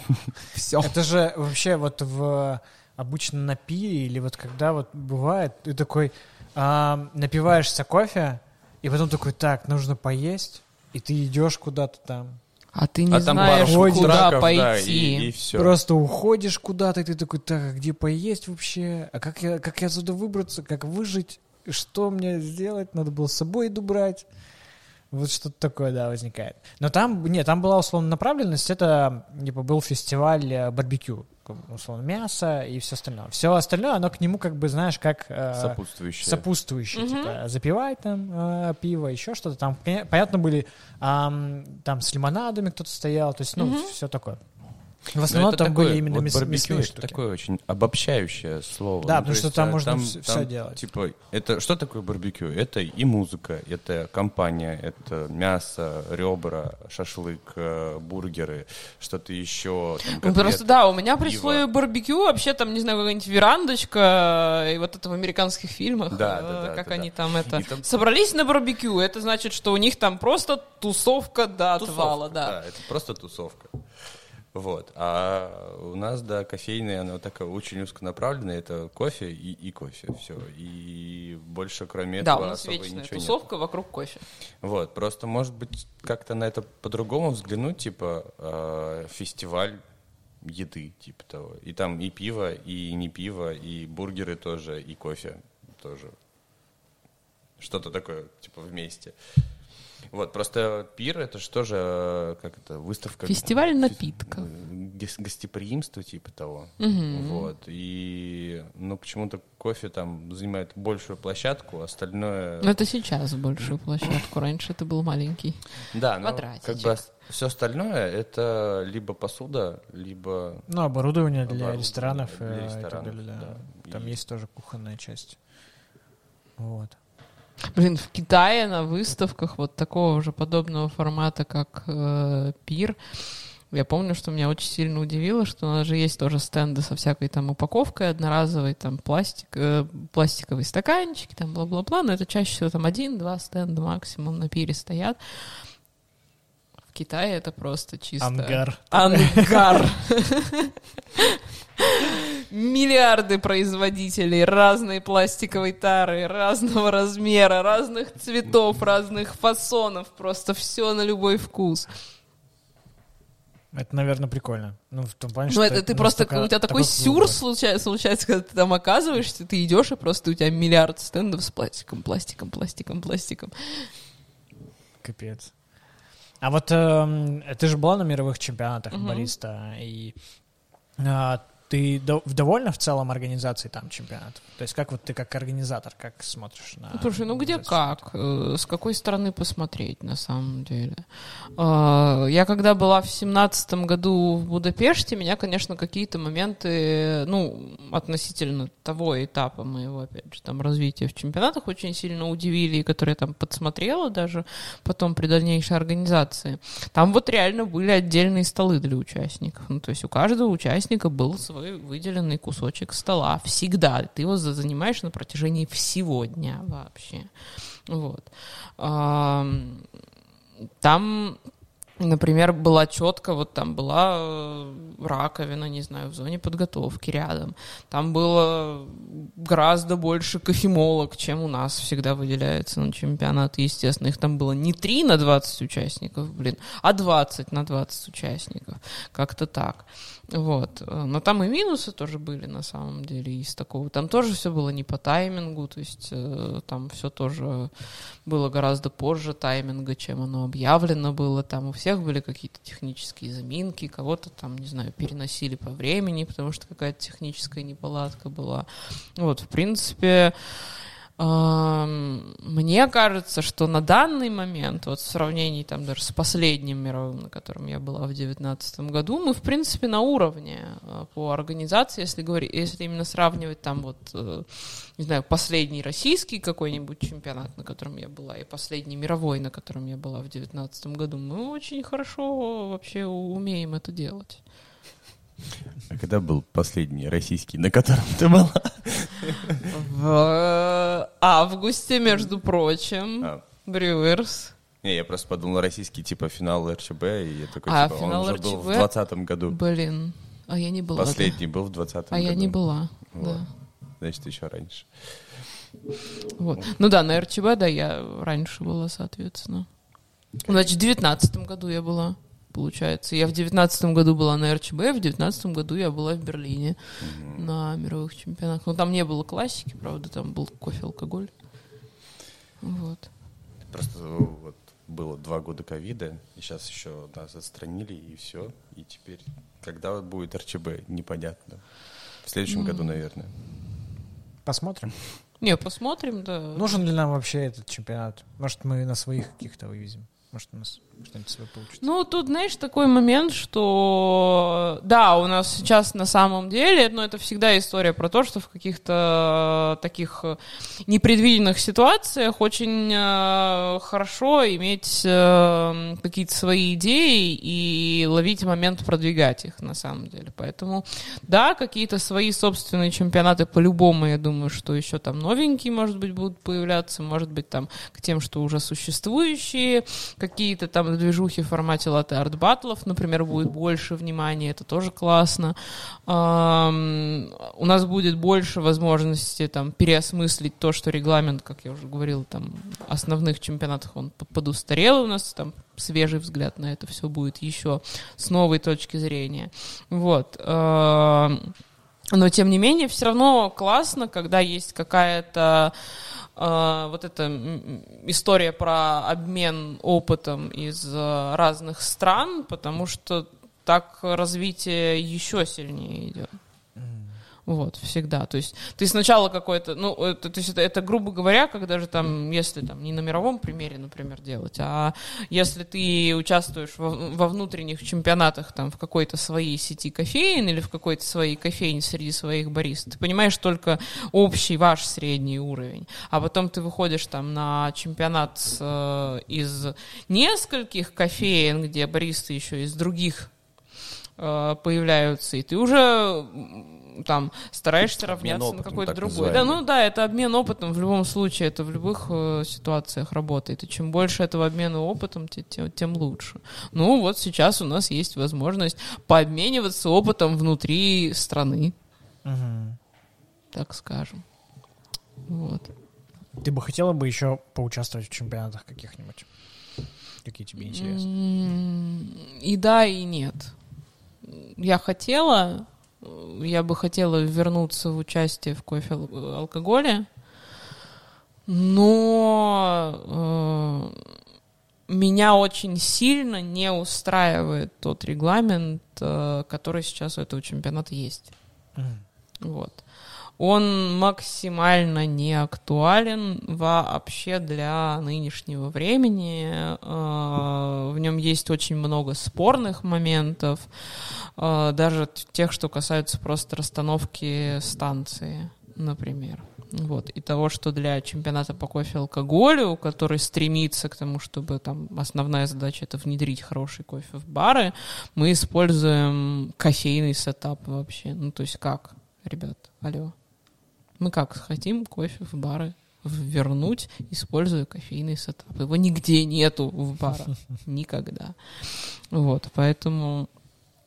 Все. Это же вообще вот в обычно на пире или вот когда вот бывает, ты такой а, напиваешься кофе, и потом такой, так, нужно поесть, и ты идешь куда-то там. А ты не а знаешь, куда драков, пойти. Да, и, и все. Просто уходишь куда-то, и ты такой, так, а где поесть вообще? А как я, как я отсюда выбраться? Как выжить? Что мне сделать? Надо было с собой иду брать. Вот что-то такое, да, возникает. Но там, нет, там была условно направленность, это, типа, был фестиваль э, барбекю, условно, мясо и все остальное. Все остальное, оно к нему, как бы, знаешь, как... э, Сопутствующее. сопутствующие, Мгм. типа, запивай там э, пиво, еще что-то. Там, поня- понятно, были ам, там с лимонадами кто-то стоял, то есть, ну, Мгм. все такое. В Но основном это там такое, были именно вот мяс- барбекю мясные это штуки. такое очень обобщающее слово. Да, Ну, потому то что есть, там а, можно вс- всё делать. Типа, это что такое барбекю? Это и музыка, это компания, это мясо, ребра, шашлык, э, бургеры, что-то еще. там, Ну, котлеты, Просто да, у меня при слове барбекю вообще там, не знаю, какая-нибудь верандочка, и вот это в американских фильмах, Да, э, да, да, как да, они да. там это... Там- Собрались на барбекю, это значит, что у них там просто тусовка до Тусовка, отвала, да. это просто тусовка. Вот. А у нас, да, кофейная, она такая очень узконаправленная. Это кофе и, и кофе. Все. И больше, кроме Да, этого, у нас особо вечная ничего нет. тусовка вокруг кофе. Вот, просто, может быть, как-то на это по-другому взглянуть, типа, э, фестиваль еды, типа того. И там и пиво, и не пиво, и бургеры тоже, и кофе тоже. Что-то такое, типа, вместе. Вот, просто пир это что же, э, как это, выставка... Фестиваль фес- напитков. гос- Гостеприимство, типа того. Мгм. Вот, и, ну, почему-то кофе там занимает большую площадку, остальное... Но это сейчас большую площадку, раньше это был маленький. Да, ну, Квадратичек. как бы все остальное это либо посуда, либо Ну, оборудование для Оборудование ресторанов, для э, и так ресторанов, далее, да. да. Там И- есть тоже кухонная часть. Вот. Блин, в Китае на выставках вот такого же подобного формата, как э, пир, я помню, что меня очень сильно удивило, что у нас же есть тоже стенды со всякой там упаковкой одноразовой, там пластик, э, пластиковые стаканчики, там бла-бла-бла, но это чаще всего там один-два стенда максимум на пире стоят. В Китае это просто чисто... Ангар. Ангар. Миллиарды производителей разной пластиковой тары, разного размера, разных цветов, разных фасонов. Просто все на любой вкус. Это, наверное, прикольно. Ну, в том плане, Ну, что это ты просто, настолько- у тебя такой сюр случается, случается, когда ты там оказываешься, ты идешь, и просто у тебя миллиард стендов с пластиком, пластиком, пластиком, пластиком. Капец. А вот эм, ты же была на мировых чемпионатах Мгм. бариста, и а, ты до- довольна в целом организацией там чемпионатов? То есть как вот ты как организатор, как смотришь на... Слушай, ну где как? Э, С какой стороны посмотреть, на самом деле? Э, Я когда была в семнадцатом году в Будапеште, меня, конечно, какие-то моменты, ну, относительно того этапа моего, опять же, там, развития в чемпионатах очень сильно удивили, и которые я там подсмотрела даже потом при дальнейшей организации. Там вот реально были отдельные столы для участников. Ну, то есть у каждого участника был свой выделенный кусочек стола. Всегда. Ты его за- занимаешь на протяжении всего дня вообще. Вот. Ам, Там, например, была четко, вот там была э, раковина, не знаю, в зоне подготовки рядом. Там было гораздо больше кофемолок, чем у нас всегда выделяется на чемпионаты. Естественно, их там было не 3 на 20 участников, блин, а 20 на 20 участников. Как-то так. Вот. Э, Но там и минусы тоже были, на самом деле, из такого. Там тоже все было не по таймингу, то есть э, там все тоже было гораздо позже тайминга, чем оно объявлено было. Там у всех были какие-то технические заминки, кого-то там, не знаю, переносили по времени, потому что какая-то техническая неполадка была. Вот, в принципе, Мне кажется, что на данный момент, вот в сравнении там даже с последним мировым, на котором я была в девятнадцатом году, мы, в принципе, на уровне э, по организации, если говорить, если именно сравнивать там вот, э, не знаю, последний российский какой-нибудь чемпионат, на котором я была, и последний мировой, на котором я была в девятнадцатом году, мы очень хорошо вообще умеем это делать. А когда был последний российский, на котором ты была? В августе, между прочим, А, Брюерс. Не, я просто подумал, российский типа финал РЧБ, и я такой, А, типа, финал он уже был в РЧБ? двадцатом году. Блин, а я не была. Последний был в двадцатом А году. я не была, Вот. да. Значит, еще раньше. Вот. Ну да, на РЧБ, да, я раньше была, соответственно. Значит, в девятнадцатом году я была, получается. Я в девятнадцатом году была на РЧБ, в девятнадцатом году я была в Берлине на мировых чемпионатах. Ну, там не было классики, правда, там был кофе, алкоголь. Вот. Просто вот было два года ковида, и сейчас еще нас отстранили, и все. И теперь, когда будет РЧБ, непонятно. В следующем году, наверное. Посмотрим. Не, посмотрим, да. Нужен ли нам вообще этот чемпионат? Может, мы на своих каких-то вывезем? Может, у нас что-нибудь свое получится? Ну, тут, знаешь, такой момент, что да, у нас сейчас на самом деле, но это всегда история про то, что в каких-то таких э, непредвиденных ситуациях очень э, хорошо иметь э, какие-то свои идеи и ловить момент продвигать их на самом деле. Поэтому, да, какие-то свои собственные чемпионаты по-любому, я думаю, что еще там новенькие, может быть, будут появляться, может быть, там к тем, что уже существующие, какие-то там движухи в формате латте-арт баттлов, например, будет больше внимания, это тоже классно. Эм, у нас будет больше возможности там переосмыслить то, что регламент, как я уже говорил, там основных чемпионатах он подустарел у нас, там свежий взгляд на это все будет еще с новой точки зрения. Вот. Эм, но, тем не менее, все равно классно, когда есть какая-то э, вот эта история про обмен опытом из э, разных стран, потому что так развитие еще сильнее идет. Вот, всегда. То есть ты сначала какой-то, ну, это, то есть это, это, грубо говоря, когда же там, если там не на мировом примере, например, делать, а если ты участвуешь во, во внутренних чемпионатах там в какой-то своей сети кофеин или в какой-то своей кофейне среди своих барист, ты понимаешь только общий ваш средний уровень, а потом ты выходишь там на чемпионат э, из нескольких кофеин, где баристы еще из других э, появляются, и ты уже там стараешься равняться на какой-то другой. Да, ну да, это обмен опытом в любом случае, это в любых э, ситуациях работает. И чем больше этого обмена опытом, тем, тем лучше. Ну вот сейчас у нас есть возможность пообмениваться опытом внутри страны. Угу. Так скажем. Вот. Ты бы хотела бы еще поучаствовать в чемпионатах каких-нибудь? Какие тебе интересны? И да, и нет. Я хотела, я бы хотела вернуться в участие в кофе алкоголе, но э, меня очень сильно не устраивает тот регламент, э, который сейчас у этого чемпионата есть. Mm. Вот он максимально не актуален вообще для нынешнего времени. Э, в нем есть очень много спорных моментов, э, даже тех, что касаются просто расстановки станции, например. Вот. И того, что для чемпионата по кофе алкоголю, который стремится к тому, чтобы там основная задача это внедрить хороший кофе в бары, мы используем кофейный setup вообще. Ну, то есть как, ребят, алло. Мы как хотим кофе в бары вернуть, используя кофейный setup. Его нигде нету в барах. Никогда. Вот, поэтому...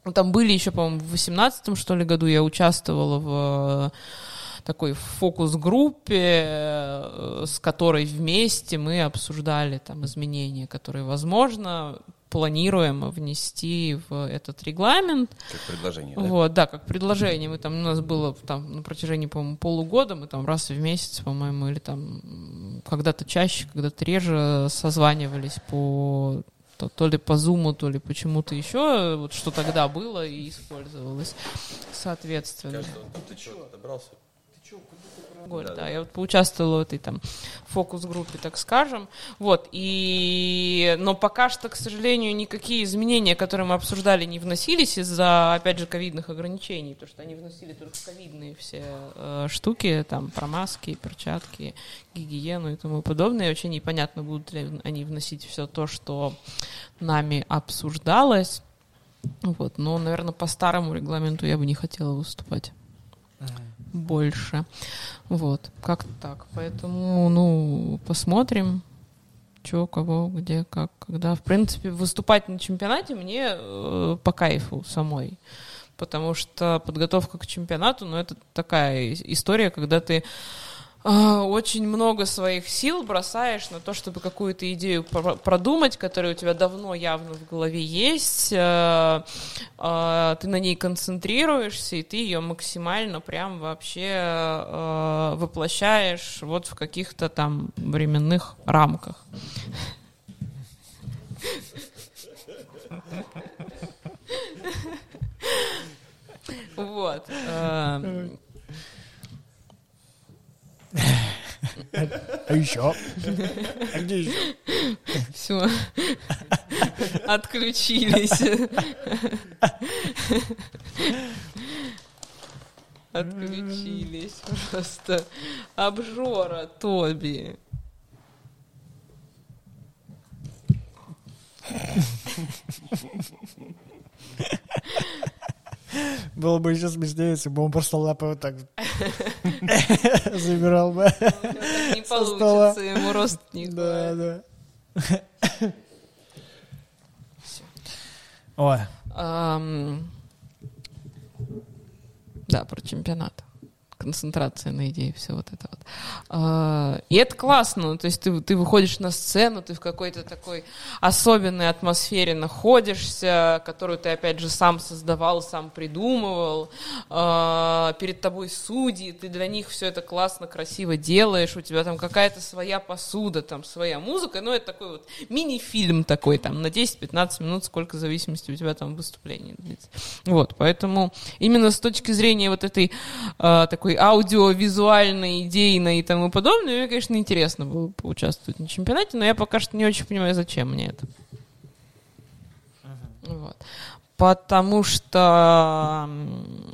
Ну, там были еще, по-моему, в 18 что ли, году я участвовала в такой фокус-группе, э, с которой вместе мы обсуждали там изменения, которые возможно планируем внести в этот регламент. Как предложение, да? Вот, да, как предложение. Мы там, у нас было там на протяжении, по-моему, полугода, мы там раз в месяц, по-моему, или там когда-то чаще, когда-то реже созванивались по то, то ли по зуму, то ли почему-то еще, вот что тогда было и использовалось, соответственно. Кажется, ты что, добрался? Голь, да, да, я вот поучаствовала в этой там фокус-группе, так скажем, вот, и, но пока что, к сожалению, никакие изменения, которые мы обсуждали, не вносились из-за, опять же, ковидных ограничений, потому что они вносили только ковидные все э, штуки, там, про маски, перчатки, гигиену и тому подобное, и вообще непонятно, будут ли они вносить все то, что нами обсуждалось, вот, но, наверное, по старому регламенту я бы не хотела выступать больше. Вот, как-то так. Поэтому, ну, посмотрим, что, кого, где, как, когда. В принципе, выступать на чемпионате мне э, по кайфу самой. Потому что подготовка к чемпионату, ну, это такая история, когда ты а, очень много своих сил бросаешь на то, чтобы какую-то идею продумать, которая у тебя давно явно в голове есть. Э, а, ты на ней концентрируешься, и ты ее максимально прям вообще э, воплощаешь вот в каких-то там временных рамках. Вот. Э, а еще? А где еще? Все. Отключились. Отключились просто. Обжора, Тоби. Было бы еще смешнее, если бы он просто лапы вот так забирал бы. Так не Со стола. получится, ему рост не Да, да. Ой, Да, про чемпионат. Концентрация на идее, все вот это вот. А, И это классно, то есть ты, ты выходишь на сцену, ты в какой-то такой особенной атмосфере находишься, которую ты, опять же, сам создавал, сам придумывал. А, Перед тобой судьи, ты для них все это классно, красиво делаешь, у тебя там какая-то своя посуда, там своя музыка, ну это такой вот мини-фильм такой, там на 10-15 минут, сколько в зависимости у тебя там выступление. Вот, поэтому именно с точки зрения вот этой а, такой аудиовизуальной, идейной и тому подобное, мне, конечно, интересно было поучаствовать на чемпионате, но я пока что не очень понимаю, зачем мне это. Вот. Потому что,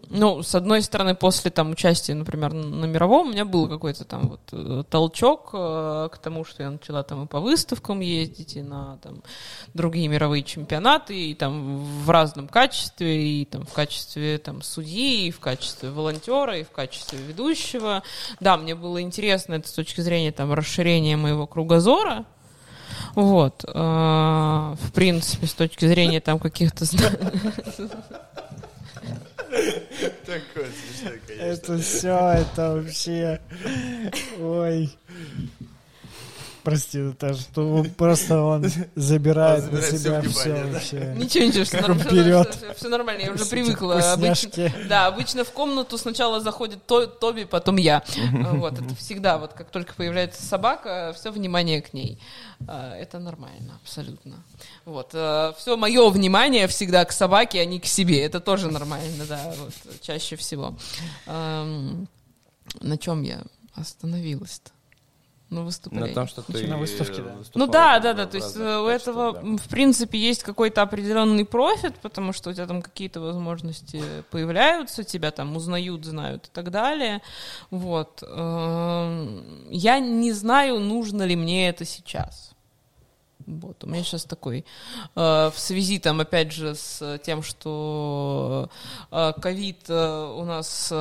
ну, с одной стороны, после там участия, например, на мировом, у меня был какой-то там вот э, толчок э, к тому, что я начала там и по выставкам ездить, и на там другие мировые чемпионаты, и там в разном качестве, и там в качестве там судьи, и в качестве волонтера, и в качестве ведущего. Да, мне было интересно это с точки зрения там расширения моего кругозора, вот, э, в принципе, с точки зрения там каких-то Такое смешное, конечно. это все, это вообще... Ой. Прости, это что просто он забирает на себя все внимание, да? вообще. Ничего, ничего, все, норм- берет. всё- всё нормально, я уже привыкла. Обычно, да, обычно в комнату сначала заходит То- Тоби, потом я. Вот, это всегда, вот как только появляется собака, все внимание к ней. А, Это нормально, абсолютно. Вот, все мое внимание всегда к собаке, а не к себе. Это тоже нормально, да, вот, чаще всего. На чем я остановилась-то? На выступлении. На том, что ты На выставке, да. Ну да, да, да, то есть э, у этого, да. в принципе, есть какой-то определенный профит, потому что у тебя там какие-то возможности появляются, тебя там узнают, знают и так далее. Вот. Эм, Я не знаю, нужно ли мне это сейчас. Вот, у меня сейчас такой, э, в связи там, опять же, с тем, что э, ковид э, у нас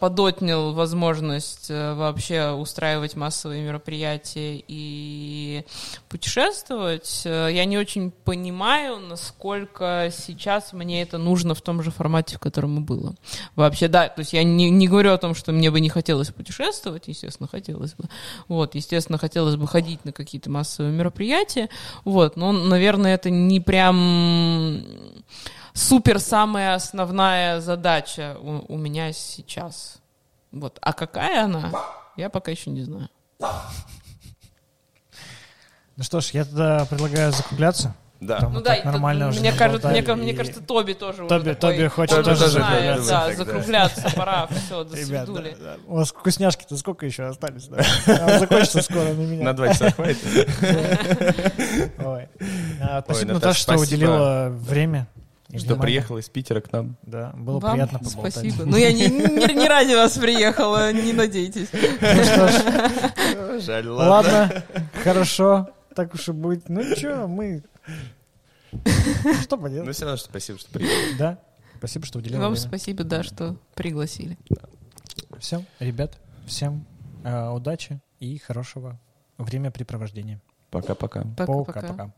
подотнял возможность вообще устраивать массовые мероприятия и путешествовать, я не очень понимаю, насколько сейчас мне это нужно в том же формате, в котором и было. Вообще, да, то есть я не, не говорю о том, что мне бы не хотелось путешествовать, естественно, хотелось бы. Вот, естественно, хотелось бы ходить на какие-то массовые мероприятия, вот, но, наверное, это не прям супер самая основная задача у, у меня сейчас. Вот, а какая она, я пока еще не знаю. Ну что ж, я тогда предлагаю закругляться. Да. Там Ну мы да, так нормально уже мне, кажется, мне, мне кажется, Тоби тоже уже Тоби- такой, Тоби хочет тоже уже знает, закругляться да, тогда. закругляться пора, все, до Ребят, да, свидули. да. у вас вкусняшки-то сколько еще остались? Да? Закончится скоро на меня. На два часа хватит? Ой. А, Спасибо, Наташ, Наташа, что уделила время. и Что внимание. приехала из Питера к нам. Да, было Вам приятно поболтать. спасибо. Ну, я не, не, не ради вас приехала, не надейтесь. Ну что ж, Жаль, ладно, хорошо, так уж и будет. Ну что, мы... Что Ну поделать? все равно, что спасибо, что приехали. Да, спасибо, что уделила Вам время. спасибо, да, что пригласили. Все, ребят, всем э, удачи и хорошего времяпрепровождения. Пока-пока. Пока-пока.